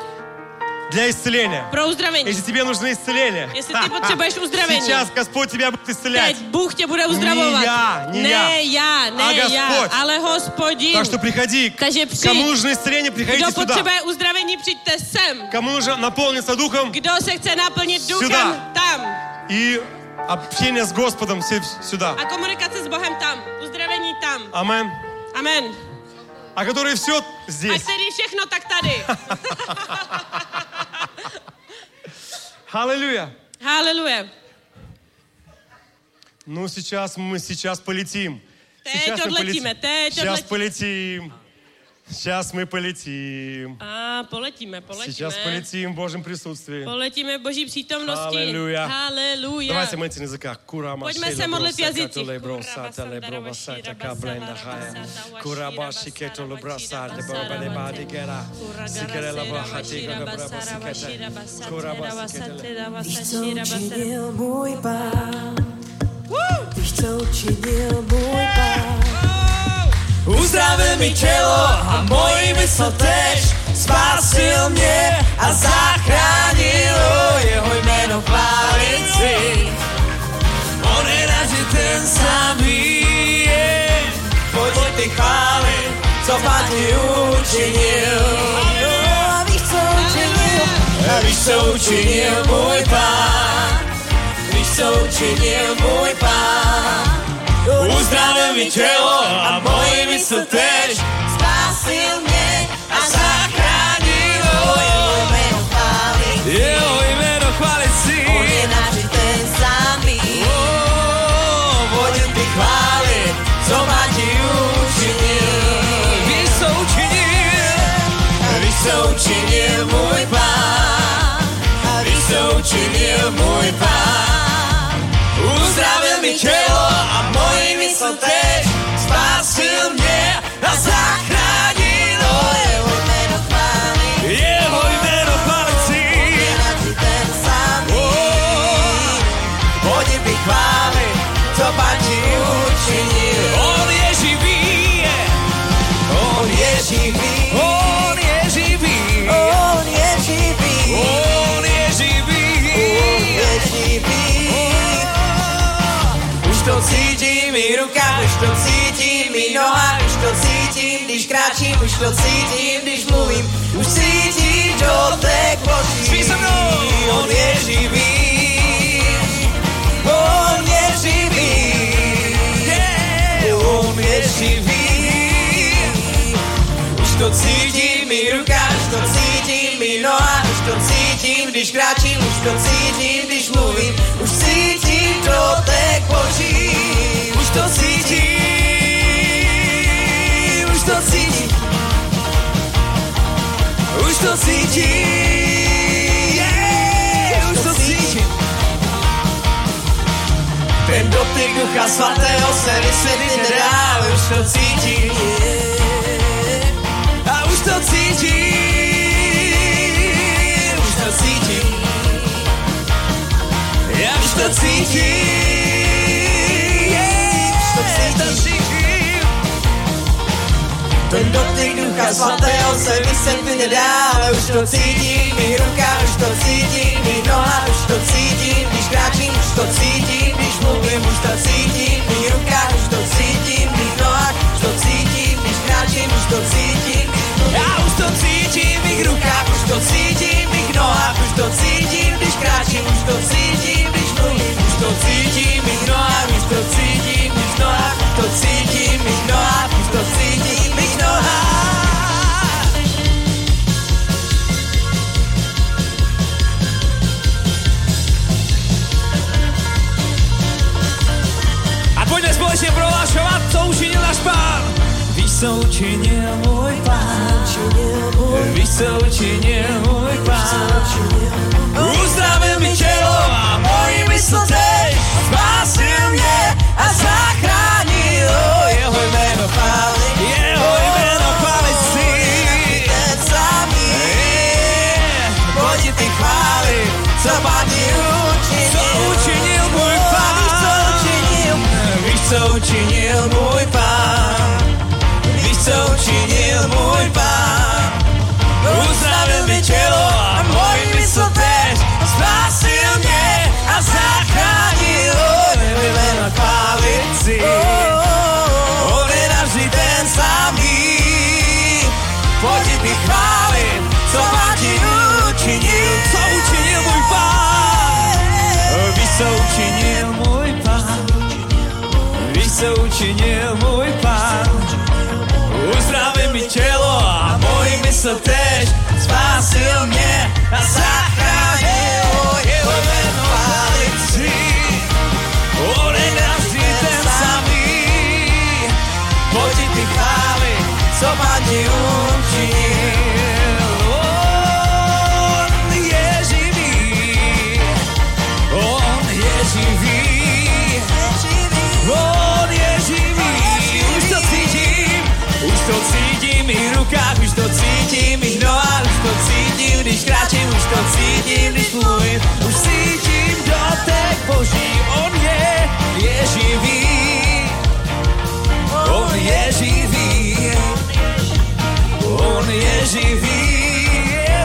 для исцеления. Про уздоровление. Если тебе нужно исцеление. Если ты потребуешь уздоровления. Сейчас Господь тебя будет исцелять. Бог тебя будет уздоровлять. Не я, не, не я, не я, не а Господь. Я, але Господи. Так что приходи. Takže. Кому нужно исцеление, приходите Кто сюда. Кто потребует уздоровления, придите сам. Кому нужно наполниться духом. Кто se chce наполнить духом, сюда. там. И общение с Господом сюда. А коммуникация с Богом там. Уздоровление там. Амин. Амин. А которые все а здесь. А которые все так tady. Аллилуйя. Haleluja. Ну, сейчас мы сейчас полетим. Сейчас мы teď Сейчас полетим. Сейчас мы полетим. A poletíme, poletíme. Сейчас полетим в Божьем присутствии. Poletíme v boží přítomnosti. Haleluja. Haleluja. Давайте молиться на языках. Курама Пойдем шейла се молить в броса, языки. катуле броса, Кураба теле сандара броба вашира сата, басара кабленда басара хая. басара Кураба вашира шикету басара лубраса, вашира де броба де басара бади гера. Курагара Сикере сера лаба хати вашира года броба басара вашира сикете. басатера Кураба сикетеле. басатера Víš, co басатера басатера. učinil můj pán. Víš, co učinil můj pán. Uzdravil mi tělo a moji mysl tež. Spásil mě a zachránil Jeho jméno chválit si On je naži ten samý Pojď ty chválit, co ti učinil. A víš, co učinil? A víš, co učinil můj pán? Víš, co učinil můj pán Uzdravil mi tělo a moji mysl tež. Spásil mě a zachránil jeho jméno chválit. Jeho jméno chválit si On je náš ten samý. Pojď ty chválit, co má ti učinil. Víš, co učinil. Víš, co učinil můj pán Víš, co učinil můj pán Uzdravil mi tělo a moji mysl tež Spásil mě a zachránil Jeho jméno chválit. Jeho jméno náš ten samý. Pojď bych chválit, co pán ti učinil. On je živý, on je živý, to cítím i ruka, už to cítím i noha, už to cítím, když kráčím, už to cítím, když mluvím, už cítím dotek očí. Spí se mnou! On je živý, on je živý, on je živý. Už to cítím i ruka, už to cítím i noha, už to cítím, když kráčím, už to cítím, když sentindo, estou sentindo, estou sentindo, yeah, estou sentindo. Ten dotyku chasvatého se vysvětlit nedá, už to cítím. A už to cítím, už. Já. To cítím. Ten dotyk ducha svatého se vysvětlit nedá, ale už to cítím, mých rukách už to cítím, mých nohách už to cítím, když kráčím už to cítím, když mluvím už to cítím, v mých rukách už to cítím, mých nohách už to cítím, když kráčím už to cítím, já už to cítím, mých rukách už to cítím, mých nohách už to cítím, když kráčím už to cítím, když mluvím už to cítím, mých nohách už to cítím, mých nohách už to cítím, mých nohách už to cítím, mých nohách. A pojďme společně prohlašovat, co učinil náš pán. Víš, co učinil můj pán. Víš, co učinil můj pán. Uzdravil mi tělo a moji mysl teď Spásil mě a zachránil učinil můj pán. Uzdravil mi tělo a moji mysl tež Spásil mě a zachránil to cítím, když mluvím, už cítím dotek Boží, on je, je živý, on je živý, on je živý,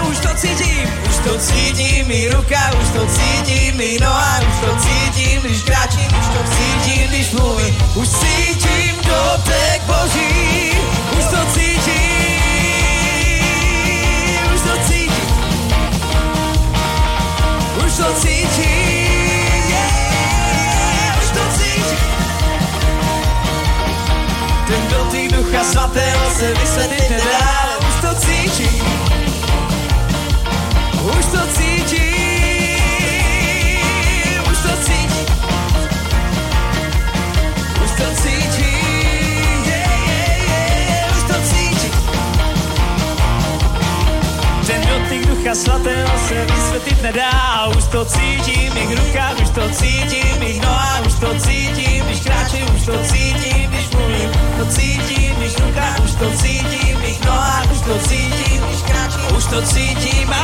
už to cítím, už to cítím mých rukách, už to cítím mých nohách, už to cítím, když kráčím, už to cítím, když mluvím, už cítím dotek Boží, už to cítím, to cítím, yeah, už to cítím. Ten dotyk ducha svatého se vysvětlit nedá, už to cítím. Už to cítím, ducha svatého se vysvětlit nedá, už to cítím, mých rukách, už to cítím, mých nohách, už to cítím, když kráčím, už to cítím, když mluvím, to cítím, když rukách, už to cítím, mých nohách, už to cítím, když kráčím, už to cítím, a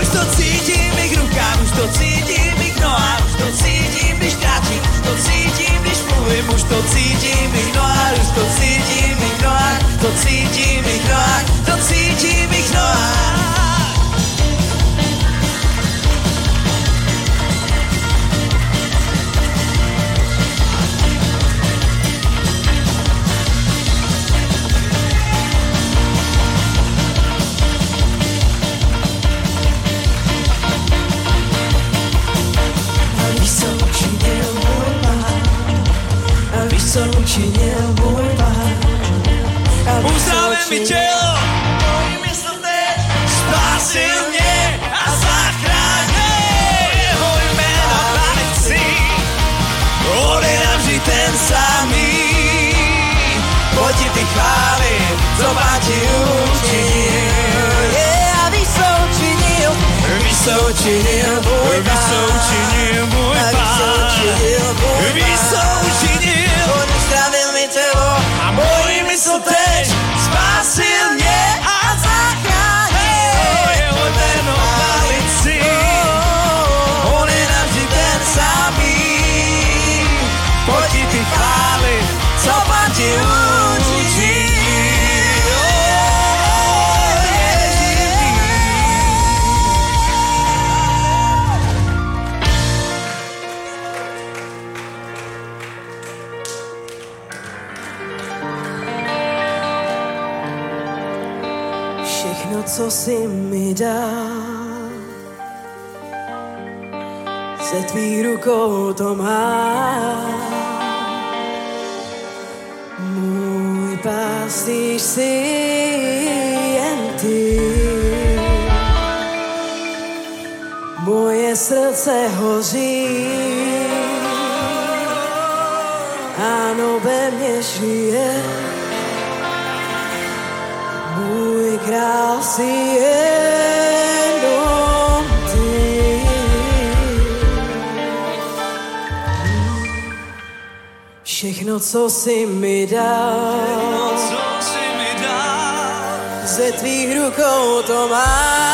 už to cítím, mých rukách, už to cítím, mých nohách, už to cítím, když kráčím, už to cítím, když mluvím, už to cítím, mých nohách, už to cítím, mých nohách, to cítím, mých nohách, to cítím, mých nohách. Mi tělo. Moji mysl teď spásil mě a zachránil jeho jméno chválit si. On je navždy ten samý. Pojď ty chválit, co má ti učinil. Yeah, a víš, co učinil? Víš, co učinil můj Víš, co učinil můj pán. učinil můj pán. všechno, co si mi dá. Se tvojí rukou to mám. pacienty. Moje srdce hoří, ano, ve mně žije. Můj král si je. Všechno, co si mi dal, ze tvých rukou to mám.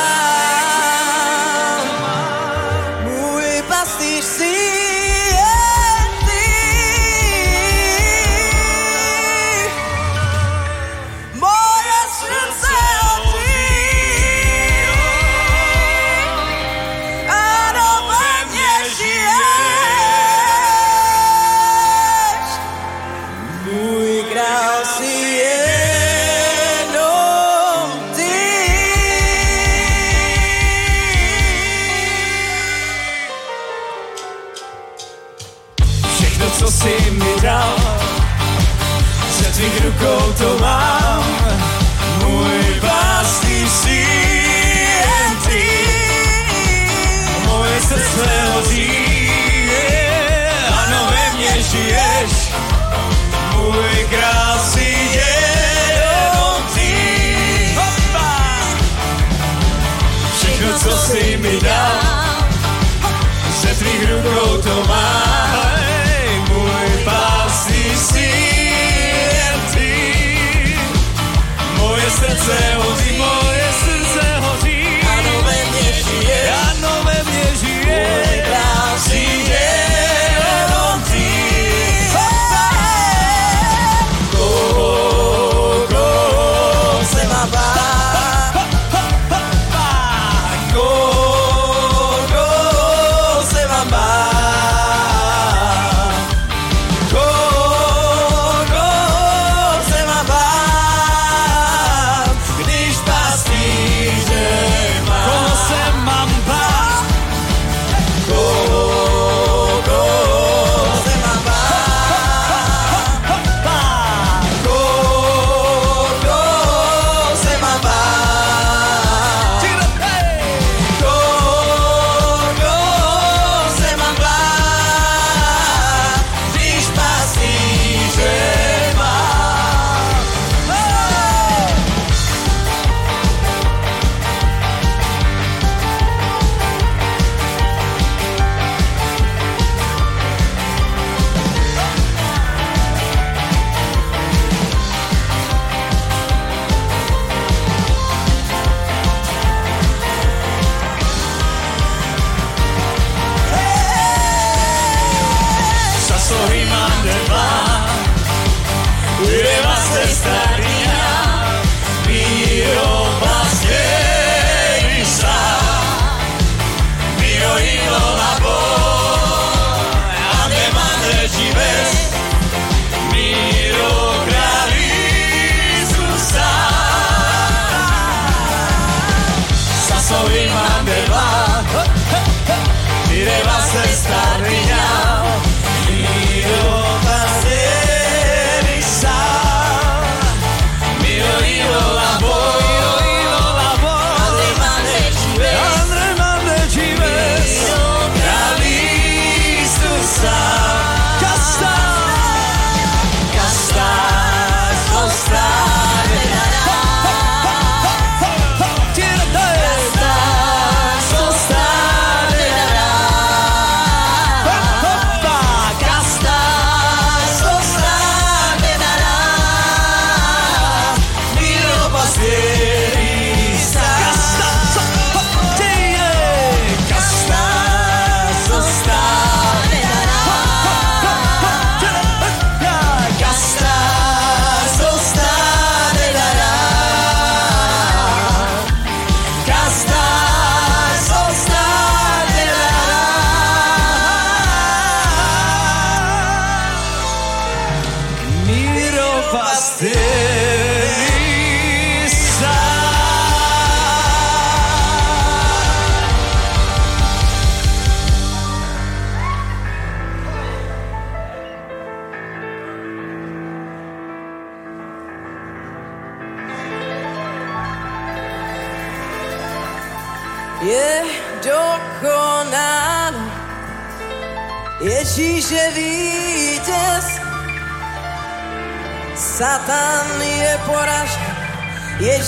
say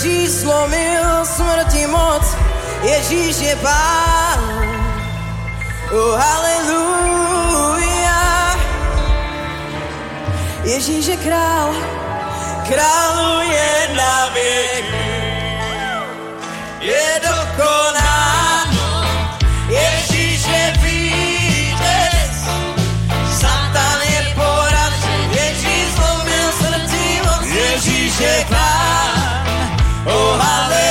Ježíš slomil smrti moc, Ježíš je pán. Oh, haleluja. Ježíš je král, králuje na věky. Je dokonáno, Ježíš je vítěz, Satan je poražen, Ježíš zlomil srdcí moc, Ježíš je Oh, hallelujah.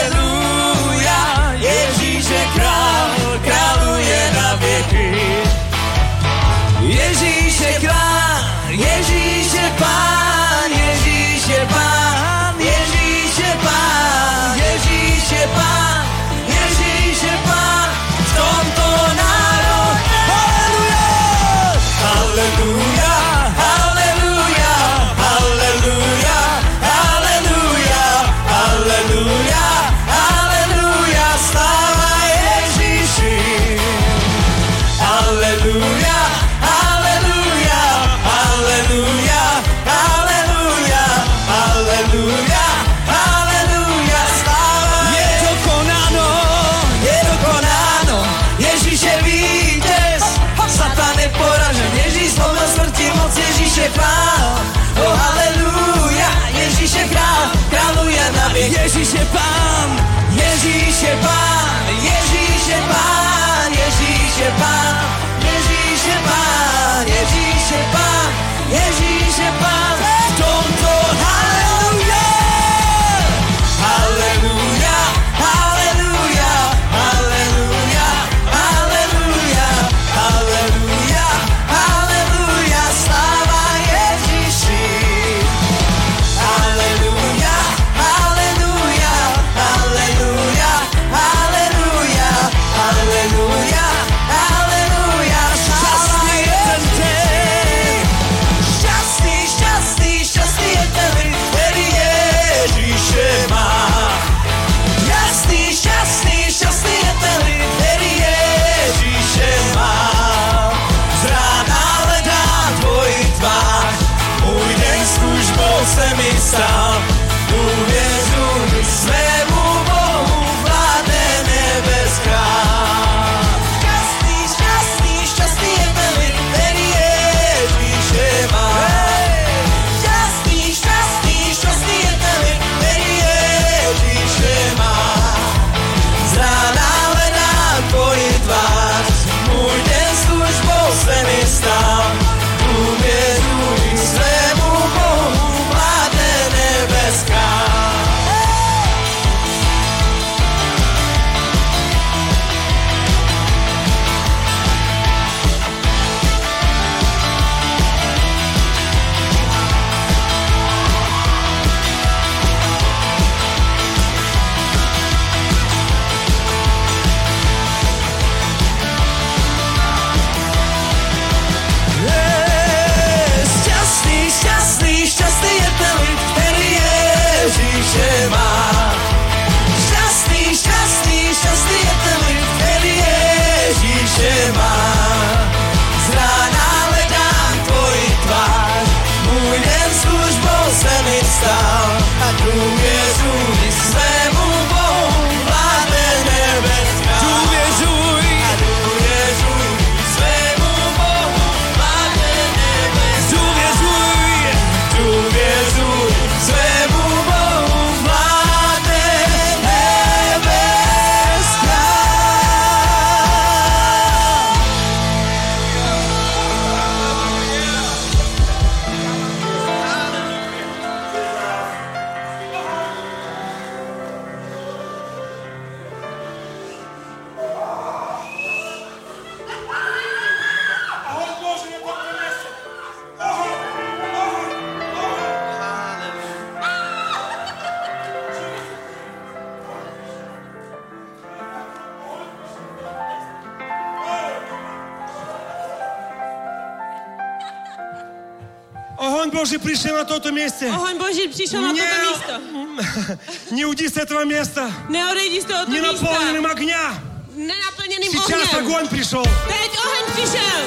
Огонь Божий пришел на то месте. Огонь Божий пришел на тото место. Не уйди с этого места. Не уйди с этого места. Ненаполненным огня. Ненаполненным огнем. Сейчас огонь пришел. Teď огонь пришел.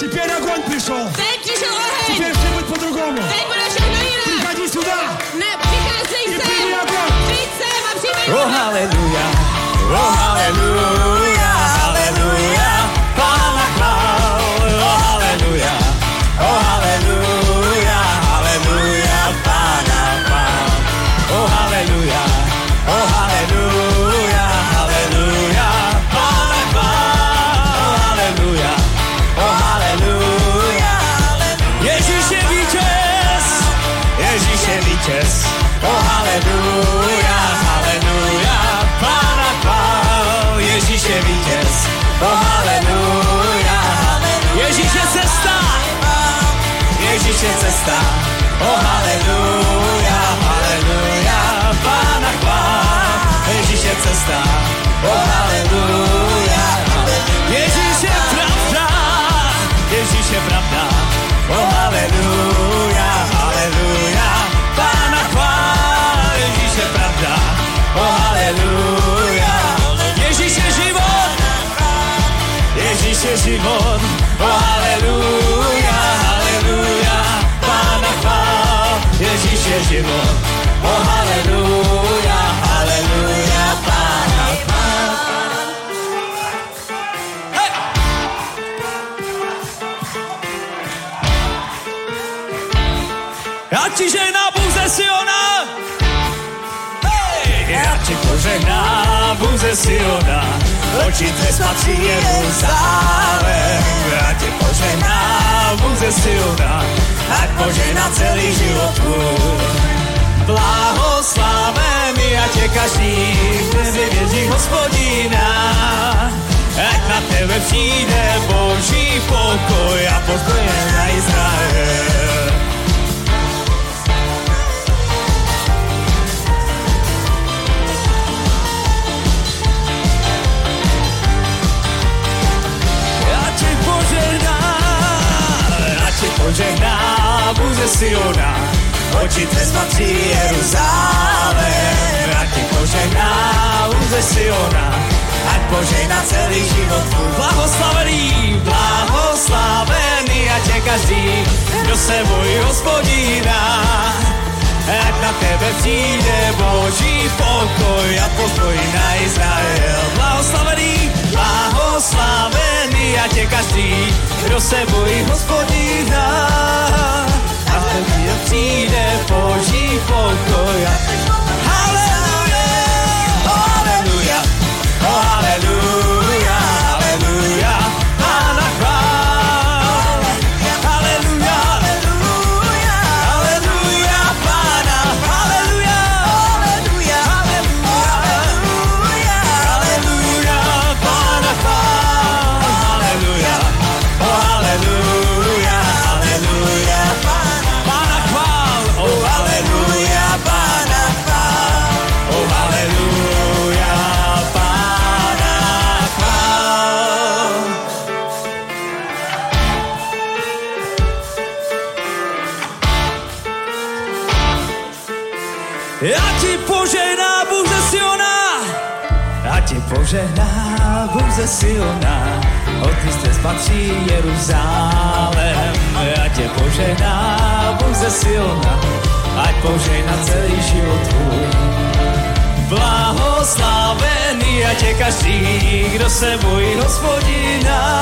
Теперь огонь пришел. Teď пришел огонь. Теперь все будет по-другому. Приходи сюда. Не, приходи sem. И прими огонь. О, аллилуйя. О, аллилуйя. Oh, aleluia, aleluia, para, para. É hey! É ja ci žena posesiona. Hey! Ja ci požena posesiona. Bůh ze Siona. Oči tvé spatří Jeruzalém. Já ti požehnám Bůh ze Siona. Ať požehná celý život tvůj. Blahoslavený a tě každý, kdo věří hospodina. Ať na tebe přijde boží pokoj a pokoje na Izrael. Bůh ze Siona, oči tvé spatří Jeruzalém. Já ti požehnám, Bůh ze Siona, ať požehná celý život tvůj. Blahoslavený, blahoslavený, ať je každý, kdo se bojí hospodina. Ať na tebe přijde boží pokoj a pokoj na Izrael. Blahoslavený, blahoslavený, ať je každý, kdo se bojí hospodina. A na tebe přijde boží pokoj a Haleluja, haleluja, oh haleluja, požehná ze Siona. Od ty spatří Jeruzalém. Já tě požehná Bůh ze Siona. Ať požehná celý život tvůj. Blahoslavený a tě každý, kdo se bojí hospodina.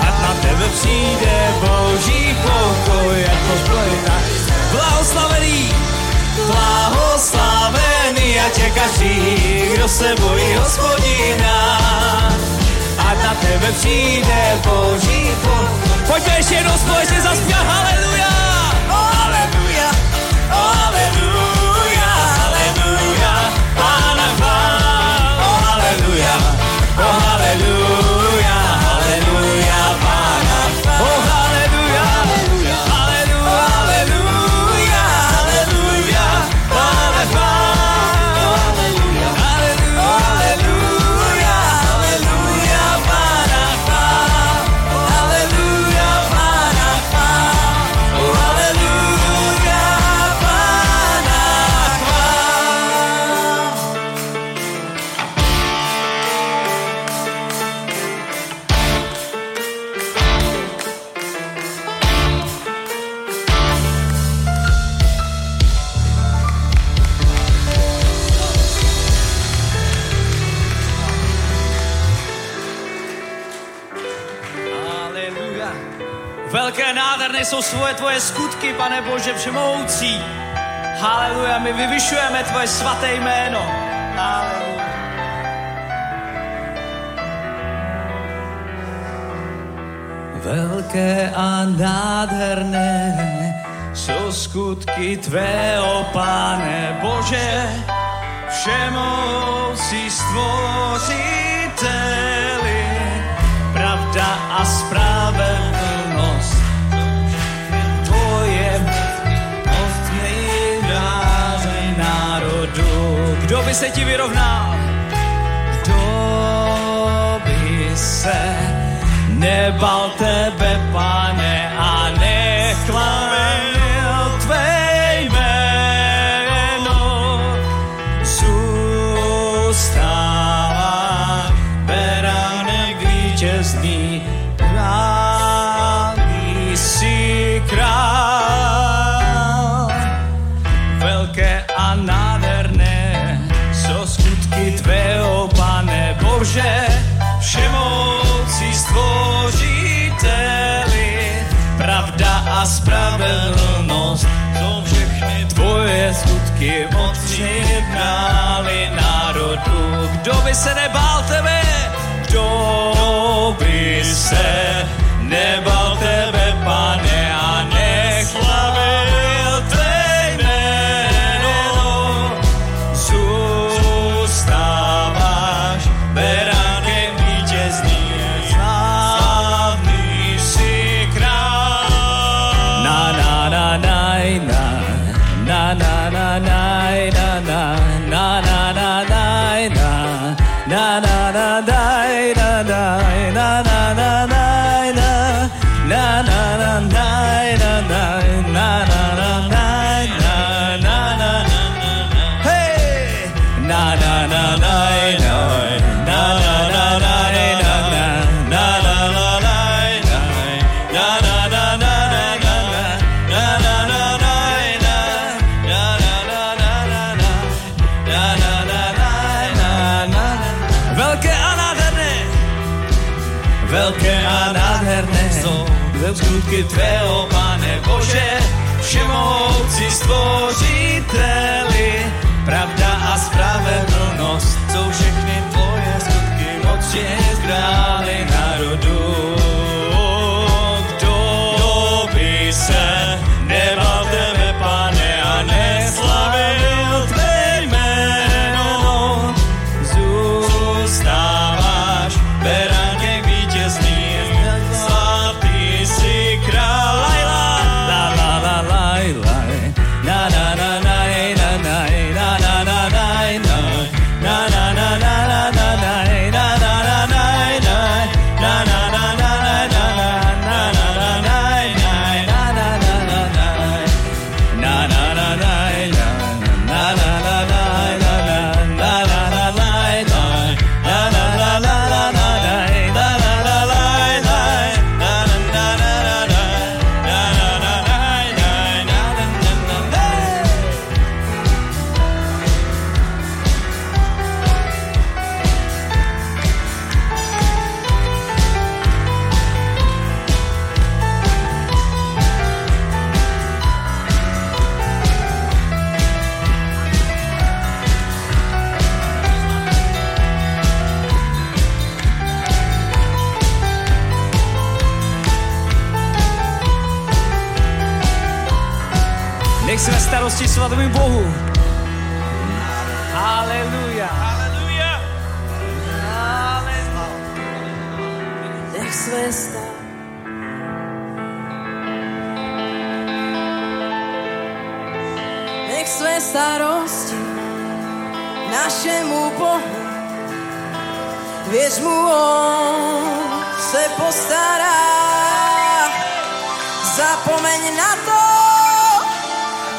Ať na tebe přijde boží pokoj, ať pokojná. Blahoslavený, blahoslavený a tě každý, kdo se bojí hospodina. Ať na tebe přijde boží pokoj. Pojďme ještě jednou společně zaspívat haleluja. Haleluja, haleluja, haleluja, pána chvál. Oh, haleluja, oh, haleluja, skutky, pane Bože všemohoucí. Haleluja, my vyvyšujeme tvoje svaté jméno. Haleluja. Velké a nádherné jsou skutky tvého, pane Bože, všemoucí stvořitel. by se ti vyrovnal? Kdo by se nebal tebe, pane, a Taky otři brali národu, kdo by se nebál tebe, kdo by se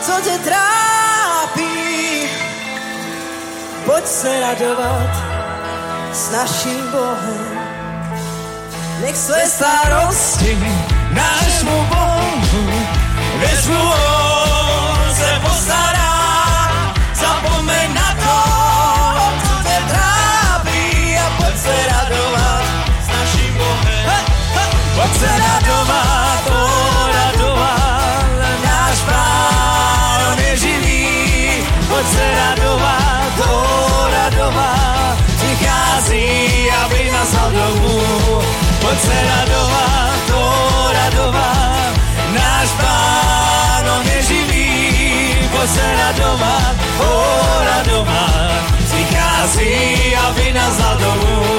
co tě trápí. Pojď se radovat s naším Bohem. Nech své starosti nášmu Bohu, věř mu on se postará. Zapomeň na to, co tě trápí a pojď se radovat s naším Bohem. Pojď se radovat Se radovat, to radová, náš pán on je živý, pojď se radovat, o radová, říká si, aby nás zadovolil.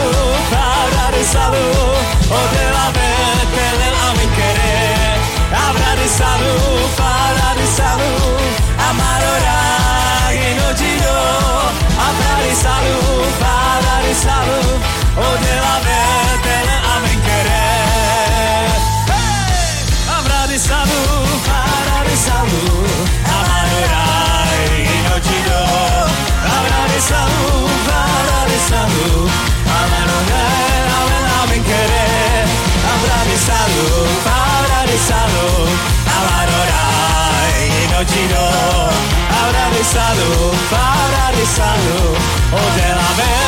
pensado o de la vetela a ben querer. Hey! Abrazado, abrazado, amadorai no chido. Abrazado, abrazado, amadorai a ben querer. Abrazado, abrazado, amadorai no chido. Abrazado, abrazado, o de la vetela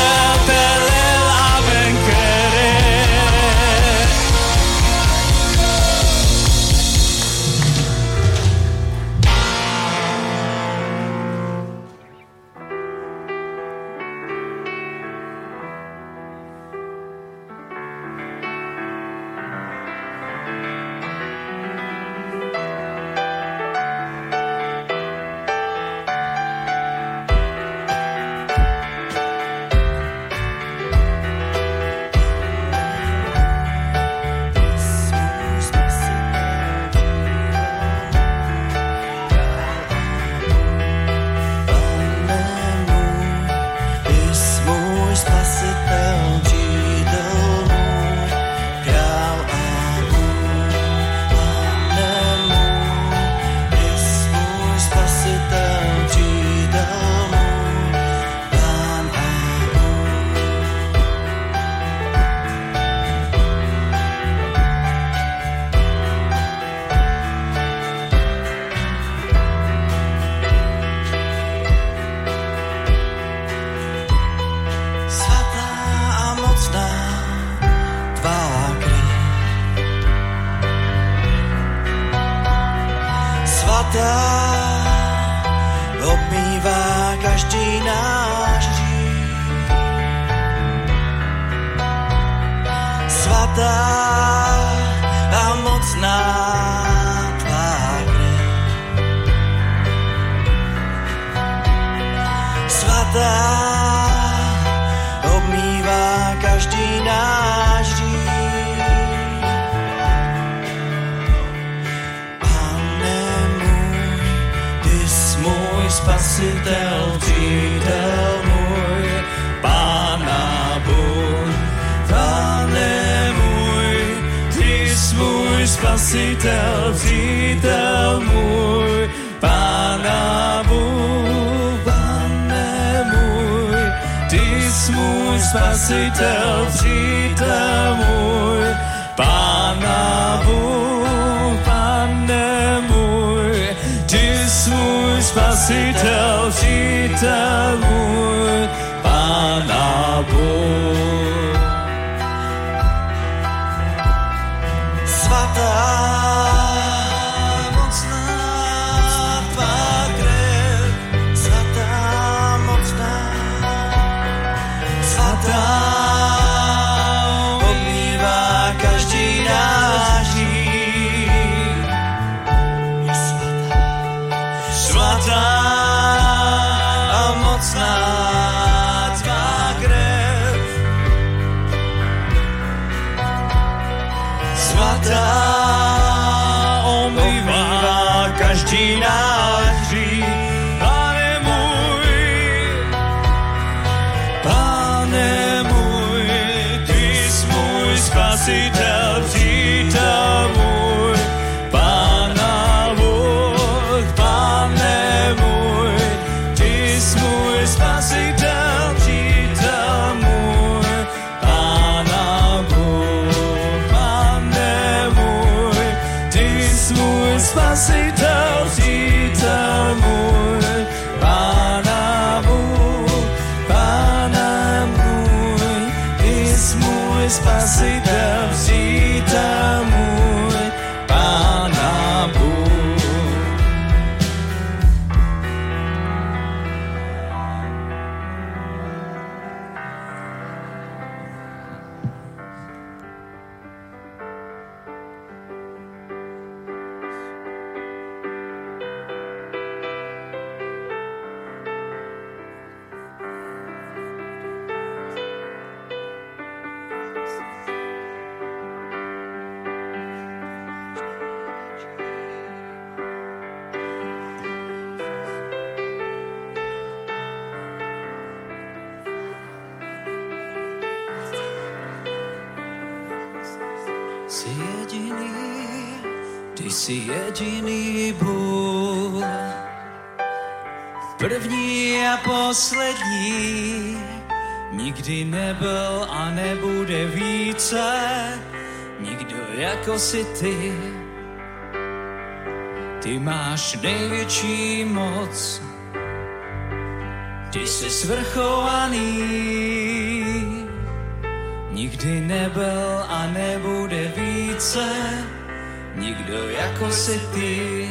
jako si ty.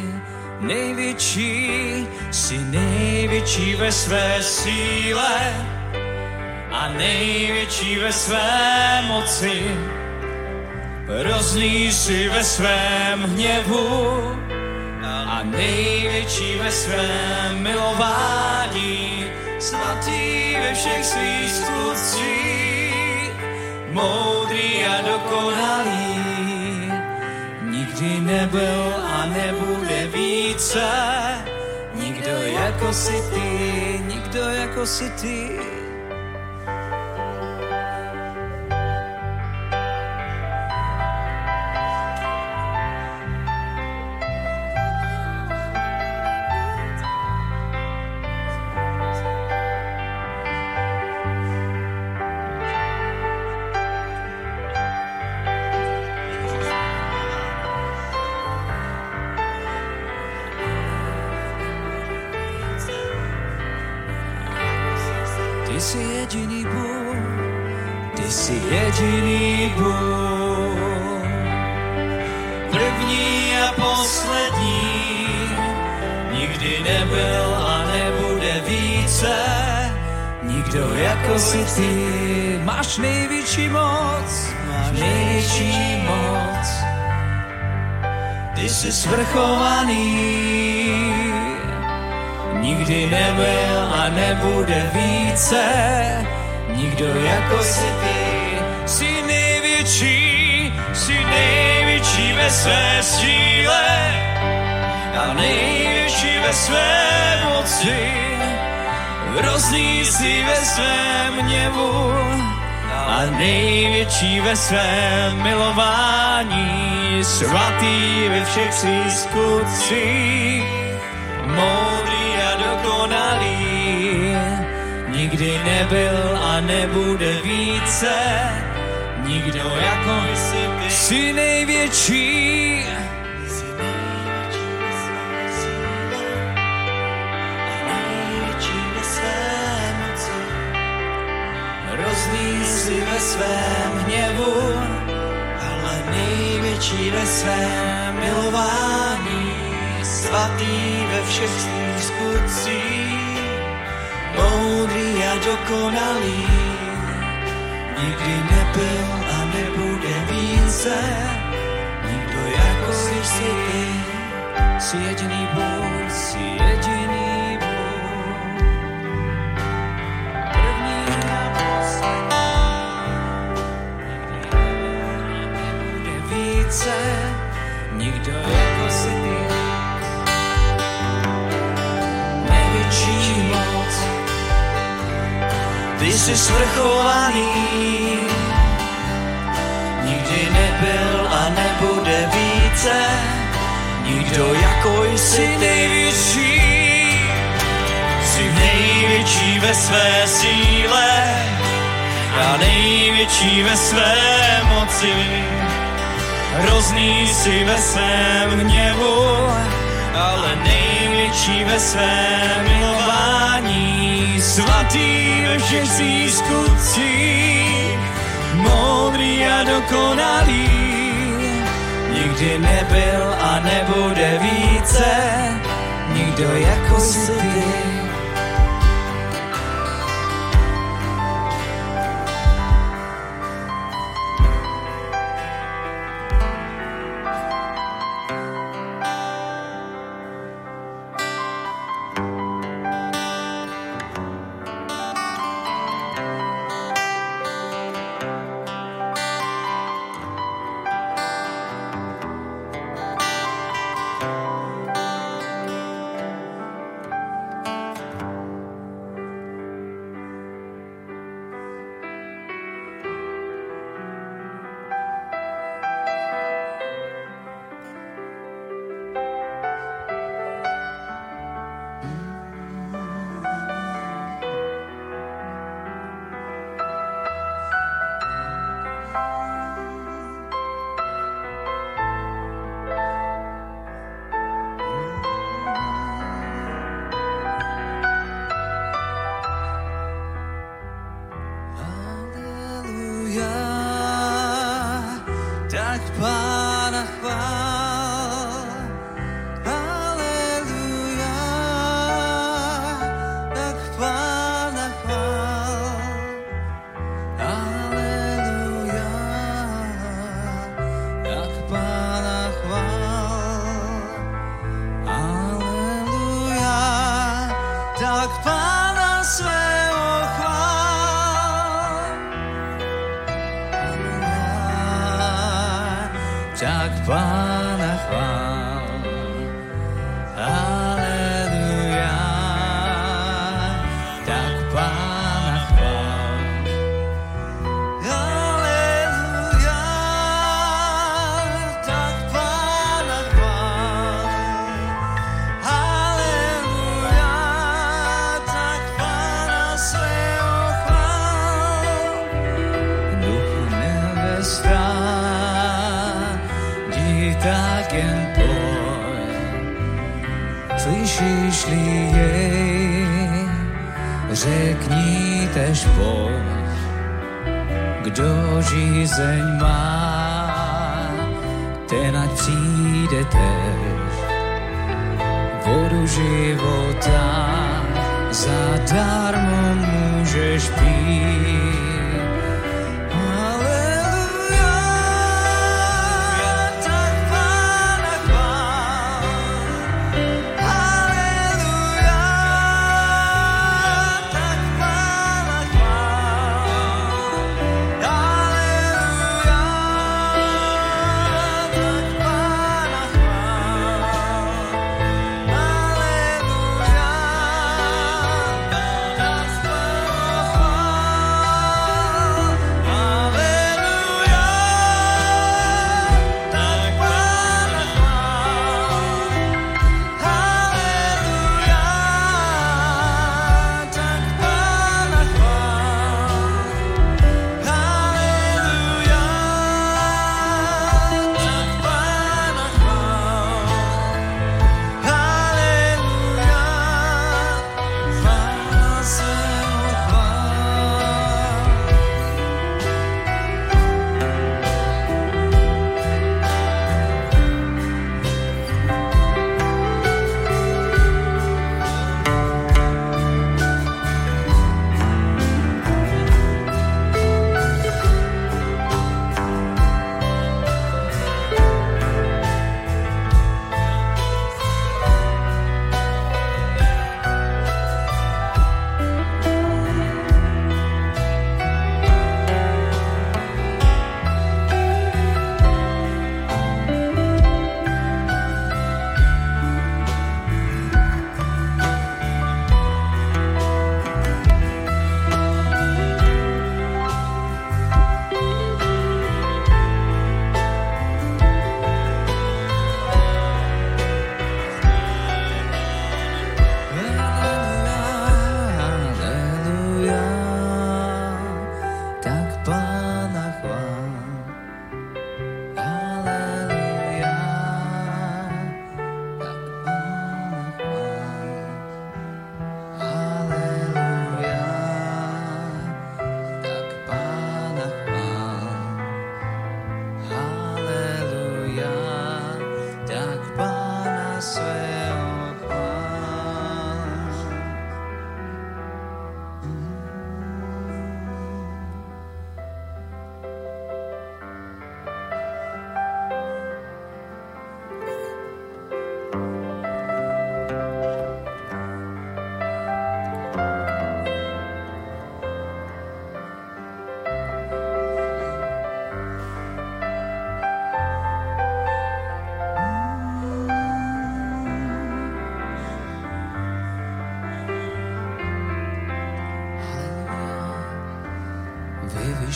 Největší, jsi největší ve své síle a největší ve své moci. Hrozný si ve svém hněvu a největší ve svém milování, svatý ve všech svých skutcích, moudrý a dokonalý. Nikdy nebyl a nebude více, nikdo jako si ty, nikdo jako si ty. Moci. Hrozný jsi ve svém hněvu a největší ve svém milování. Svatý ve všech svých skutcích, moudrý a dokonalý. Nikdy nebyl a nebude více, nikdo jako jsi ty. Jsi největší, svém hněvu, ale největší ve svém milování. Svatý ve všech svých skutcích, moudrý a dokonalý. Nikdy nebyl a nebude více, nikdo jako jsi si ty. Jsi jediný Bůh, jsi jediný jsi svrchovaný, nikdy nebyl a nebude více, nikdo jako jsi největší, jsi největší ve své síle a největší ve své moci. Hrozný jsi ve svém hněvu, ale největší ve svém milování. Svatý ve všech svých skutcích, moudrý a dokonalý. Nikdy nebyl a nebude více, nikdo jako jsi ty.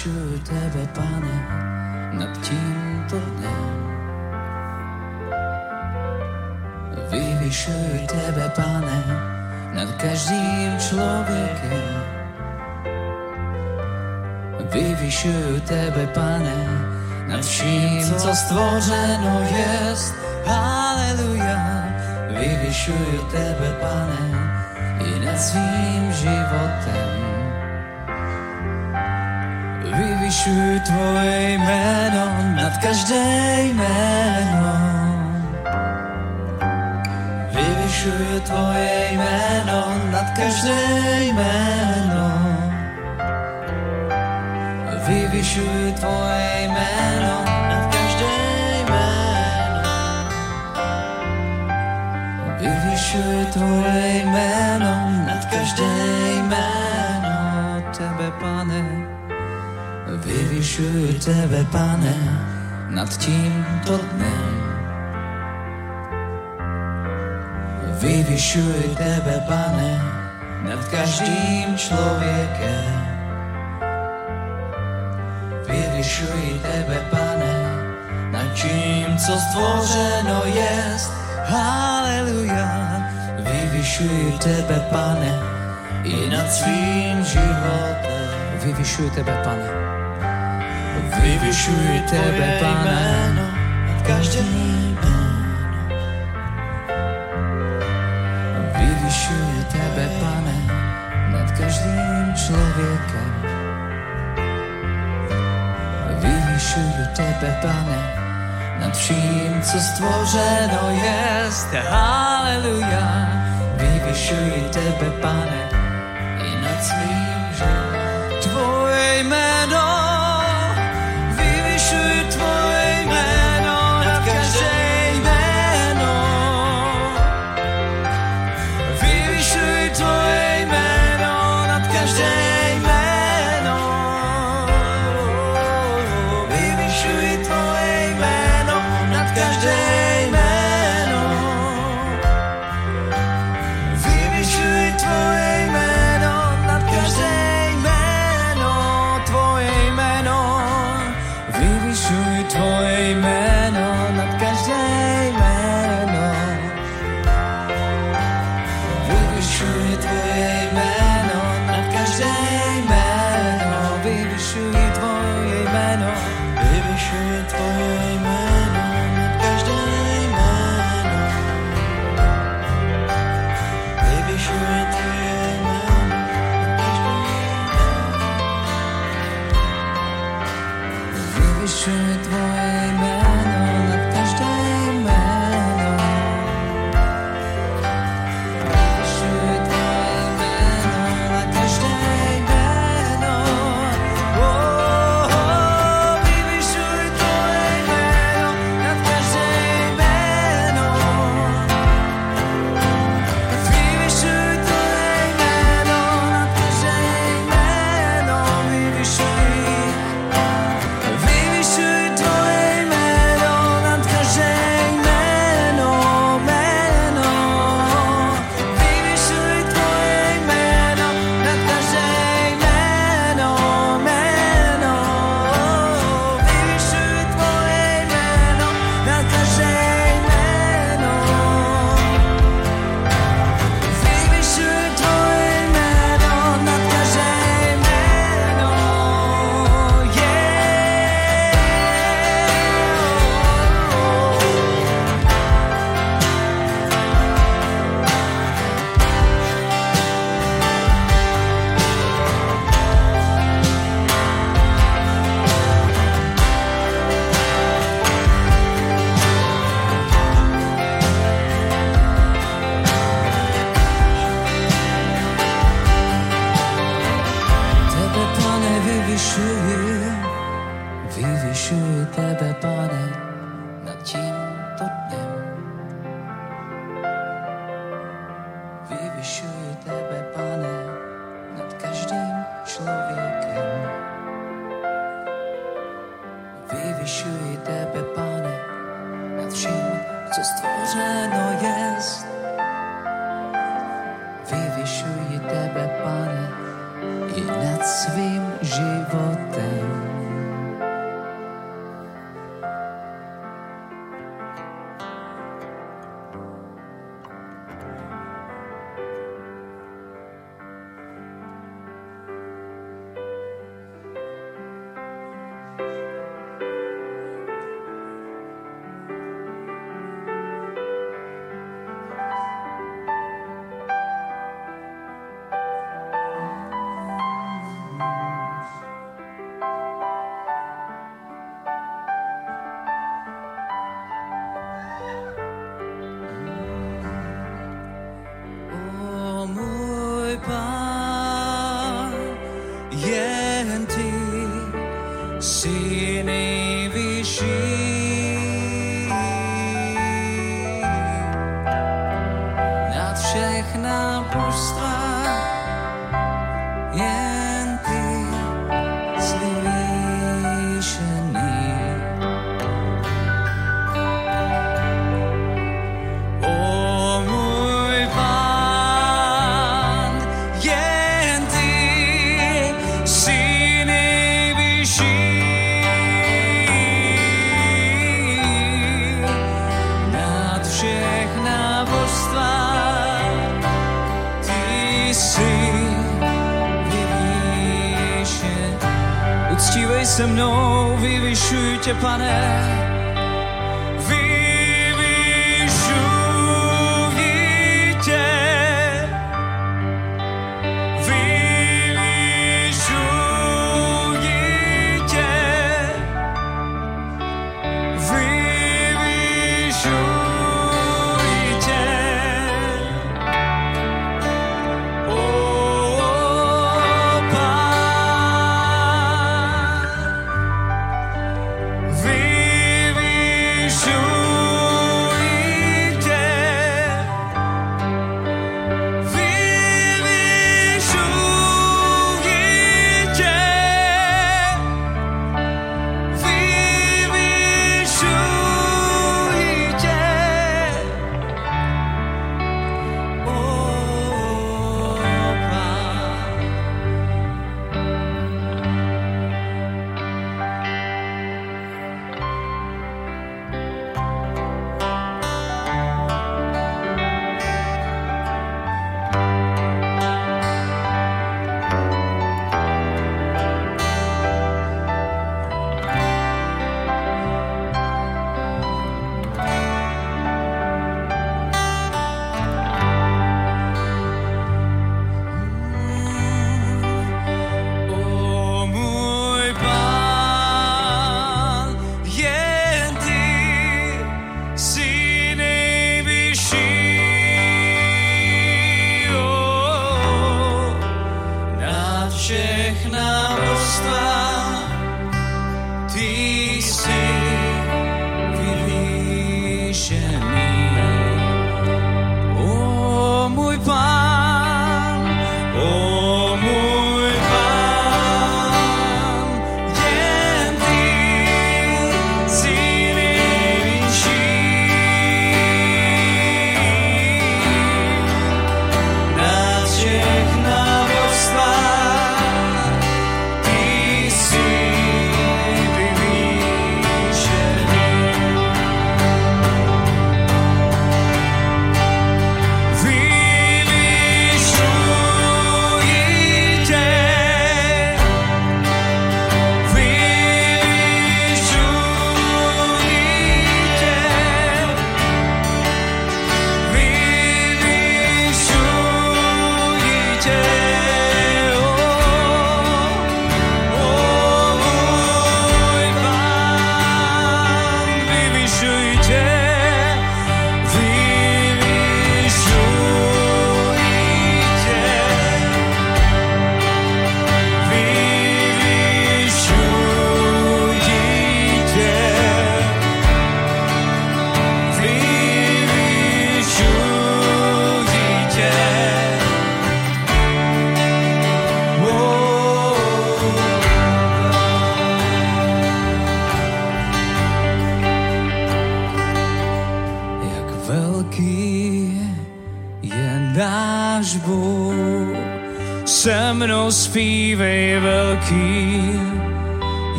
vyvyšuju tebe, pane, nad tímto dnem. Vyvyšuju tebe, pane, nad každým člověkem. Vyvyšuju tebe, pane, nad vším, co stvořeno jest. Haleluja, vyvyšuju tebe, pane, i nad svým životem vyvyšuj tvoje jméno nad každé jméno. Vyvyšuj tvoje jméno nad každé jméno. Vyvyšuj tvoje jméno nad každé jméno. Vyvyšuj tvoje jméno nad každé jméno. Tebe, pane, vyvyšuj tebe, pane, nad tímto dnem. Vyvyšuj tebe, pane, nad každým člověkem. Vyvyšuj tebe, pane, nad čím, co stvořeno jest. Haleluja. Vyvyšuj tebe, pane, i nad svým životem. Vyvyšuj tebe, pane. Vyvyšuj tebe, pane, nad každým jméno. Vyvyšuj tebe, pane, nad každým člověkem. Vyvyšuj tebe, pane, nad vším, co stvořeno jest. Haleluja. Vyvyšuj tebe, pane, i nad svým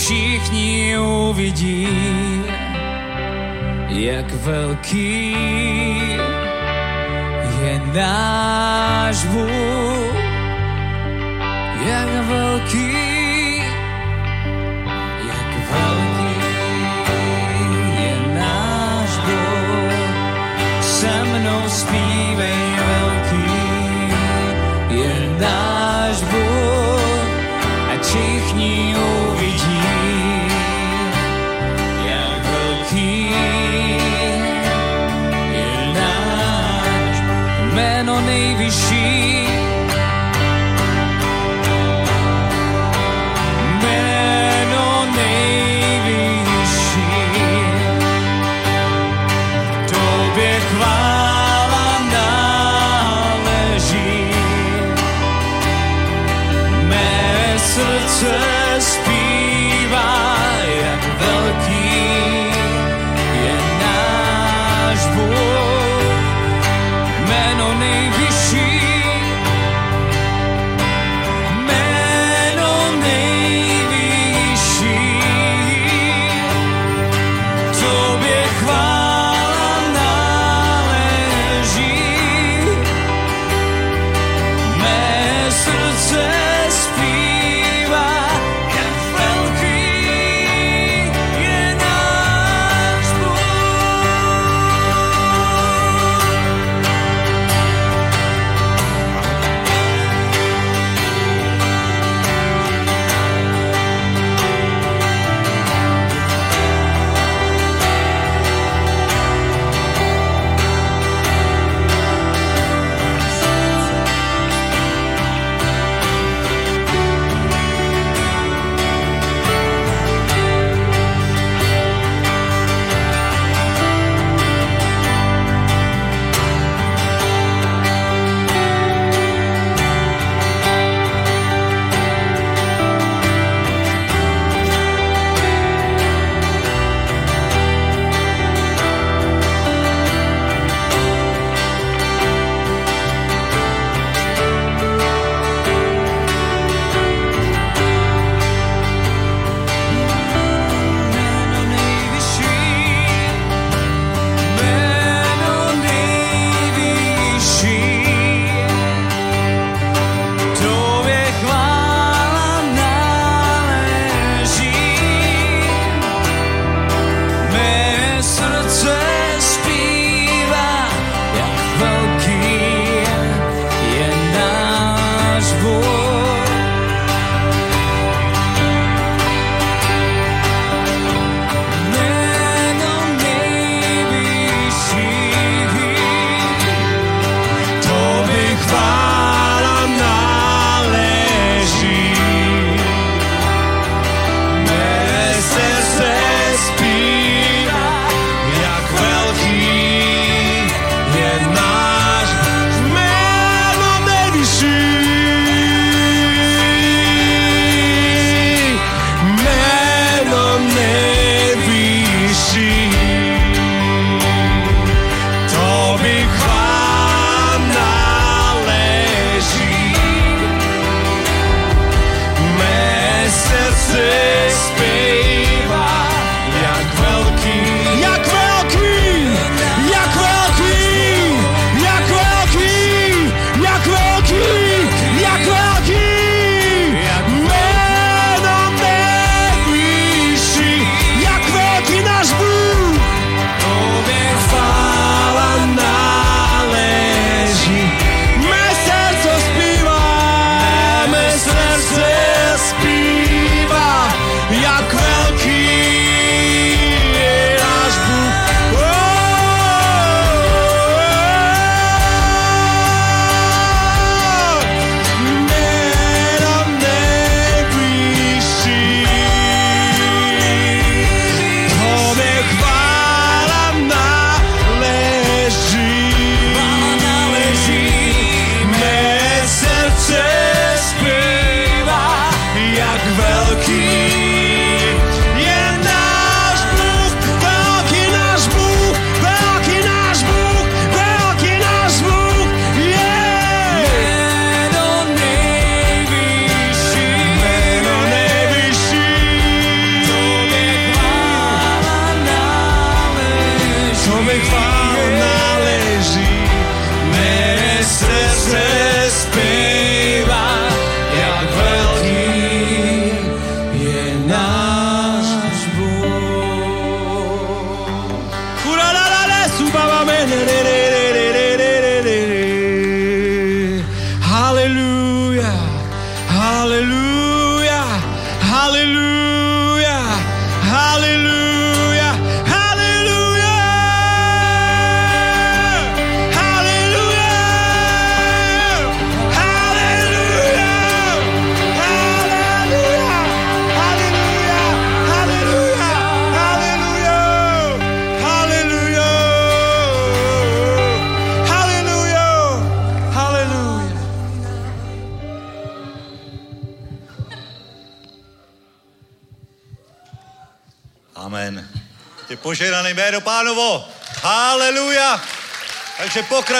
všichni uvidí, jak velký je náš Bůh, jak velký,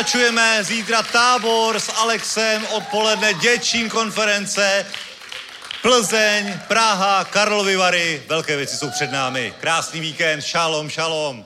pokračujeme. Zítra tábor s Alexem, odpoledne děčín konference. Plzeň, Praha, Karlovy Vary, velké věci jsou před námi. Krásný víkend, šalom, šalom.